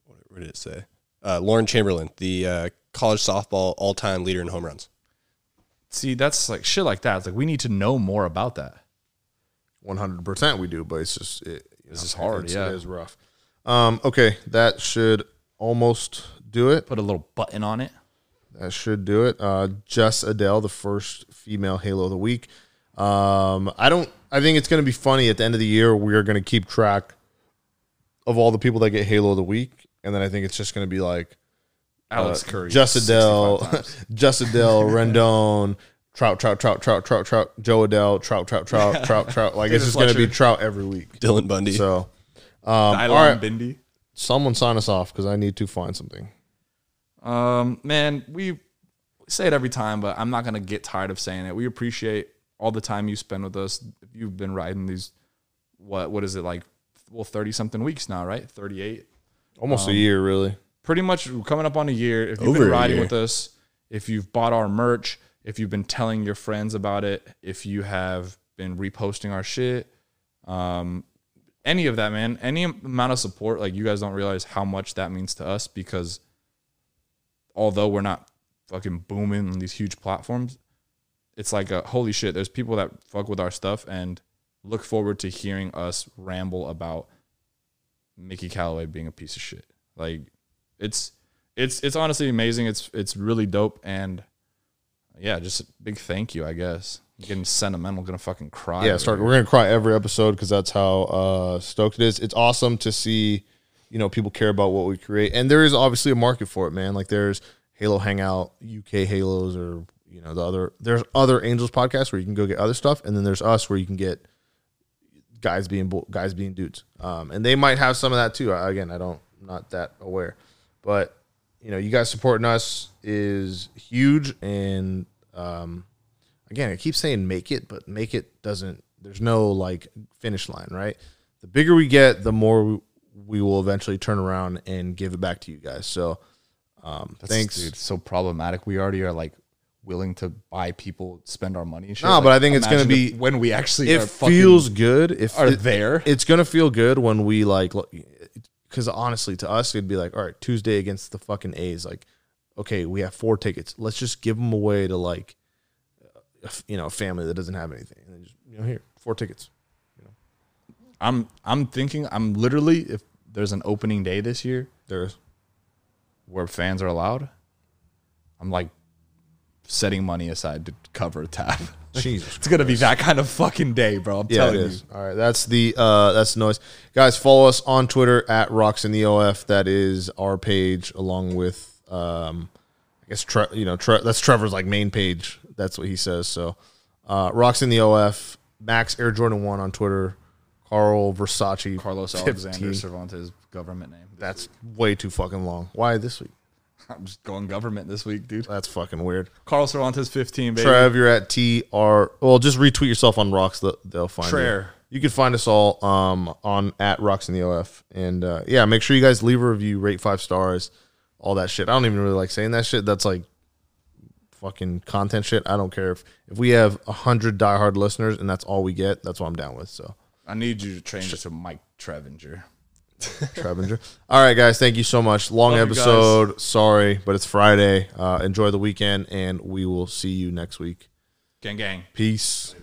what, what did it say? Uh, Lauren Chamberlain, the uh, college softball all time leader in home runs. See, that's like shit like that. It's like we need to know more about that. One hundred percent, we do, but it's just it, This is hard, it's- yeah. it is rough. Um, okay, that should almost do it. Put a little button on it. That should do it. Uh, Jess Adell, the first female Halo of the week. Um, I don't. I think it's going to be funny at the end of the year. We're going to keep track of all the people that get Halo of the week, and then I think it's just going to be like Alex Curry. Jess Adell, 65 times. Jess Adell, Rendon, Trout, Trout, Trout, Trout, Trout, Trout, Jo Adell, Trout, Trout, Trout, Trout, Trout. Like it's just going to be Trout every week. Dylan Bundy. So, um, Dylan right, Bindi. someone sign us off because I need to find something. Um, man, we say it every time, but I'm not gonna get tired of saying it. We appreciate all the time you spend with us. If you've been riding these, what what is it like? Well, thirty something weeks now, right? Thirty eight. Almost a year, really. Pretty much coming up on a year. If you've Over been riding with us, if you've bought our merch, if you've been telling your friends about it, if you have been reposting our shit, um, any of that, man, any amount of support, like you guys don't realize how much that means to us because although we're not fucking booming on these huge platforms, it's like a holy shit. There's people that fuck with our stuff and look forward to hearing us ramble about Mickey Callaway being a piece of shit. Like it's it's it's honestly amazing. It's it's really dope and yeah, just a big thank you, I guess. getting sentimental, gonna fucking cry. yeah, start. here. We're gonna cry every episode because that's how uh, stoked it is. It's awesome to see, you know, people care about what we create, and there is obviously a market for it, man. Like there's Halo Hangout, UK Halos, or you know the other. There's other Angels podcasts where you can go get other stuff, and then there's us where you can get guys being guys being dudes, um, and they might have some of that too. Again, I don't, not that aware, but you know, you guys supporting us is huge, and um, again, I keep saying make it, but make it doesn't. There's no like finish line, right? The bigger we get, the more we, will eventually turn around and give it back to you guys. So, um, That's, thanks. dude. So problematic. We already are like willing to buy people, spend our money. And shit. No, but I think it's gonna be- when we actually It feels good if are it- there. It's gonna feel good when we like, because honestly, to us, it'd be like, all right, Tuesday against the fucking A's. Like, okay, we have four tickets. Let's just give them away to like, you know, a family that doesn't have anything. And just, you know, here, four tickets. I'm I'm thinking I'm literally if there's an opening day this year There's where fans are allowed, I'm like setting money aside to cover a tab. Jesus. It's gonna be that kind of fucking day, bro. I'm Yeah, it telling is. All right, that's the uh, that's the noise, guys. Follow us on Twitter at Rocks in the OF. That is our page, along with um, I guess Tre- you know Tre- that's Trevor's like main page. That's what he says. So, uh, Rocks in the OF. Max Air Jordan one on Twitter. Carl Versace. Carlos 15. Alexander Cervantes government name. This That's way too fucking long. Why this week? week. I'm just going government this week, dude. That's fucking weird. Carlos Cervantes 15, baby. Trev, you're at T R. Well, just retweet yourself on Rocks. They'll, they'll find you. You can find us all um, on at Rocks in the OF, and uh, yeah, make sure you guys leave a review, rate five stars, all that shit. I don't even really like saying that shit. That's like fucking content shit. I don't care if if we have a hundred diehard listeners and that's all we get. That's what I'm down with. So, I need you to change it to Mike Trevinger. Trevinger. all right, guys, thank you so much. Long Love episode. Sorry, but it's Friday. Uh, enjoy the weekend, and we will see you next week. Gang gang. Peace.